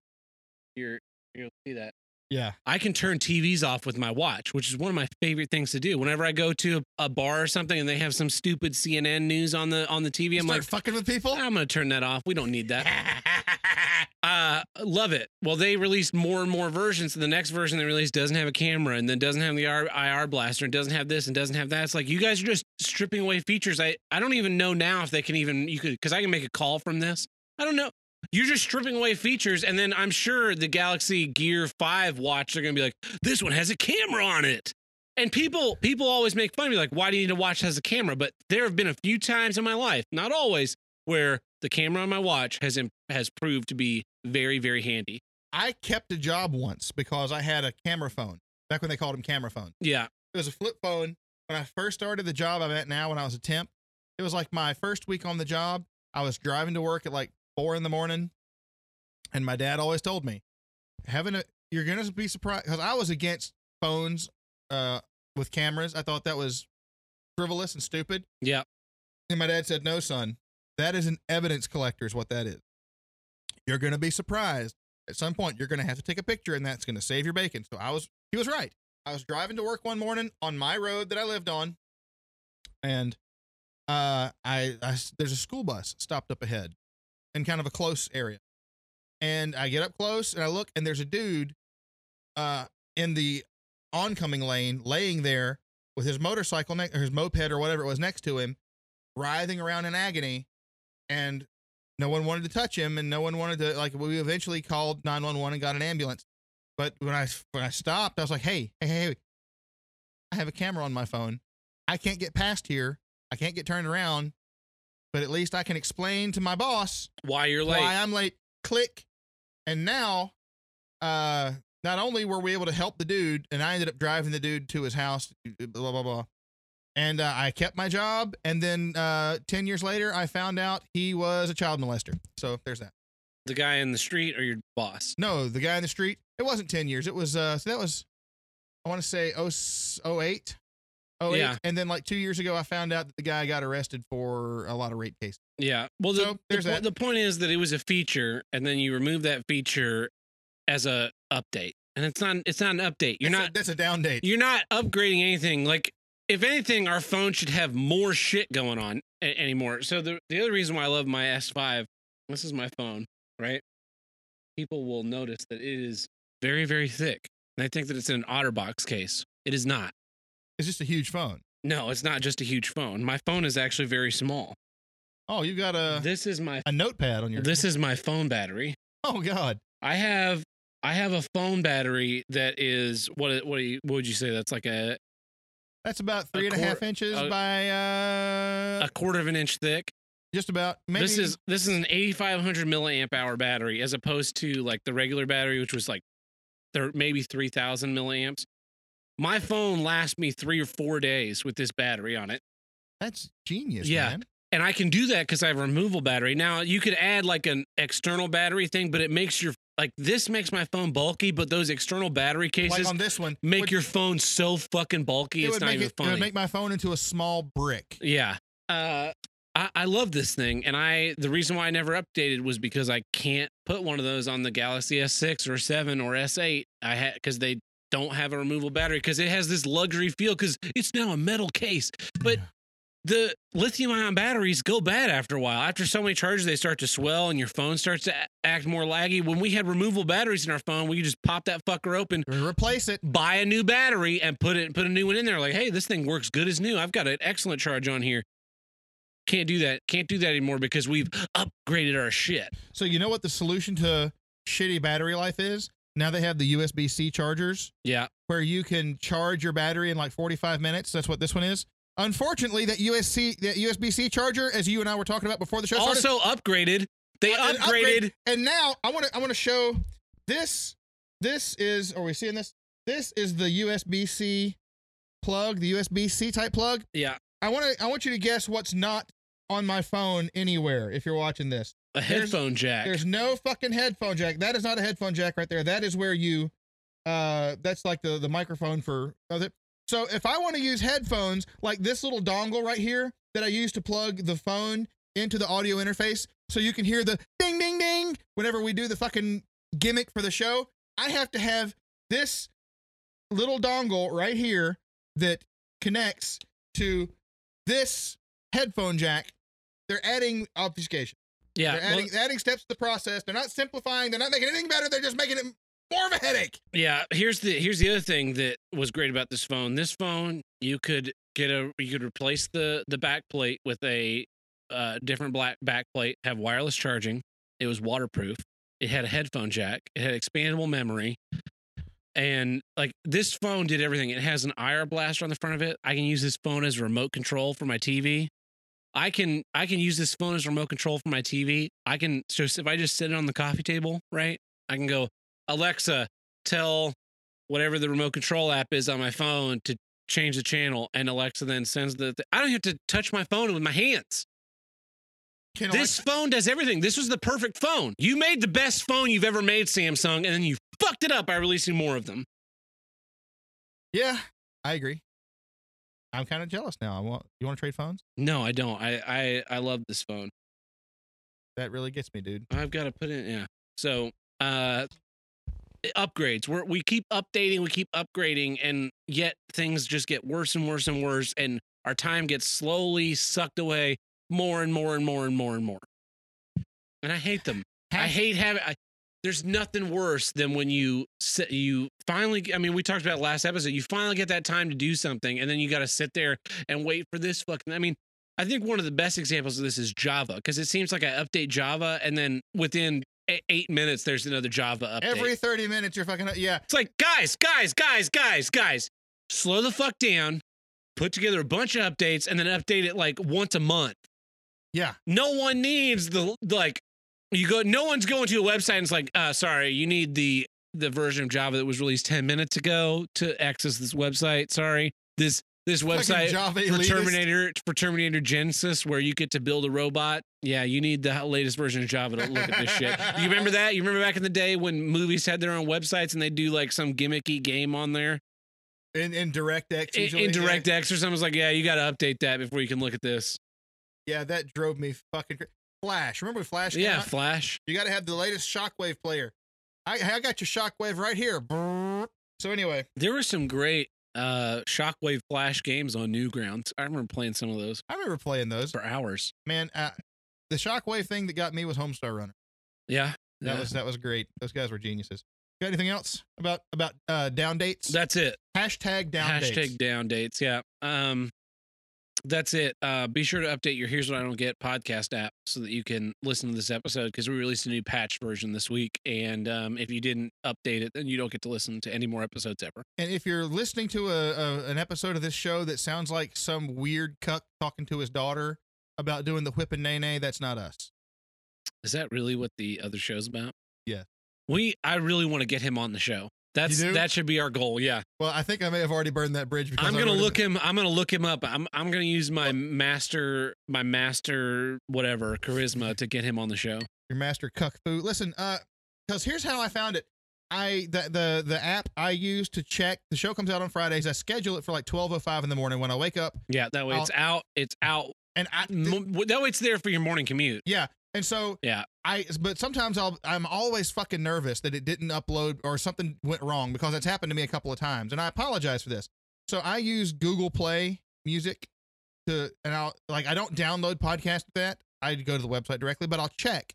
[SPEAKER 1] here you'll see that.
[SPEAKER 2] Yeah.
[SPEAKER 1] I can turn TVs off with my watch, which is one of my favorite things to do. Whenever I go to a, a bar or something and they have some stupid CNN news on the on the TV,
[SPEAKER 2] You
[SPEAKER 1] I'm
[SPEAKER 2] start
[SPEAKER 1] like,
[SPEAKER 2] fucking with people.
[SPEAKER 1] I'm gonna turn that off. We don't need that. uh love it. Well, they released more and more versions. So the next version they released doesn't have a camera and then doesn't have the R- IR blaster and doesn't have this and doesn't have that. It's like you guys are just stripping away features. I I don't even know now if they can even you could because I can make a call from this. I don't know. You're just stripping away features, and then I'm sure the Galaxy Gear 5 watch, they're gonna be like, this one has a camera on it. And people people always make fun of me like, why do you need to watch as a camera? But there have been a few times in my life, not always, where the camera on my watch has im- has proved to be very very handy.
[SPEAKER 2] I kept a job once because I had a camera phone back when they called them camera phones.
[SPEAKER 1] Yeah,
[SPEAKER 2] It was a flip phone. When I first started the job I'm at now, when I was a temp, it was like my first week on the job. I was driving to work at like four in the morning, and my dad always told me, "Having a you're gonna be surprised," because I was against phones uh, with cameras. I thought that was frivolous and stupid.
[SPEAKER 1] yeah.
[SPEAKER 2] And my dad said, "No, son, that is an evidence collector. Is what that is. You're gonna be surprised at some point. You're gonna have to take a picture, and that's gonna save your bacon." So I was, he was right. I was driving to work one morning on my road that I lived on, and uh, I, I there's a school bus stopped up ahead, in kind of a close area, and I get up close and I look, and there's a dude, uh, in the oncoming lane, laying there with his motorcycle ne- or his moped or whatever it was next to him, writhing around in agony, and no one wanted to touch him, and no one wanted to like. We eventually called nine one one and got an ambulance. But when I when I stopped, I was like, "Hey, hey, hey, hey, I have a camera on my phone. I can't get past here. I can't get turned around, but at least I can explain to my boss
[SPEAKER 1] Why you're late?
[SPEAKER 2] why I'm late. Click. And now, uh, not only were we able to help the dude, and I ended up driving the dude to his house, blah blah blah. And uh, I kept my job, and then uh, ten years later, I found out he was a child molester. So there's that.
[SPEAKER 1] the guy in the street or your boss?
[SPEAKER 2] No, the guy in the street. It wasn't ten years. It was uh, so that was, I want to say oh oh eight. Oh.
[SPEAKER 1] Yeah.
[SPEAKER 2] And then like two years ago, I found out that the guy got arrested for a lot of rape cases.
[SPEAKER 1] Yeah. Well, the,
[SPEAKER 2] So, there's
[SPEAKER 1] po-
[SPEAKER 2] that.
[SPEAKER 1] the point is that it was a feature, and then you remove that feature as a update, and it's not it's not an update. You're
[SPEAKER 2] That's a-
[SPEAKER 1] not
[SPEAKER 2] that's a down date.
[SPEAKER 1] you're not upgrading anything. Like if anything, our phone should have more shit going on a- anymore. So the the other reason why I love my S5, this is my phone, right? People will notice that it is very very thick, and I think that it's in an OtterBox case. It is not.
[SPEAKER 2] It's just a huge phone.
[SPEAKER 1] No, it's not just a huge phone. My phone is actually very small.
[SPEAKER 2] Oh, you got a
[SPEAKER 1] this is my
[SPEAKER 2] a notepad on your.
[SPEAKER 1] this is my phone battery.
[SPEAKER 2] Oh God.
[SPEAKER 1] I have I have a phone battery that is what what you, what would you say that's like a
[SPEAKER 2] That's about three and a half inches
[SPEAKER 1] a-
[SPEAKER 2] by uh
[SPEAKER 1] a quarter of an inch thick.
[SPEAKER 2] just about maybe
[SPEAKER 1] This is this is an 8500 milliamp hour battery as opposed to like the regular battery which was like there maybe 3000 milliamps. My phone lasts me 3 or 4 days with this battery on it.
[SPEAKER 2] that's genius,
[SPEAKER 1] Yeah.
[SPEAKER 2] man.
[SPEAKER 1] And I can do that cuz I have a removable battery. Now, you could add like an external battery thing, but it makes your like this makes my phone bulky, but those external battery cases
[SPEAKER 2] Like on this one,
[SPEAKER 1] make
[SPEAKER 2] would-
[SPEAKER 1] your phone so fucking bulky
[SPEAKER 2] it
[SPEAKER 1] it's
[SPEAKER 2] would
[SPEAKER 1] not
[SPEAKER 2] make
[SPEAKER 1] even
[SPEAKER 2] it, it would make my phone into a small brick.
[SPEAKER 1] yeah. Uh I, I love this thing, and I the reason why I never updated was because I can't put one of those on the Galaxy S6 or 7 or S8. I had because they don't have a removable battery because it has this luxury feel because it's now a metal case. But the lithium ion batteries go bad after a while. After so many charges, they start to swell and your phone starts to act more laggy. When we had removable batteries in our phone, we could just pop that fucker open,
[SPEAKER 2] replace it.
[SPEAKER 1] buy a new battery, and put it put a new one in there. Like, hey, this thing works good as new. I've got an excellent charge on here. Can't do that. Can't do that anymore because we've upgraded our shit.
[SPEAKER 2] So you know what the solution to shitty battery life is? Now they have the USB C chargers
[SPEAKER 1] Yeah.
[SPEAKER 2] where you can charge your battery in like 45 minutes. That's what this one is. Unfortunately, that USB that USB C charger, as you and I were talking about before the show started,
[SPEAKER 1] Also upgraded. They
[SPEAKER 2] Uh,
[SPEAKER 1] upgraded.
[SPEAKER 2] upgrade. and now I want to I want to show this. This is are we seeing this? This is the USB C plug, the USB C type plug.
[SPEAKER 1] Yeah.
[SPEAKER 2] I want to I want you to guess what's not on my phone anywhere if you're watching this.
[SPEAKER 1] A
[SPEAKER 2] There's-
[SPEAKER 1] headphone jack.
[SPEAKER 2] There's no fucking headphone jack. That is not a headphone jack right there. That is where you uh that's like the the microphone for other so if I want to use headphones like this little dongle right here that I use to plug the phone into the audio interface so you can hear the ding ding ding whenever we do the fucking gimmick for the show, I have to have this little dongle right here that connects to this headphone jack. They're adding obfuscation.
[SPEAKER 1] Yeah.
[SPEAKER 2] They're
[SPEAKER 1] well,
[SPEAKER 2] adding, adding steps to the process. They're not simplifying. They're not making anything better. They're just making it more of a headache.
[SPEAKER 1] Yeah, here's the here's the other thing that was great about this phone. This phone, you could get a you could replace the the back plate with a uh, different black back plate, have wireless charging. It was waterproof. It had a headphone jack. It had expandable memory. And like this phone did everything. It has an IR blaster on the front of it. I can use this phone as a remote control for my TV. I can I can use this phone as remote control for my TV. I can so if I just sit it on the coffee table, right? I can go, Alexa, tell whatever the remote control app is on my phone to change the channel, and Alexa then sends the. I don't have to touch my phone with my hands.
[SPEAKER 2] Can
[SPEAKER 1] This
[SPEAKER 2] Alexa-
[SPEAKER 1] phone does everything. This was the perfect phone. You made the best phone you've ever made, Samsung, and then you fucked it up by releasing more of them.
[SPEAKER 2] yeah, I agree. I'm kind of jealous now. I want you want to trade phones?
[SPEAKER 1] No, I don't. I I I love this phone.
[SPEAKER 2] That really gets me, dude.
[SPEAKER 1] I've got to put in yeah. So uh upgrades. We're we keep updating, we keep upgrading, and yet things just get worse and worse and worse, and our time gets slowly sucked away more and more and more and more and more. And I hate them. I hate having. I, there's nothing worse than when you you finally. I mean, we talked about last episode. You finally get that time to do something, and then you got to sit there and wait for this fucking. I mean, I think one of the best examples of this is Java because it seems like I update Java, and then within eight minutes, there's another Java update.
[SPEAKER 2] Every 30 minutes, you're fucking. Yeah,
[SPEAKER 1] it's like guys, guys, guys, guys, guys, slow the fuck down. Put together a bunch of updates and then update it like once a month
[SPEAKER 2] yeah.
[SPEAKER 1] no one needs the like you go no one's going to a website and it's like uh sorry you need the the version of java that was released 10 minutes ago to access this website sorry this this website
[SPEAKER 2] Java
[SPEAKER 1] for
[SPEAKER 2] elitist.
[SPEAKER 1] terminator for terminator genisys where you get to build a robot yeah you need the latest version of java to look at this shit you remember that you remember back in the day when movies had their own websites and they do like some gimmicky game on there
[SPEAKER 2] In in DirectX. usually,
[SPEAKER 1] in
[SPEAKER 2] yeah.
[SPEAKER 1] directx or someone's like yeah you got to update that before you can look at this
[SPEAKER 2] Yeah, that drove me fucking. Cra- Flash. Remember Flash?
[SPEAKER 1] yeah flash
[SPEAKER 2] You got to have the latest Shockwave player. I I got your Shockwave right here. So anyway,
[SPEAKER 1] There were some great uh Shockwave Flash games on Newgrounds. I remember playing some of those
[SPEAKER 2] I remember playing those.
[SPEAKER 1] for hours.
[SPEAKER 2] Man, uh, the Shockwave thing that got me was Homestar Runner.
[SPEAKER 1] Yeah.
[SPEAKER 2] That
[SPEAKER 1] yeah.
[SPEAKER 2] was that was great. Those guys were geniuses. Got anything else about about uh, down dates?
[SPEAKER 1] that's it.
[SPEAKER 2] Hashtag down
[SPEAKER 1] Hashtag
[SPEAKER 2] dates.
[SPEAKER 1] down dates. Yeah. Um that's it. Uh be sure to update your Here's What I Don't Get podcast app so that you can listen to this episode because we released a new patch version this week. And um if you didn't update it, then you don't get to listen to any more episodes ever.
[SPEAKER 2] And if you're listening to a, a an episode of this show that sounds like some weird cuck talking to his daughter about doing the whip and nay nay, that's not us.
[SPEAKER 1] Is that really what the other show's about?
[SPEAKER 2] Yeah.
[SPEAKER 1] We I really want to get him on the show. That's that should be our goal. Yeah.
[SPEAKER 2] Well, I think I may have already burned that bridge because
[SPEAKER 1] I'm gonna look him. I'm gonna look him up. I'm I'm gonna use my master, my master, whatever charisma to get him on the show.
[SPEAKER 2] your master cuck foo. Listen, uh, because here's how I found it. I the the the app I use to check the show comes out on Fridays. I schedule it for like twelve oh five in the morning when I wake up,
[SPEAKER 1] Yeah, that way it's out. It's out.
[SPEAKER 2] and I
[SPEAKER 1] Mo- that way it's there for your morning commute.
[SPEAKER 2] yeah, and so
[SPEAKER 1] Yeah.
[SPEAKER 2] I but sometimes I'll I'm always fucking nervous that it didn't upload or something went wrong because it's happened to me a couple of times, and I apologize for this. So I use Google Play Music to and I'll like I don't download podcast that. I go to the website directly, but I'll check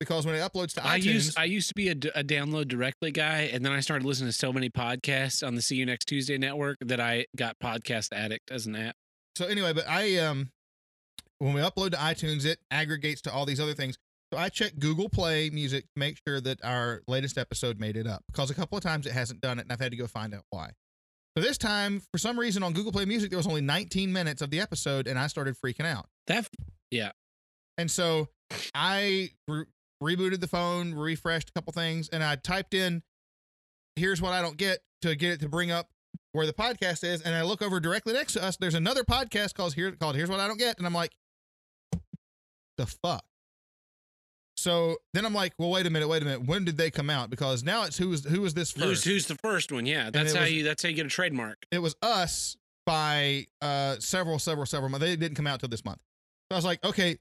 [SPEAKER 2] because when it uploads to
[SPEAKER 1] I
[SPEAKER 2] iTunes,
[SPEAKER 1] used I used to be a, d- a download directly guy, and then I started listening to so many podcasts on the See You Next Tuesday network that I got Podcast Addict as an app.
[SPEAKER 2] so anyway, but I um when we upload to iTunes, it aggregates to all these other things. So I check Google Play Music to make sure that our latest episode made it up because a couple of times it hasn't done it, and I've had to go find out why. So this time, for some reason, on Google Play Music, there was only 19 minutes of the episode, and I started freaking out.
[SPEAKER 1] That yeah.
[SPEAKER 2] And so I re- rebooted the phone, refreshed a couple things, and I typed in, here's what I don't get to get it to bring up where the podcast is. And I look over directly next to us. There's another podcast called Here called Here's What I Don't Get. And I'm like, the fuck? So then I'm like, well, wait a minute, wait a minute. When did they come out? Because now it's who was who was this first?
[SPEAKER 1] who's who's the first one? Yeah, that's how
[SPEAKER 2] was-
[SPEAKER 1] you that's how you get a trademark.
[SPEAKER 2] it was us by uh several several several months they didn't come out till this month so i was like okay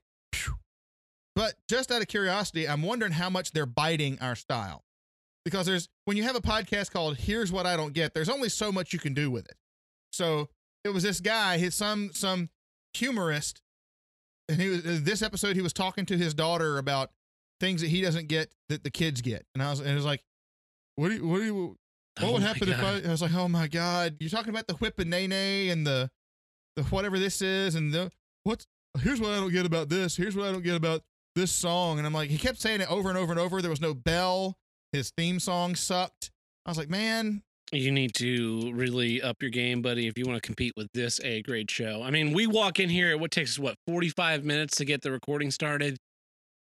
[SPEAKER 2] but just out of curiosity i'm wondering how much they're biting our style because there's when you have a podcast called here's what i don't get there's only so much you can do with it so it was this guy his some some humorist and he was uh, this episode he was talking to his daughter about things that he doesn't get that the kids get and i was and it was like what do you what do you what
[SPEAKER 1] Oh
[SPEAKER 2] would happen if I, I was like, oh my god, you're talking about the whip and nay nay and the the whatever this is and the what's here's what I don't get about this. Here's what I don't get about this song. And I'm like, he kept saying it over and over and over. There was no bell. His theme song sucked. I was like, man,
[SPEAKER 1] You need to really up your game, buddy, if you want to compete with this A grade show. I mean, we walk in here, what takes us, what, 45 minutes to get the recording started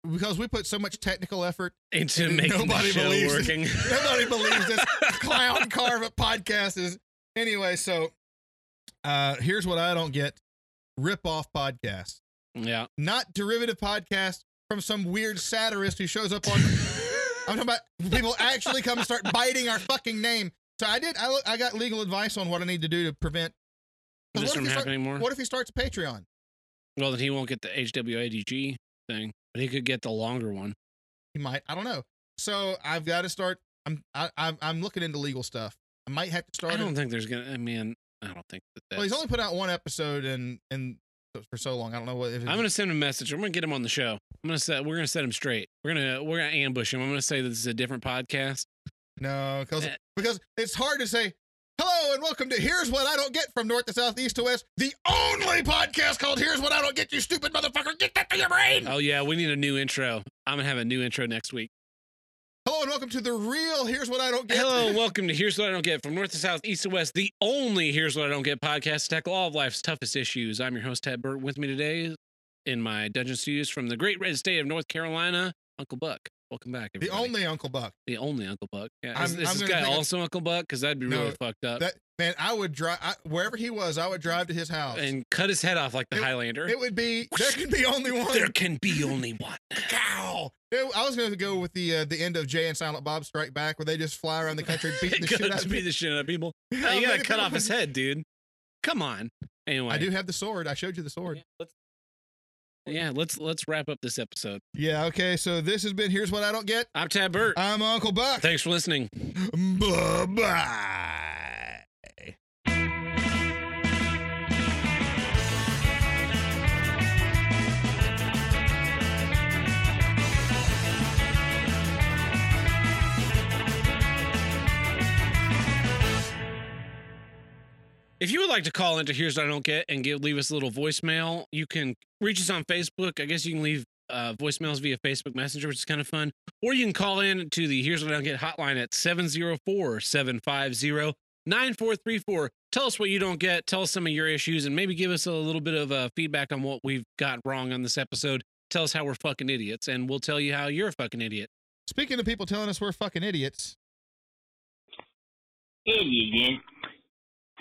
[SPEAKER 2] because we put so much technical effort,
[SPEAKER 1] into making
[SPEAKER 2] nobody
[SPEAKER 1] the show
[SPEAKER 2] believes
[SPEAKER 1] working.
[SPEAKER 2] nobody believes this clown car of a podcast is. Anyway, so uh here's what I don't get: rip off podcasts,
[SPEAKER 1] yeah.
[SPEAKER 2] not derivative podcasts from some weird satirist who shows up on. I'm talking about people actually come and start biting our fucking name. So I did. I, I got legal advice on what I need to do to prevent
[SPEAKER 1] This
[SPEAKER 2] what if
[SPEAKER 1] from
[SPEAKER 2] he start-
[SPEAKER 1] happening more?
[SPEAKER 2] What if he starts a Patreon?
[SPEAKER 1] Well, then he won't get the HWADG thing, but he could get the longer one.
[SPEAKER 2] He might. I don't know. So I've got to start. I'm. I, I'm. I'm looking into legal stuff. I might have to start.
[SPEAKER 1] I don't think there's gonna. I mean, I don't think that. That's,
[SPEAKER 2] Well, he's only put out one episode and and for so long. I don't know what. If
[SPEAKER 1] I'm gonna send him a message. I'm gonna get him on the show. I'm gonna set. We're gonna set him straight. We're gonna we're gonna ambush him. I'm gonna say that this is a different podcast.
[SPEAKER 2] No, because
[SPEAKER 1] Eh.
[SPEAKER 2] because it's hard to say. Hello and welcome to Here's What I Don't Get from North to South, East to West, the only podcast called Here's What I Don't Get, you stupid motherfucker. Get that to your brain.
[SPEAKER 1] Oh yeah, we need a new intro. I'm gonna have a new intro next week.
[SPEAKER 2] Hello and welcome to the real Here's What I Don't Get.
[SPEAKER 1] Hello and welcome to Here's What I Don't Get from North to South, East to West, the only Here's What I Don't Get podcast to tackle all of life's toughest issues. I'm your host, Ted Burt. With me today in my dungeon studios from the great red state of North Carolina, Uncle Buck. Welcome back, Everybody.
[SPEAKER 2] The only Uncle Buck.
[SPEAKER 1] the only Uncle Buck. Yeah,
[SPEAKER 2] I'm-
[SPEAKER 1] is, is
[SPEAKER 2] I'm
[SPEAKER 1] this
[SPEAKER 2] gonna
[SPEAKER 1] guy
[SPEAKER 2] take a-
[SPEAKER 1] also Uncle Buck? Because that'd be
[SPEAKER 2] No,
[SPEAKER 1] really fucked up.
[SPEAKER 2] That man, I would drive I, wherever he was. I would drive to his house.
[SPEAKER 1] and cut his head off like the
[SPEAKER 2] It-
[SPEAKER 1] Highlander.
[SPEAKER 2] it would be there could be only one.
[SPEAKER 1] there can be only one.
[SPEAKER 2] Cow. I was going to go with the uh, the end of Jay and Silent Bob Strike Back, where they just fly around the country beating the shit out of
[SPEAKER 1] beat
[SPEAKER 2] people.
[SPEAKER 1] the shit out of people.
[SPEAKER 2] Yeah,
[SPEAKER 1] you gotta cut off his head, dude. Come on. Anyway,
[SPEAKER 2] I do have the sword. I showed you the sword.
[SPEAKER 1] Yeah, let's, yeah, let's let's wrap up this episode.
[SPEAKER 2] Yeah. Okay. So this has been here's what I don't get.
[SPEAKER 1] I'm Tab Burt.
[SPEAKER 2] I'm Uncle Buck.
[SPEAKER 1] Thanks for listening.
[SPEAKER 2] Bye bye.
[SPEAKER 1] If you would like to call into Here's What I Don't Get and give leave us a little voicemail, you can reach us on Facebook. I guess you can leave uh, voicemails via Facebook Messenger, which is kind of fun. Or you can call in to the Here's What I Don't Get hotline at 704 750 9434. Tell us what you don't get. Tell us some of your issues and maybe give us a little bit of uh, feedback on what we've got wrong on this episode. Tell us how we're fucking idiots, and we'll tell you how you're a fucking idiot.
[SPEAKER 2] Speaking of people telling us we're fucking idiots,
[SPEAKER 4] Eddie again.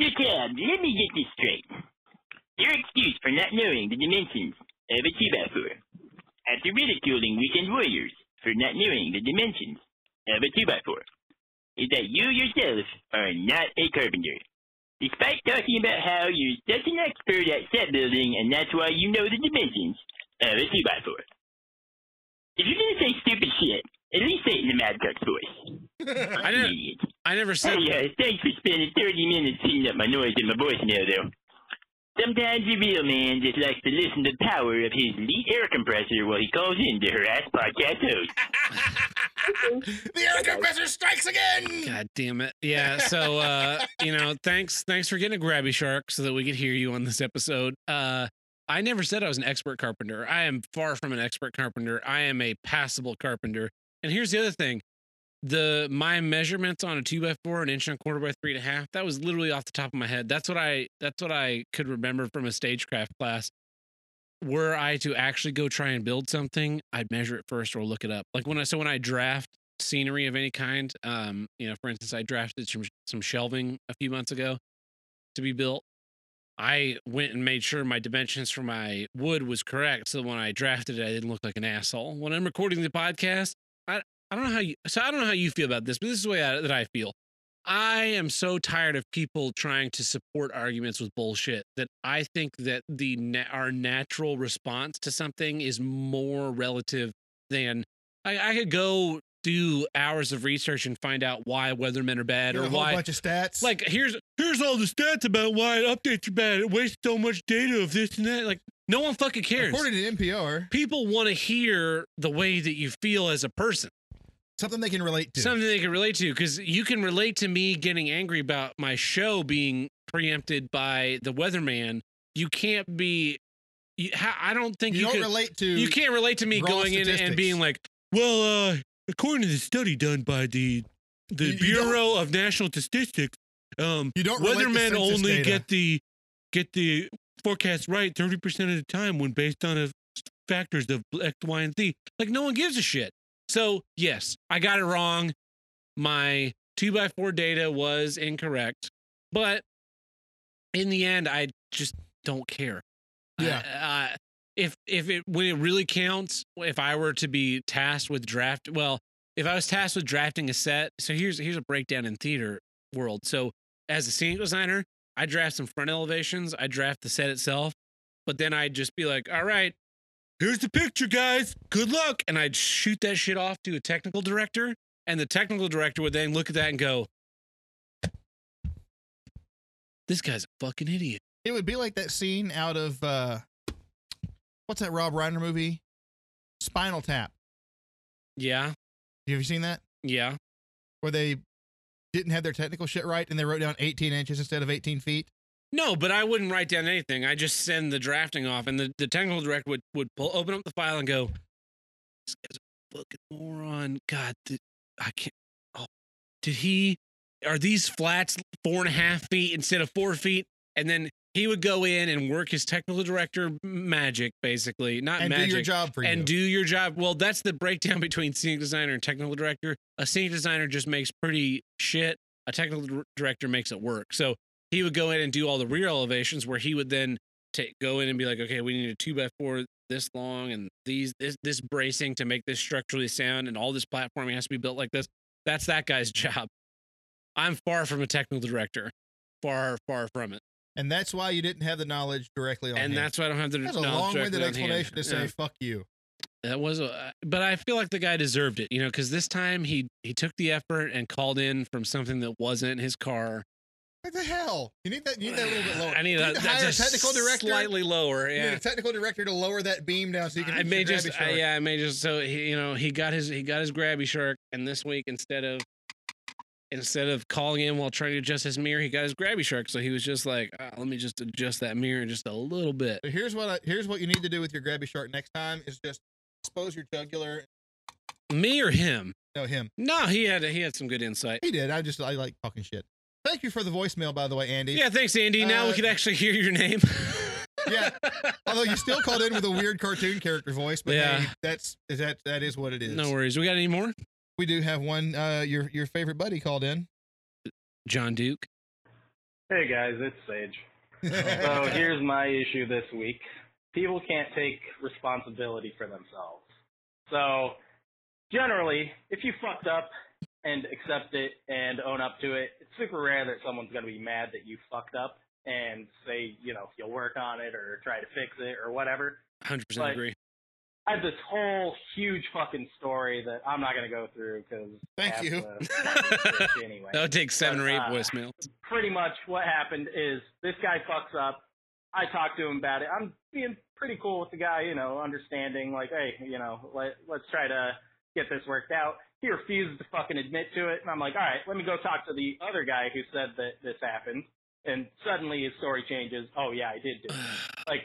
[SPEAKER 4] Tab, let me get this straight. Your excuse for not knowing the dimensions of a 2x4 after ridiculing weekend warriors for not knowing the dimensions of a 2x4 is that you yourself are not a carpenter. Despite talking about how you're such an expert at set building and that's why you know the dimensions of a 2x4. If you're gonna say stupid shit, at least say it in the Mad Cook's voice.
[SPEAKER 1] I
[SPEAKER 4] I'm
[SPEAKER 1] didn't-
[SPEAKER 4] idiot.
[SPEAKER 1] I never said.
[SPEAKER 4] Hey, uh, thanks for spending 30 minutes cleaning up my noise in my voicemail, though. Sometimes the real man just likes to listen to the power of his elite air compressor while he calls in to harass podcast hosts.
[SPEAKER 2] the air compressor strikes again.
[SPEAKER 1] God damn it. Yeah. So uh, you know, thanks thanks for getting a grabby shark so that we could hear you on this episode. Uh I never said I was an expert carpenter. I am far from an expert carpenter. I am a passable carpenter. And here's the other thing. The my measurements on a two by four, an inch and a quarter by three and a half, that was literally off the top of my head. That's what I that's what I could remember from a stagecraft class. Were I to actually go try and build something, I'd measure it first or look it up. Like when I so when I draft scenery of any kind. Um, you know, for instance, I drafted some some shelving a few months ago to be built. I went and made sure my dimensions for my wood was correct, so when I drafted it, I didn't look like an asshole. When I'm recording the podcast, I I don't know how you so I don't know how you feel about this, but this is the way I, that I feel. I am so tired of people trying to support arguments with bullshit that I think that the our natural response to something is more relative than I, I could go do hours of research and find out why weathermen are bad
[SPEAKER 2] Get
[SPEAKER 1] or
[SPEAKER 2] a
[SPEAKER 1] why
[SPEAKER 2] bunch of stats.
[SPEAKER 1] like here's here's all the stats about why updates are bad. It wastes so much data of this and that. Like no one fucking cares.
[SPEAKER 2] according to NPR,
[SPEAKER 1] People want to hear the way that you feel as a person,
[SPEAKER 2] something they can relate to.
[SPEAKER 1] something they can relate to. Because you can relate to me getting angry about my show being preempted by the weatherman. You can't be. You, I don't think
[SPEAKER 2] you
[SPEAKER 1] you,
[SPEAKER 2] don't
[SPEAKER 1] could,
[SPEAKER 2] relate to.
[SPEAKER 1] you can't relate to me going in and being like, well, uh, according to the study done by the
[SPEAKER 5] the
[SPEAKER 2] You- you
[SPEAKER 5] Bureau of National Statistics, um,
[SPEAKER 2] You don't
[SPEAKER 5] weathermen only
[SPEAKER 2] data.
[SPEAKER 5] get the get the forecast right thirty percent of the time when based on a factors of X, Y, and Z. Like no one gives a shit. So yes, I got it wrong. My two by four data was incorrect, but in the end, I just don't care.
[SPEAKER 2] Yeah.
[SPEAKER 5] Uh, if if it when it really counts, if I were to be tasked with draft, well, if I was tasked with drafting a set, so here's here's a breakdown in theater world. So as a scenic designer, I draft some front elevations, I draft the set itself, but then I'd just be like, all right, here's the picture, guys. Good luck. And I'd shoot that shit off to a technical director, and the technical director would then look at that and go, This guy's a fucking idiot.
[SPEAKER 2] It would be like that scene out of uh what's that Rob Reiner movie? Spinal Tap.
[SPEAKER 1] Yeah.
[SPEAKER 2] Have you seen that?
[SPEAKER 1] Yeah.
[SPEAKER 2] Where they didn't have their technical shit right and they wrote down 18 inches instead of 18 feet.
[SPEAKER 1] No, but I wouldn't write down anything. I just send the drafting off, and the, the technical director would, would pull, open up the file and go, This guy's a fucking moron. God, did, I can't. Oh, did he? Are these flats four and a half feet instead of four feet? And then he would go in and work his technical director magic, basically. Not
[SPEAKER 2] And
[SPEAKER 1] magic.
[SPEAKER 2] do your job for
[SPEAKER 1] and
[SPEAKER 2] you.
[SPEAKER 1] do your job. Well, that's the breakdown between scenic designer and technical director. A scenic designer just makes pretty shit. A technical director makes it work. So he would go in and do all the rear elevations, where he would then take go in and be like, okay, we need a two by four this long, and these this this bracing to make this structurally sound, and all this platforming has to be built like this. That's that guy's job. I'm far from a technical director, far far from it,
[SPEAKER 2] and that's why you didn't have the knowledge directly on
[SPEAKER 1] and that's why I don't have the
[SPEAKER 2] that's a long-winded
[SPEAKER 1] directly on hand.
[SPEAKER 2] explanation to say
[SPEAKER 1] Yeah.
[SPEAKER 2] fuck you.
[SPEAKER 1] That was a, but I feel like the guy deserved it, you know, because this time he he took the effort and called in from something that wasn't his car.
[SPEAKER 2] What the hell? You need that. You need that a little bit lower.
[SPEAKER 1] I need a,
[SPEAKER 2] to
[SPEAKER 1] that's
[SPEAKER 2] hire a technical director.
[SPEAKER 1] slightly lower.
[SPEAKER 2] You need
[SPEAKER 1] Yeah,
[SPEAKER 2] a technical director to lower that beam down so you can.
[SPEAKER 1] I may just uh, yeah, I may just so he, you know he got his he got his grabby shark, and this week instead of instead of calling in while trying to adjust his mirror, he got his grabby shark. So he was just like, ah, let me just adjust that mirror just a little bit.
[SPEAKER 2] So here's what I, here's what you need to do with your grabby shark next time is just expose your jugular.
[SPEAKER 1] Me or him?
[SPEAKER 2] No, him.
[SPEAKER 1] No, he had he had some good insight.
[SPEAKER 2] He did. I just I like talking shit. Thank you for the voicemail, by the way, Andy.
[SPEAKER 1] Yeah, thanks, Andy. Now we
[SPEAKER 2] Uh,
[SPEAKER 1] can actually hear your name.
[SPEAKER 2] Yeah. Although you still called in with a weird cartoon character voice, but
[SPEAKER 1] Yeah.
[SPEAKER 2] hey, that's is that that is what it is.
[SPEAKER 1] no worries. We got any more?
[SPEAKER 2] We do have one. Uh, your your favorite buddy called in.
[SPEAKER 1] John Duke.
[SPEAKER 6] Hey guys, it's Sage. So here's my issue this week. People can't take responsibility for themselves. So generally, if you fucked up and accept it and own up to it, it's super rare that someone's gonna be mad that you fucked up and say, you know, you'll work on it or try to fix it or whatever.
[SPEAKER 1] 100%
[SPEAKER 6] But-
[SPEAKER 1] agree.
[SPEAKER 6] I have this whole huge fucking story that I'm not gonna go through because
[SPEAKER 2] Thank you.
[SPEAKER 6] anyway.
[SPEAKER 1] That would take seven
[SPEAKER 6] But,
[SPEAKER 1] or eight
[SPEAKER 6] uh,
[SPEAKER 1] voicemails.
[SPEAKER 6] pretty much what happened is this guy fucks up. I talk to him about it. I'm being pretty cool with the guy, you know, understanding, like, hey, you know, let, let's try to get this worked out. He refuses to fucking admit to it. And I'm like, all right, let me go talk to the other guy who said that this happened. And suddenly his story changes. Oh, yeah, I did do it. Like,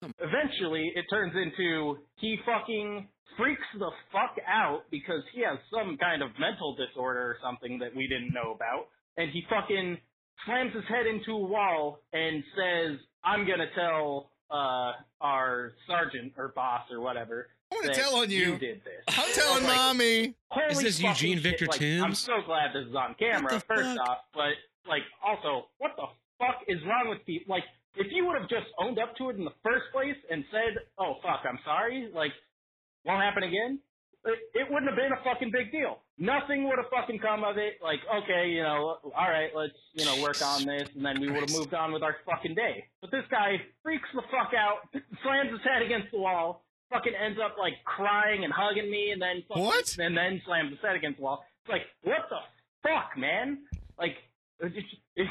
[SPEAKER 1] Come
[SPEAKER 6] eventually it turns into he fucking freaks the fuck out because he has some kind of mental disorder or something that we didn't know about. And he fucking slams his head into a wall and says, I'm gonna tell uh our sergeant or boss or whatever.
[SPEAKER 2] I'm gonna tell on you.
[SPEAKER 6] did this.
[SPEAKER 2] I'm telling
[SPEAKER 6] Like,
[SPEAKER 2] mommy.
[SPEAKER 1] Is this Eugene Victor
[SPEAKER 6] like, I'm so glad this is on camera, first
[SPEAKER 1] fuck?
[SPEAKER 6] off, but like also, what the fuck is wrong with people? Like, if you would have just owned up to it in the first place and said, "Oh fuck, I'm sorry," like, won't happen again. It, it wouldn't have been a fucking big deal. Nothing would have fucking come of it. Like, okay, you know, all right, let's you know work on this, and then we would have moved on with our fucking day. But this guy freaks the fuck out, slams his head against the wall, fucking ends up like crying and hugging me, and then fucking,
[SPEAKER 2] What?
[SPEAKER 6] and then slams his head against the wall. It's like, what the fuck, man? Like, uh,
[SPEAKER 1] You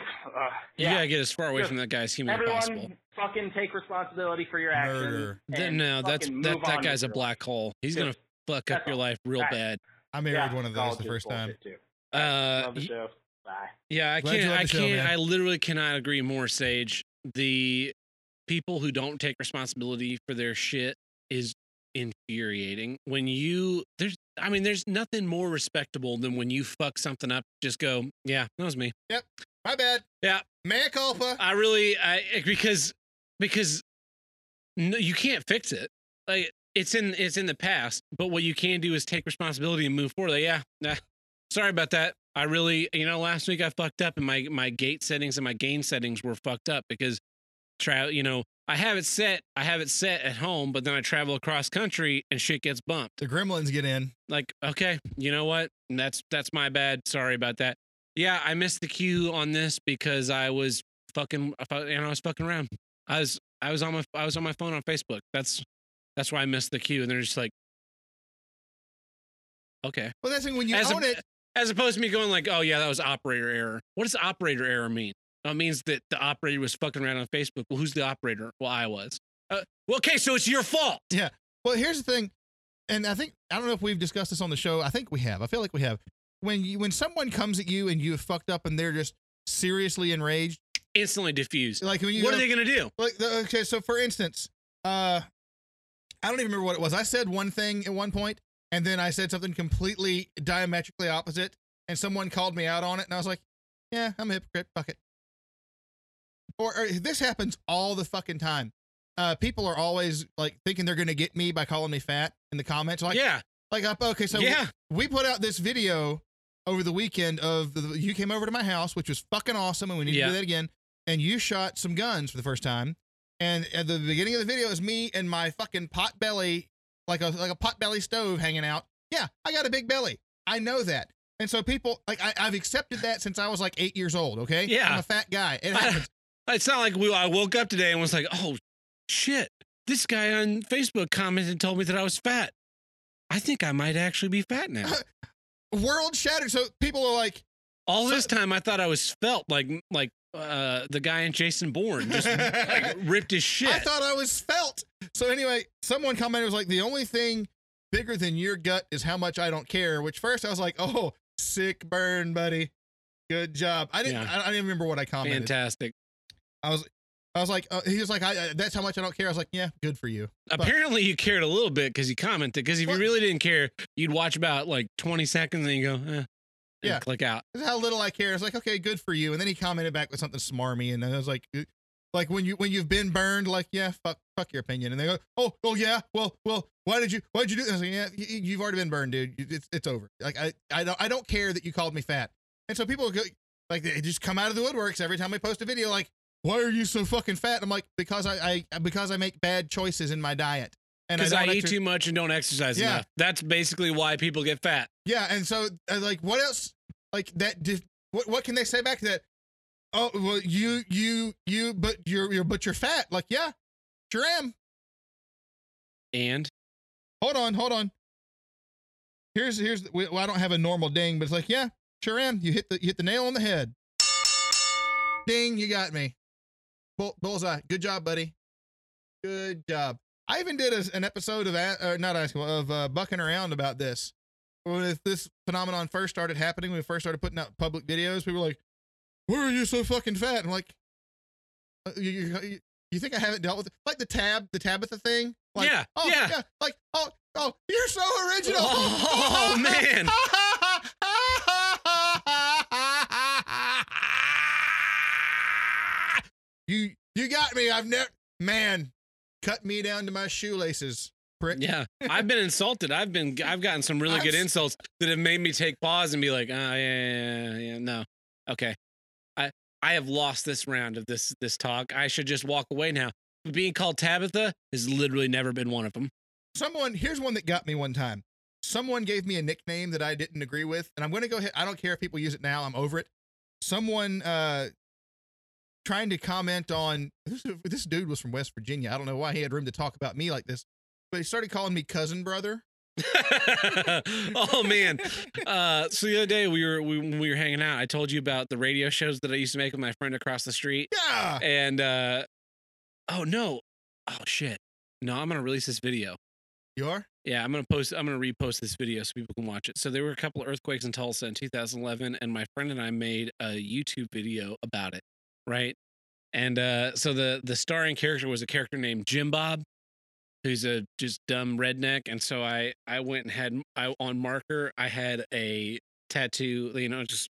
[SPEAKER 6] yeah.
[SPEAKER 1] gotta get as far away
[SPEAKER 6] Just
[SPEAKER 1] from that guy as humanly
[SPEAKER 6] Everyone,
[SPEAKER 1] possible.
[SPEAKER 6] fucking take responsibility for your actions.
[SPEAKER 2] Murder.
[SPEAKER 1] Th-
[SPEAKER 6] and
[SPEAKER 1] no, that's that that guy's a
[SPEAKER 6] with your
[SPEAKER 1] black hole. He's gonna fuck up your life real
[SPEAKER 6] Alright.
[SPEAKER 1] bad.
[SPEAKER 2] I married
[SPEAKER 6] Yeah,
[SPEAKER 2] one of those the first time.
[SPEAKER 6] too.
[SPEAKER 1] Uh,
[SPEAKER 6] Love the
[SPEAKER 1] y-
[SPEAKER 6] show. Bye.
[SPEAKER 1] yeah, I
[SPEAKER 2] Glad
[SPEAKER 1] can't. I can't.
[SPEAKER 2] man.
[SPEAKER 1] I literally cannot agree more, Sage. The people who don't take responsibility for their shit is infuriating when you there's I mean there's nothing more respectable than when you fuck something up just go yeah that was me yep
[SPEAKER 2] My bad.
[SPEAKER 1] Yeah.
[SPEAKER 2] Mea culpa.
[SPEAKER 1] I really I eh, because because no, you can't fix it like it's in it's in the past but what you can do is take responsibility and move forward like, yeah nah, sorry about that I really you know last week I fucked up and my my gate settings and my gain settings were fucked up because try you know I have it set I have it set at home but then I travel across country and shit gets bumped.
[SPEAKER 2] The gremlins get in.
[SPEAKER 1] like okay you know what? That's that's my bad. Sorry about that. Yeah i missed the cue on this because i was fucking and i was fucking around. I was i was on my i was on my phone on facebook. That's that's why i missed the cue and they're just like okay.
[SPEAKER 2] Well, that's when you
[SPEAKER 1] as,
[SPEAKER 2] own
[SPEAKER 1] a-
[SPEAKER 2] it.
[SPEAKER 1] as opposed to me going like oh yeah that was operator error. What does operator error mean that means that the operator was fucking around on facebook well who's the operator well i was uh, well okay so it's your fault Yeah.
[SPEAKER 2] Well, here's the thing, and I think I don't know if we've discussed this on the show. I think we have. I feel like we have. When you when someone comes at you and you have fucked up and they're just seriously enraged,
[SPEAKER 1] instantly diffused
[SPEAKER 2] like when you
[SPEAKER 1] what
[SPEAKER 2] go-
[SPEAKER 1] are they gonna do
[SPEAKER 2] like the, okay, so for instance, uh, I don't even remember what it was. I said one thing at one point, and then I said something completely diametrically opposite, and someone called me out on it, and I was like, "Yeah, I'm a hypocrite. Fuck it." Or, or this happens all the fucking time. Uh, people are always like thinking they're gonna get me by calling me fat in the comments. Like,
[SPEAKER 1] yeah
[SPEAKER 2] like. Okay, so
[SPEAKER 1] yeah
[SPEAKER 2] we put out this video over the weekend of the, you came over to my house, which was fucking awesome, and we need to do that again. And you shot some guns for the first time. And at the beginning of the video is me and my fucking pot belly, like a like a pot belly stove hanging out. Yeah, I got a big belly. I know that. And so people like I, I've accepted that since I was like eight years old. Okay,
[SPEAKER 1] Yeah.
[SPEAKER 2] I'm a fat guy. It happens.
[SPEAKER 1] It's not like we, I woke up today and was like, oh shit, this guy on Facebook commented and told me that I was fat. I think I might actually be fat now.
[SPEAKER 2] World shattered. So people are like,
[SPEAKER 1] All this time I thought I was felt like like uh the guy in Jason Bourne just like ripped his shit.
[SPEAKER 2] I thought I was felt. So anyway, someone commented was like, the only thing bigger than your gut is how much I don't care. Which first I was like, oh, sick burn, buddy. Good job. I didn't.
[SPEAKER 1] Yeah.
[SPEAKER 2] I, I didn't remember what I commented.
[SPEAKER 1] Fantastic.
[SPEAKER 2] I was. I was like, uh, he was like, I, that's how much I don't care. I was like, yeah, good for you.
[SPEAKER 1] Apparently you cared a little bit because you commented. Because if you really didn't care, you'd watch about like 20 seconds and you go, eh, and
[SPEAKER 2] Yeah.
[SPEAKER 1] click out.
[SPEAKER 2] This is how little I care. I was like, okay, good for you. And then he commented back with something smarmy, and then I was like, like when you when you've been burned, like yeah, fuck, fuck your opinion. And they go, oh, oh yeah, well, well, why did you, why did you do this? Like, yeah, you, you've already been burned, dude. It's it's over. Like I I don't I don't care that you called me fat. And so people go, like they just come out of the woodworks every time I post a video, like, why are you so fucking fat? And I'm like, because I, I because I make bad choices in my diet. And
[SPEAKER 1] Because I,
[SPEAKER 2] don't
[SPEAKER 1] eat too much and don't exercise
[SPEAKER 2] Yeah.
[SPEAKER 1] enough. That's basically why people get fat.
[SPEAKER 2] Yeah, and so uh, like, what else? Like that? What what can they say back to that? Oh well, you you you, but you're you're but you're fat. Like yeah, sure am.
[SPEAKER 1] And
[SPEAKER 2] Hold on, hold on. Here's here's well, I don't have a normal ding, but it's like yeah, sure am. You hit the you hit the nail on the head. Ding, you got me. Bull, bullseye. Good job, buddy. Good job. I even did a, an episode of uh, not asking of uh, bucking around about this. When this phenomenon first started happening, when we first started putting out public videos, we were like, "Why are you so fucking fat?" I'm like, uh, you, you, you- think I haven't dealt with it? Like the tab, the Tabitha thing? Like,
[SPEAKER 1] Yeah,
[SPEAKER 2] oh,
[SPEAKER 1] yeah.
[SPEAKER 2] Like, oh, oh, you're so original.
[SPEAKER 1] Oh, man.
[SPEAKER 2] you you got me. I've never man cut me down to my shoelaces. Prick.
[SPEAKER 1] yeah, I've been insulted. I've been I've gotten some really good
[SPEAKER 2] I've-
[SPEAKER 1] insults that have made me take pause and be like, oh yeah, yeah, yeah, yeah, no. Okay. I I have lost this round of this this talk. I should just walk away now. But being called Tabitha has literally never been one of them.
[SPEAKER 2] Someone here's one that got me one time. Someone gave me a nickname that I didn't agree with, and I'm going to go ahead. I don't care if people use it now. I'm over it. Someone uh trying to comment on this, this dude was from West Virginia. I don't know why he had room to talk about me like this, but he started calling me cousin brother.
[SPEAKER 1] oh man. Uh so the other day we were we, when we were hanging out, I told you about the radio shows that I used to make with my friend across the street.
[SPEAKER 2] Yeah.
[SPEAKER 1] And uh oh no. Oh shit. No, I'm gonna release this video.
[SPEAKER 2] You are?
[SPEAKER 1] Yeah, I'm gonna post. I'm gonna repost this video so people can watch it. So there were a couple of earthquakes in Tulsa in 2011, and my friend and I made a YouTube video about it, right? And uh, so the the starring character was a character named Jim Bob, who's a just dumb redneck, and so I I went and had I on marker I had a tattoo, you know, just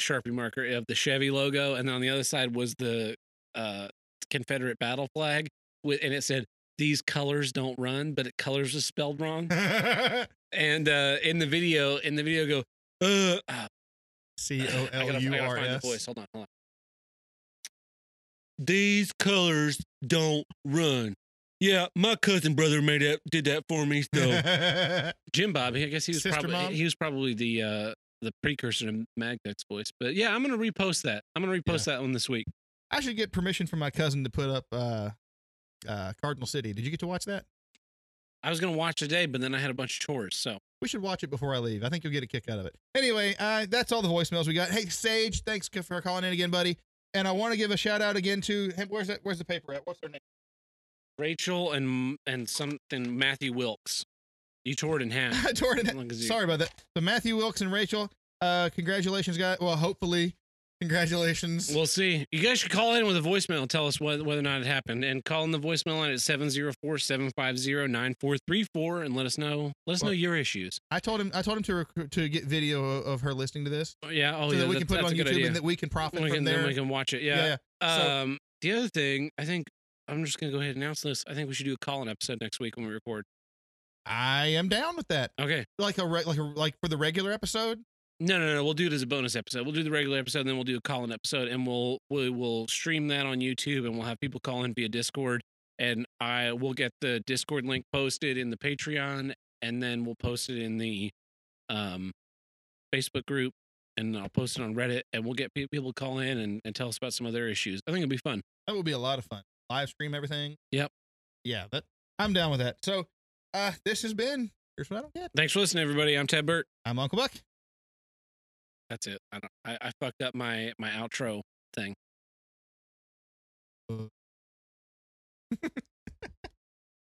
[SPEAKER 1] Sharpie marker of the Chevy logo, and on the other side was the uh Confederate battle flag with, and it said these colors don't run, but it colors is spelled wrong. and uh in the video, in the video, go uh. ah,
[SPEAKER 2] C O L U R S.
[SPEAKER 1] Hold on, hold on. These colors don't run. Yeah, my cousin brother made that did that for me. So Jim Bob, I guess he was
[SPEAKER 2] Sister
[SPEAKER 1] probably
[SPEAKER 2] Mom?
[SPEAKER 1] he was probably the uh the precursor to Magnex voice. But yeah, I'm gonna repost that. I'm gonna repost that one this week.
[SPEAKER 2] I should get permission from my cousin to put up uh, uh, Cardinal City. Did you get to watch that?
[SPEAKER 1] I was gonna watch today, but then I had a bunch of chores. So
[SPEAKER 2] We should watch it before I leave. I think you'll get a kick out of it. Anyway, uh, that's all the voicemails we got. Hey, Sage, thanks for calling in again, buddy. And I want to give a shout out again to hey, where's that? Where's the paper at? What's her name?
[SPEAKER 1] Rachel and and something Matthew Wilkes. You tore it in half.
[SPEAKER 2] I tore it in-
[SPEAKER 1] you.
[SPEAKER 2] Sorry about that. So Matthew Wilkes and Rachel, uh, congratulations, guys. Well, hopefully, congratulations.
[SPEAKER 1] We'll see. You guys should call in with a voicemail and tell us whether, whether or not it happened. And call in the voicemail line at 704-750-9434 and let us know let us know your issues.
[SPEAKER 2] I told him. I told him to rec- to get video of her listening to this,
[SPEAKER 1] Oh, yeah. Oh
[SPEAKER 2] so
[SPEAKER 1] yeah.
[SPEAKER 2] that we
[SPEAKER 1] that-
[SPEAKER 2] can put it on YouTube
[SPEAKER 1] idea.
[SPEAKER 2] and that we can profit
[SPEAKER 1] we
[SPEAKER 2] from
[SPEAKER 1] can,
[SPEAKER 2] there.
[SPEAKER 1] then we can watch it. Yeah.
[SPEAKER 2] yeah. So-
[SPEAKER 1] Um, the other thing, I think I'm just gonna go ahead and announce this. I think we should do a call-in episode next week when we record.
[SPEAKER 2] I am down with that.
[SPEAKER 1] Okay.
[SPEAKER 2] Like a re- like a like for the regular episode.
[SPEAKER 1] No, no, no. We'll do it as a bonus episode. We'll do the regular episode, and then we'll do a call-in episode, and we'll we will stream that on YouTube, and we'll have people call in via Discord, and I will get the Discord link posted in the Patreon, and then we'll post it in the um, Facebook group, and I'll post it on Reddit, and we'll get people to call in and, and tell us about some of their issues. I think it'll be fun.
[SPEAKER 2] That would be a lot of fun. Live stream everything.
[SPEAKER 1] Yep.
[SPEAKER 2] Yeah, that I'm down with that. So, uh, this has been. Here's what I don't get.
[SPEAKER 1] Thanks for listening, everybody. I'm Ted Burt.
[SPEAKER 2] I'm Uncle Buck.
[SPEAKER 1] That's it. I. I, I fucked up my my outro thing.